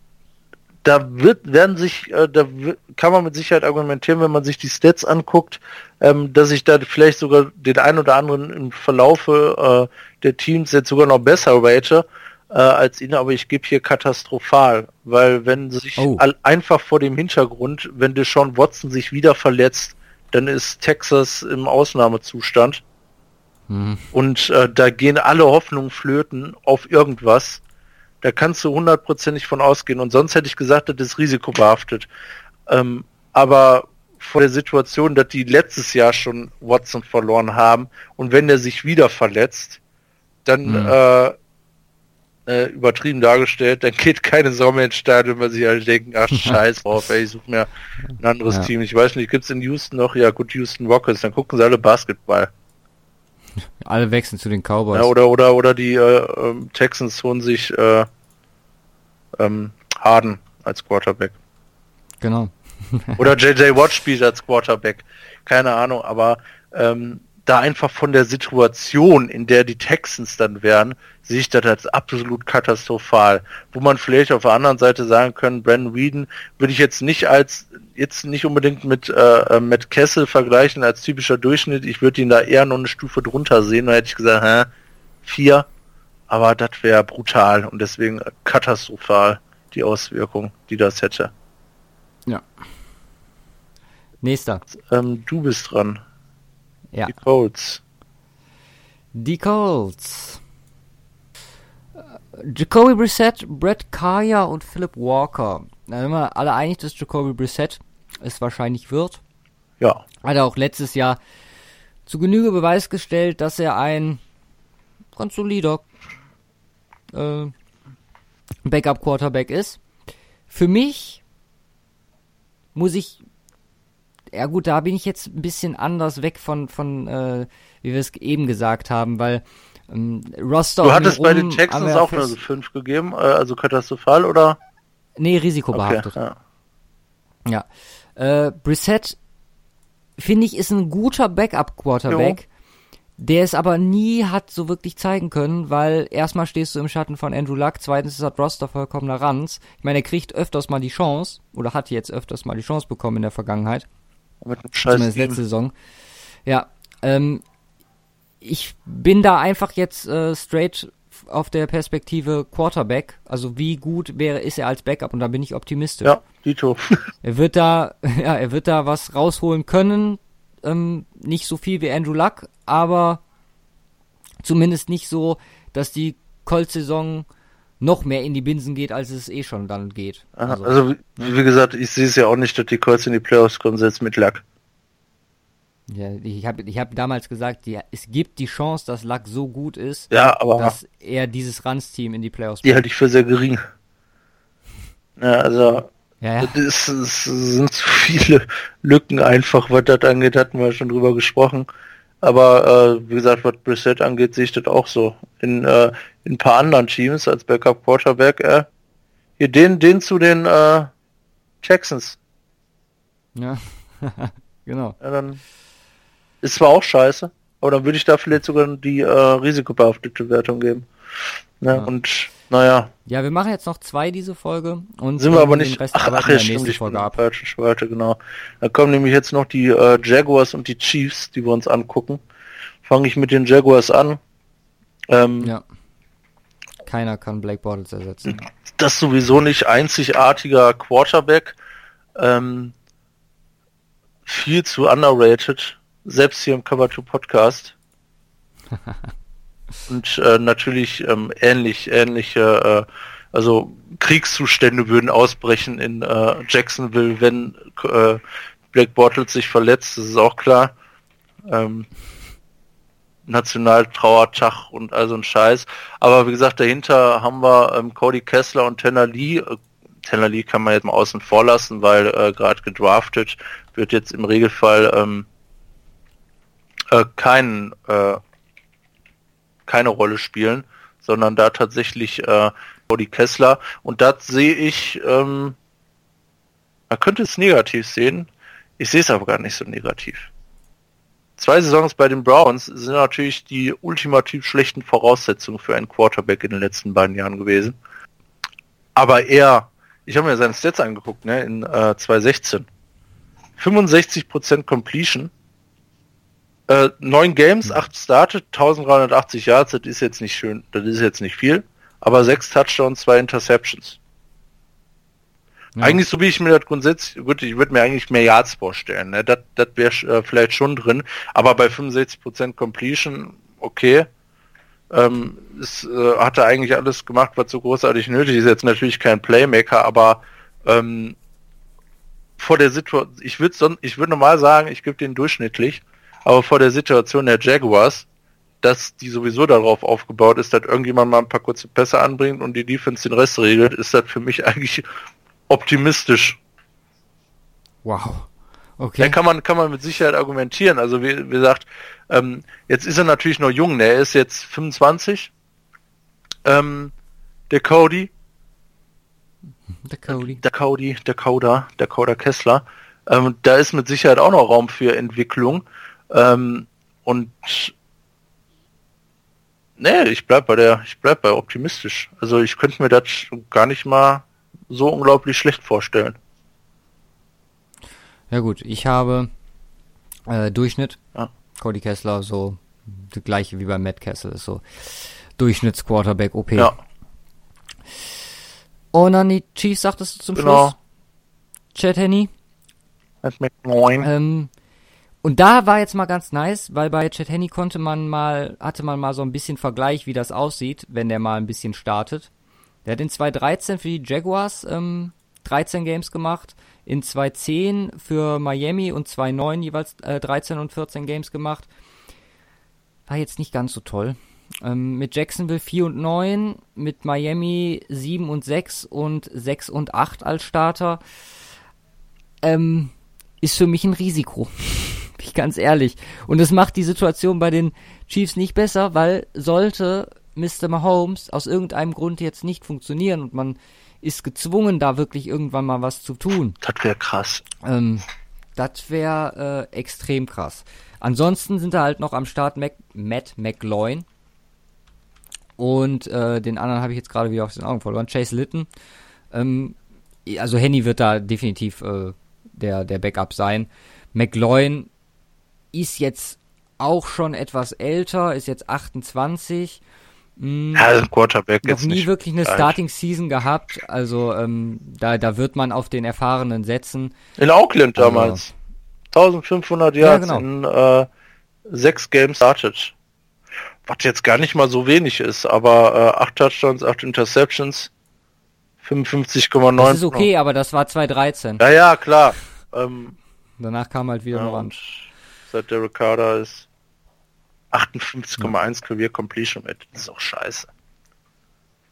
Speaker 2: da wird, werden sich, äh, da kann man mit Sicherheit argumentieren, wenn man sich die Stats anguckt, ähm, dass ich da vielleicht sogar den einen oder anderen im Verlaufe äh, der Teams jetzt sogar noch besser rate äh, als ihn, aber ich gebe hier katastrophal, weil wenn sich oh. einfach vor dem Hintergrund, wenn Deshaun Watson sich wieder verletzt, dann ist Texas im Ausnahmezustand. Mhm. Und äh, da gehen alle Hoffnungen flöten auf irgendwas. Da kannst du hundertprozentig von ausgehen. Und sonst hätte ich gesagt, das ist risikobehaftet. Ähm, aber vor der Situation, dass die letztes Jahr schon Watson verloren haben und wenn er sich wieder verletzt, dann mhm. äh, äh, übertrieben dargestellt, dann geht keine Sau mehr ins Stadion, weil sie alle denken, ach <laughs> scheiß drauf, ey, ich suche mir ein anderes ja. Team. Ich weiß nicht, gibt's in Houston noch, ja gut, Houston Rockets, dann gucken sie alle Basketball.
Speaker 1: Alle wechseln zu den Cowboys.
Speaker 2: Ja, oder, oder, oder die äh, ähm, Texans holen sich äh, ähm, Harden als Quarterback.
Speaker 1: Genau.
Speaker 2: oder JJ Watt spielt als Quarterback. Keine Ahnung, aber ähm, da einfach von der Situation, in der die Texans dann wären, sehe ich das als absolut katastrophal. Wo man vielleicht auf der anderen Seite sagen können, Brandon Whedon würde ich jetzt nicht als, jetzt nicht unbedingt mit äh, Matt Kessel vergleichen als typischer Durchschnitt. Ich würde ihn da eher noch eine Stufe drunter sehen. Da hätte ich gesagt, hä, vier. Aber das wäre brutal und deswegen katastrophal die Auswirkung, die das hätte.
Speaker 1: Ja. Nächster.
Speaker 2: Ähm, du bist dran.
Speaker 1: Ja.
Speaker 2: Die Colts.
Speaker 1: Die Colts. Jacoby Brissett, Brett Kaya und Philip Walker. Da sind wir alle einig, dass Jacoby Brissett es wahrscheinlich wird.
Speaker 2: Ja.
Speaker 1: Hat er auch letztes Jahr zu Genüge Beweis gestellt, dass er ein ganz solider äh, Backup-Quarterback ist. Für mich muss ich ja gut, da bin ich jetzt ein bisschen anders weg von, von äh, wie wir es eben gesagt haben, weil ähm, Roster.
Speaker 2: Du hattest bei den Texans auch nur so fünf gegeben, äh, also katastrophal oder?
Speaker 1: Nee, risikobehaftet. Okay, ja. ja. Äh, Brissett, finde ich, ist ein guter Backup-Quarterback. Der es aber nie hat so wirklich zeigen können, weil erstmal stehst du im Schatten von Andrew Luck, zweitens ist das Roster vollkommener Ranz. Ich meine, er kriegt öfters mal die Chance, oder hat jetzt öfters mal die Chance bekommen in der Vergangenheit. Mit einem Scheiß Zumindest letzte Saison. Ja, ähm, ich bin da einfach jetzt äh, straight auf der Perspektive Quarterback. Also wie gut wäre ist er als Backup und da bin ich optimistisch.
Speaker 2: Ja, Dito. <laughs>
Speaker 1: er wird da, <laughs> ja, er wird da was rausholen können. Ähm, nicht so viel wie Andrew Luck, aber zumindest nicht so, dass die Colt-Saison noch mehr in die Binsen geht, als es eh schon dann geht.
Speaker 2: Also, also wie, wie, gesagt, ich sehe es ja auch nicht, dass die Colts in die Playoffs kommen, selbst mit Lack.
Speaker 1: Ja, ich habe ich hab damals gesagt, ja, es gibt die Chance, dass Luck so gut ist,
Speaker 2: ja, aber
Speaker 1: dass er dieses Rans-Team in die Playoffs
Speaker 2: bringt. Die halte ich für sehr gering. Ja, also
Speaker 1: ja, ja.
Speaker 2: Das, das sind zu viele Lücken einfach, was das angeht, hatten wir schon drüber gesprochen. Aber äh, wie gesagt, was Brissett angeht, sehe ich das auch so. In, äh, in ein paar anderen Teams als Backup Quarterback, äh, hier den, den zu den äh, Jacksons.
Speaker 1: Ja, <laughs> genau.
Speaker 2: Ja, dann ist zwar auch scheiße, aber dann würde ich da vielleicht sogar die äh, risikobehaftete Wertung geben. Ne? Ja. Und naja.
Speaker 1: Ja, wir machen jetzt noch zwei diese Folge und
Speaker 2: sind wir aber nicht. Rest ach, ach ja, stimmt, ich Folge ab. falschen Spalte, genau. Da kommen nämlich jetzt noch die äh, Jaguars und die Chiefs, die wir uns angucken. Fange ich mit den Jaguars an.
Speaker 1: Ähm, ja. Keiner kann Blake Bortles ersetzen.
Speaker 2: Das sowieso nicht einzigartiger Quarterback. Ähm, viel zu underrated selbst hier im Cover 2 Podcast. <laughs> Und äh, natürlich ähm, ähnlich, ähnliche, äh, also Kriegszustände würden ausbrechen in äh, Jacksonville, wenn äh, Black Bortles sich verletzt, das ist auch klar. Ähm, Nationaltrauertag und all so ein Scheiß. Aber wie gesagt, dahinter haben wir ähm, Cody Kessler und Tanner Lee. Äh, Tanner Lee kann man jetzt mal außen vor lassen, weil äh, gerade gedraftet wird jetzt im Regelfall ähm, äh, kein, äh, keine Rolle spielen, sondern da tatsächlich äh, Cody Kessler. Und das sehe ich, ähm, man könnte es negativ sehen, ich sehe es aber gar nicht so negativ. Zwei Saisons bei den Browns sind natürlich die ultimativ schlechten Voraussetzungen für einen Quarterback in den letzten beiden Jahren gewesen. Aber er, ich habe mir seine Stats angeguckt, ne, in äh, 2016. 65% Completion, äh, neun Games, hm. acht startet, 1380 Yards, das ist jetzt nicht schön, das ist jetzt nicht viel, aber sechs Touchdowns, zwei Interceptions. Ja. Eigentlich so wie ich mir das grundsätzlich, gut, ich würde mir eigentlich mehr Yards vorstellen, ne? das, das wäre äh, vielleicht schon drin, aber bei 65% Completion, okay, ähm, es äh, hatte eigentlich alles gemacht, was so großartig nötig ist, jetzt natürlich kein Playmaker, aber ähm, vor der Situation, ich würde ich würde normal sagen, ich gebe den durchschnittlich, aber vor der Situation der Jaguars, dass die sowieso darauf aufgebaut ist, dass irgendjemand mal ein paar kurze Pässe anbringt und die Defense den Rest regelt, ist das für mich <laughs> eigentlich optimistisch.
Speaker 1: Wow.
Speaker 2: Okay. Da kann man, kann man mit Sicherheit argumentieren. Also wie, wie gesagt, ähm, jetzt ist er natürlich noch jung, ne? er ist jetzt 25. Ähm, der Cody.
Speaker 1: Der Cody.
Speaker 2: Der Cody, der Coda, der Coda Kessler. Ähm, da ist mit Sicherheit auch noch Raum für Entwicklung. Ähm, und nee, ich bleib bei der, ich bleib bei optimistisch. Also ich könnte mir das gar nicht mal so unglaublich schlecht vorstellen.
Speaker 1: Ja gut, ich habe äh, Durchschnitt. Ja. Cody Kessler so das gleiche wie bei Matt Kessel ist so Durchschnittsquarterback OP. Ja. Und dann die Chiefs sagtest du zum genau. Schluss. Chad Henney. Ähm, und da war jetzt mal ganz nice, weil bei Chet Henny konnte man mal, hatte man mal so ein bisschen Vergleich, wie das aussieht, wenn der mal ein bisschen startet. Der hat in 2013 für die Jaguars ähm, 13 Games gemacht, in 2010 für Miami und 2009 jeweils äh, 13 und 14 Games gemacht. War jetzt nicht ganz so toll. Ähm, mit Jacksonville 4 und 9, mit Miami 7 und 6 und 6 und 8 als Starter. Ähm, ist für mich ein Risiko ich ganz ehrlich. Und es macht die Situation bei den Chiefs nicht besser, weil sollte Mr. Mahomes aus irgendeinem Grund jetzt nicht funktionieren und man ist gezwungen, da wirklich irgendwann mal was zu tun.
Speaker 2: Das wäre krass.
Speaker 1: Ähm, das wäre äh, extrem krass. Ansonsten sind da halt noch am Start Mac Matt McLean. Und äh, den anderen habe ich jetzt gerade wieder aus den Augen verloren. Chase Litton. Ähm, also Henny wird da definitiv äh, der, der Backup sein. McLean ist jetzt auch schon etwas älter, ist jetzt 28.
Speaker 2: Mh, ja, ein Quarterback
Speaker 1: noch nie wirklich eine alt. Starting Season gehabt, also ähm, da, da wird man auf den Erfahrenen setzen.
Speaker 2: In Auckland also, damals. 1500 Yards ja, genau. in äh, sechs Games startet. was jetzt gar nicht mal so wenig ist, aber äh, 8 Touchdowns, 8 Interceptions, 55,9. Das
Speaker 1: ist okay, aber das war 2013.
Speaker 2: Ja, ja, klar. Ähm,
Speaker 1: Danach kam halt wieder ja, ein Rand.
Speaker 2: Seit der Ricarda ist 58,1 ja. Career Completion Rate. Das ist auch scheiße.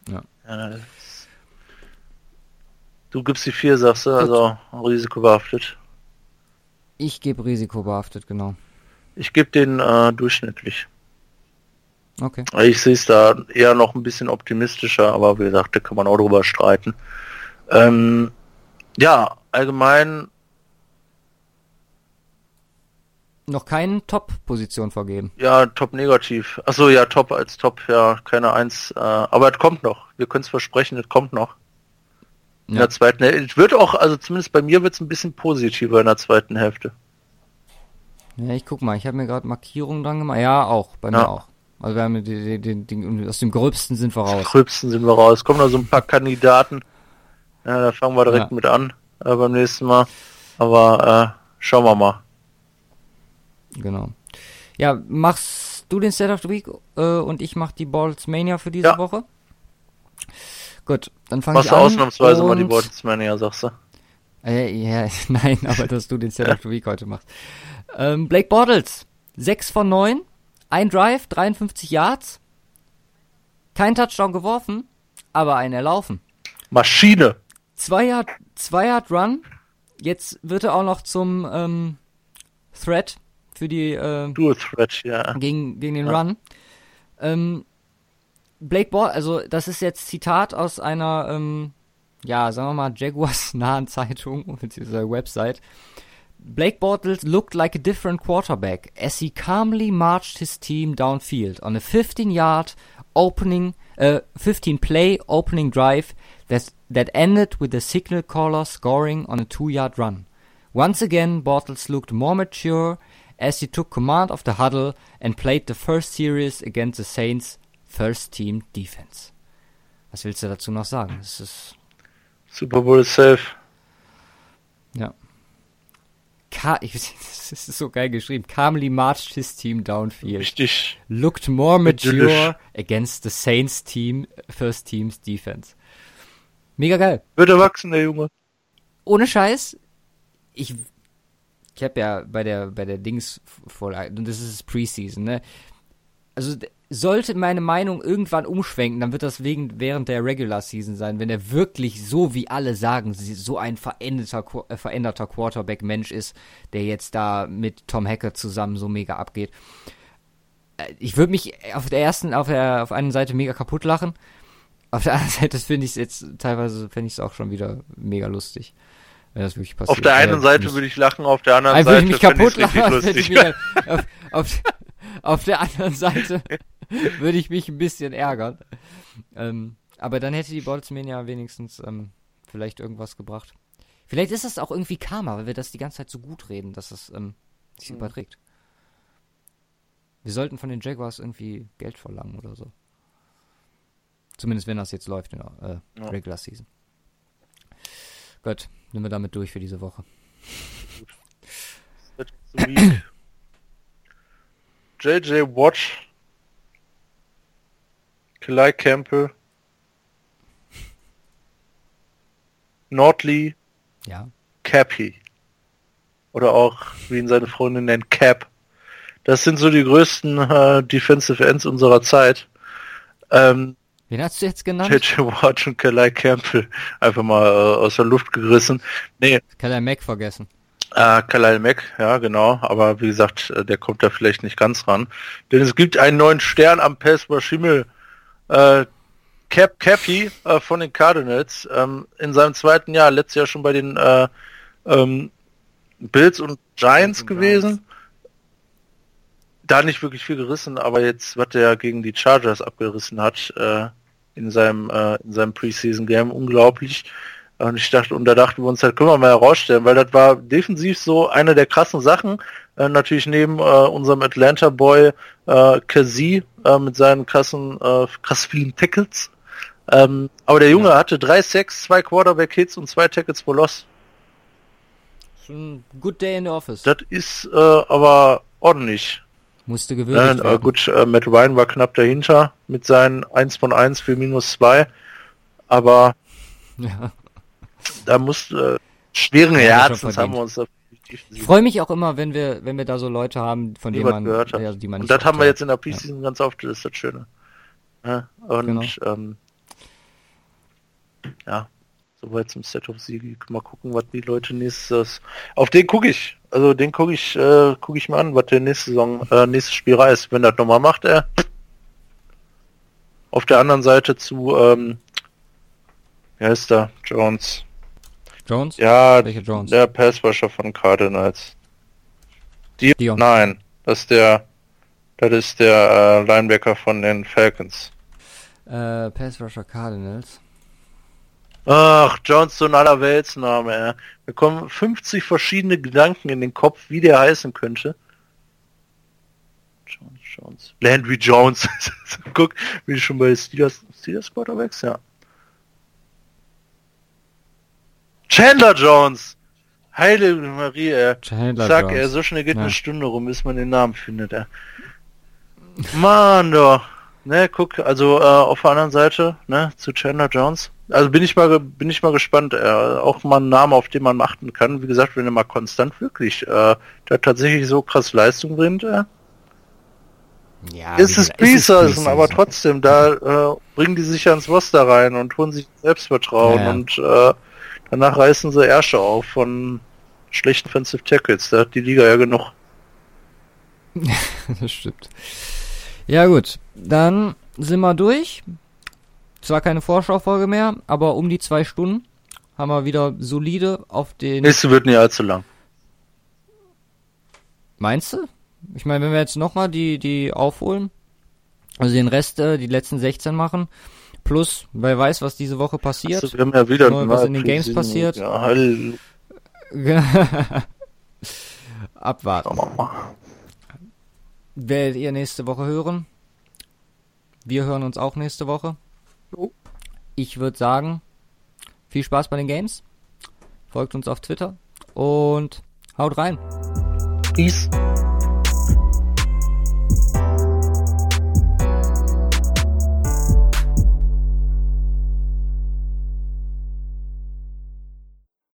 Speaker 1: Ja. ja
Speaker 2: du gibst die 4, sagst du, also risikobehaftet.
Speaker 1: Ich gebe risikobehaftet, genau.
Speaker 2: Ich gebe den äh, durchschnittlich.
Speaker 1: Okay.
Speaker 2: Ich sehe es da eher noch ein bisschen optimistischer, aber wie gesagt, da kann man auch drüber streiten. Ähm, ja, allgemein
Speaker 1: noch keine Top-Position vergeben.
Speaker 2: Ja, Top negativ. Achso, ja, Top als Top, ja, keine Eins. Äh, aber es kommt noch. Wir können es versprechen, es kommt noch. In ja. der zweiten Hälfte. Es wird auch, also zumindest bei mir wird es ein bisschen positiver in der zweiten Hälfte.
Speaker 1: Ja, ich guck mal, ich habe mir gerade Markierungen dran gemacht. Ja, auch, bei mir auch. Also wir haben die, die, die, aus dem Gröbsten sind wir raus.
Speaker 2: Gröbsten sind wir raus. Kommen noch so ein paar Kandidaten. Ja, da fangen wir direkt ja. mit an äh, beim nächsten Mal. Aber äh, schauen wir mal.
Speaker 1: Genau. Ja, machst du den Set of the Week äh, und ich mach die Balls Mania für diese ja. Woche? Gut, dann fange ich
Speaker 2: an. Machst du ausnahmsweise mal die Balls Mania, sagst du?
Speaker 1: Äh, ja, <laughs> nein, aber dass du den Set of the Week heute machst. Ähm, Blake Bortles, 6 von 9, ein Drive, 53 Yards, kein Touchdown geworfen, aber ein erlaufen.
Speaker 2: Maschine.
Speaker 1: Zwei Yard, zwei Yard Run. Jetzt wird er auch noch zum ähm, Threat für die äh,
Speaker 2: Dual Threat, ja.
Speaker 1: Gegen, gegen den ja. Run. Ähm, Blake Ball, also das ist jetzt Zitat aus einer, ähm, ja, sagen wir mal, Jaguars <laughs> nahen Zeitung, <laughs> beziehungsweise Website. Blake Bortles looked like a different quarterback as he calmly marched his team downfield on a 15-yard opening, uh, 15-play opening drive that that ended with the signal caller scoring on a two-yard run. Once again, Bortles looked more mature as he took command of the huddle and played the first series against the Saints' first-team defense. Was willst du dazu noch sagen? Das ist
Speaker 2: Super Bowl safe.
Speaker 1: Ja. Ka <laughs> das ist so geil geschrieben. Calmly marched his team downfield.
Speaker 2: Richtig.
Speaker 1: Looked more mature against the Saints team, first team's defense. Mega geil.
Speaker 2: Wird erwachsen, der Junge.
Speaker 1: Ohne Scheiß. Ich, ich habe ja bei der, bei der Dings voll, und das ist Preseason, ne? Also, sollte meine Meinung irgendwann umschwenken, dann wird das wegen, während der Regular Season sein, wenn er wirklich so wie alle sagen, so ein veränderter, äh, veränderter Quarterback-Mensch ist, der jetzt da mit Tom Hacker zusammen so mega abgeht. Äh, ich würde mich auf der ersten, auf der, auf einer Seite mega kaputt lachen. Auf der anderen Seite <laughs> finde ich es jetzt teilweise, finde ich es auch schon wieder mega lustig. Wenn das wirklich passiert.
Speaker 2: Auf der einen Seite würde ich lachen, auf der anderen Seite
Speaker 1: würde ich mich kaputt lachen, <laughs> lustig. auf, auf, auf der anderen Seite <laughs> würde ich mich ein bisschen ärgern. Ähm, aber dann hätte die Boltzmania wenigstens ähm, vielleicht irgendwas gebracht. Vielleicht ist das auch irgendwie Karma, weil wir das die ganze Zeit so gut reden, dass es ähm, sich mhm. überträgt. Wir sollten von den Jaguars irgendwie Geld verlangen oder so. Zumindest wenn das jetzt läuft in der äh, ja. Regular Season. Gut, nehmen wir damit durch für diese Woche.
Speaker 2: JJ Watch Kalai Campbell, Nordley,
Speaker 1: ja.
Speaker 2: Cappy. Oder auch, wie ihn seine Freundin nennt, Cap. Das sind so die größten äh, Defensive Ends unserer Zeit. Ähm,
Speaker 1: Wen hast du jetzt genannt?
Speaker 2: JJ Watt und Kalai Campbell. Einfach mal äh, aus der Luft gerissen. Nee.
Speaker 1: Kalai Mack vergessen.
Speaker 2: Äh, Kalai Mack, ja genau, aber wie gesagt, äh, der kommt da vielleicht nicht ganz ran. Denn es gibt einen neuen Stern am Pesper Schimmel äh, Cap Cappy äh, von den Cardinals ähm, in seinem zweiten Jahr, letztes Jahr schon bei den äh, ähm, Bills und Giants gewesen. Da nicht wirklich viel gerissen, aber jetzt, was der gegen die Chargers abgerissen hat, äh, in seinem, äh, in seinem Preseason Game, unglaublich. Und ich dachte, und da dachten wir uns halt, können wir mal herausstellen, weil das war defensiv so eine der krassen Sachen. Äh, natürlich neben äh, unserem Atlanta Boy äh, Kazi äh, mit seinen krassen, äh, krass vielen Tackles. Ähm, aber der Junge ja. hatte drei Sacks, zwei Quarterback Hits und zwei Tackles for Loss.
Speaker 1: Good day in the office.
Speaker 2: Das ist äh, aber ordentlich.
Speaker 1: Musste gewürdigt
Speaker 2: äh, werden. Gut, äh, Matt Ryan war knapp dahinter mit seinen 1 von 1 für minus 2. Aber <laughs> ja. da muss äh, schweren Herzens haben wir uns da
Speaker 1: ich freue mich auch immer, wenn wir, wenn wir da so Leute haben, von denen man,
Speaker 2: gehört hat. Ja, die man Und das haben wir jetzt in der Preseason ja. ganz oft, das ist das Schöne. Ja, und genau. ähm, ja, soweit zum Set of Siege. Mal gucken, was die Leute nächstes. Auf den gucke ich. Also den gucke ich, äh, gucke ich mir an, was der nächste Saison, äh, nächstes Spiel reißt. Wenn das nochmal macht, er. Auf der anderen Seite zu, ähm, wie heißt der? Jones.
Speaker 1: Jones?
Speaker 2: Ja, Welche Jones? der Passwasher von Cardinals. Die, Dion. Nein, das ist der, das ist der äh, Linebacker von den Falcons.
Speaker 1: Äh, Passwasher Cardinals.
Speaker 2: Ach, Jones, so ein Allerweltsname, ey. Mir kommen 50 verschiedene Gedanken in den Kopf, wie der heißen könnte. Jones, Jones. Landry Jones. <laughs> Guck, wie schon bei Steelers, Steelers Quarterbacks, ja. Chandler Jones! Heilige Marie, ey. Chandler Sag, Jones. ey, so schnell geht ja. eine Stunde rum, bis man den Namen findet, ey. Mann, doch. Ne, guck, also äh, auf der anderen Seite, ne, zu Chandler Jones. Also bin ich mal bin ich mal gespannt. Äh, auch mal ein Name, auf den man achten kann. Wie gesagt, wenn er mal konstant wirklich äh, da tatsächlich so krass Leistung bringt, äh, ja, ist es Preseason, aber trotzdem, da äh, bringen die sich ja ins Roster rein und holen sich Selbstvertrauen ja, und äh, danach reißen sie Ärsche auf von schlechten Offensive Tackles. Da hat die Liga ja genug. <laughs>
Speaker 1: das stimmt. Ja gut, dann sind wir durch. Zwar keine Vorschaufolge mehr, aber um die zwei Stunden haben wir wieder solide auf den.
Speaker 2: Nächste wird nicht allzu lang.
Speaker 1: Meinst du? Ich meine, wenn wir jetzt nochmal die, die aufholen, also den Rest, äh, die letzten 16 machen, plus, wer weiß, was diese Woche passiert.
Speaker 2: Also, wir haben ja wieder
Speaker 1: Neu, was in den Games passiert. Ja. <laughs> Abwarten. Werdet ihr nächste Woche hören? Wir hören uns auch nächste Woche. Ich würde sagen, viel Spaß bei den Games. Folgt uns auf Twitter und haut rein.
Speaker 2: Peace.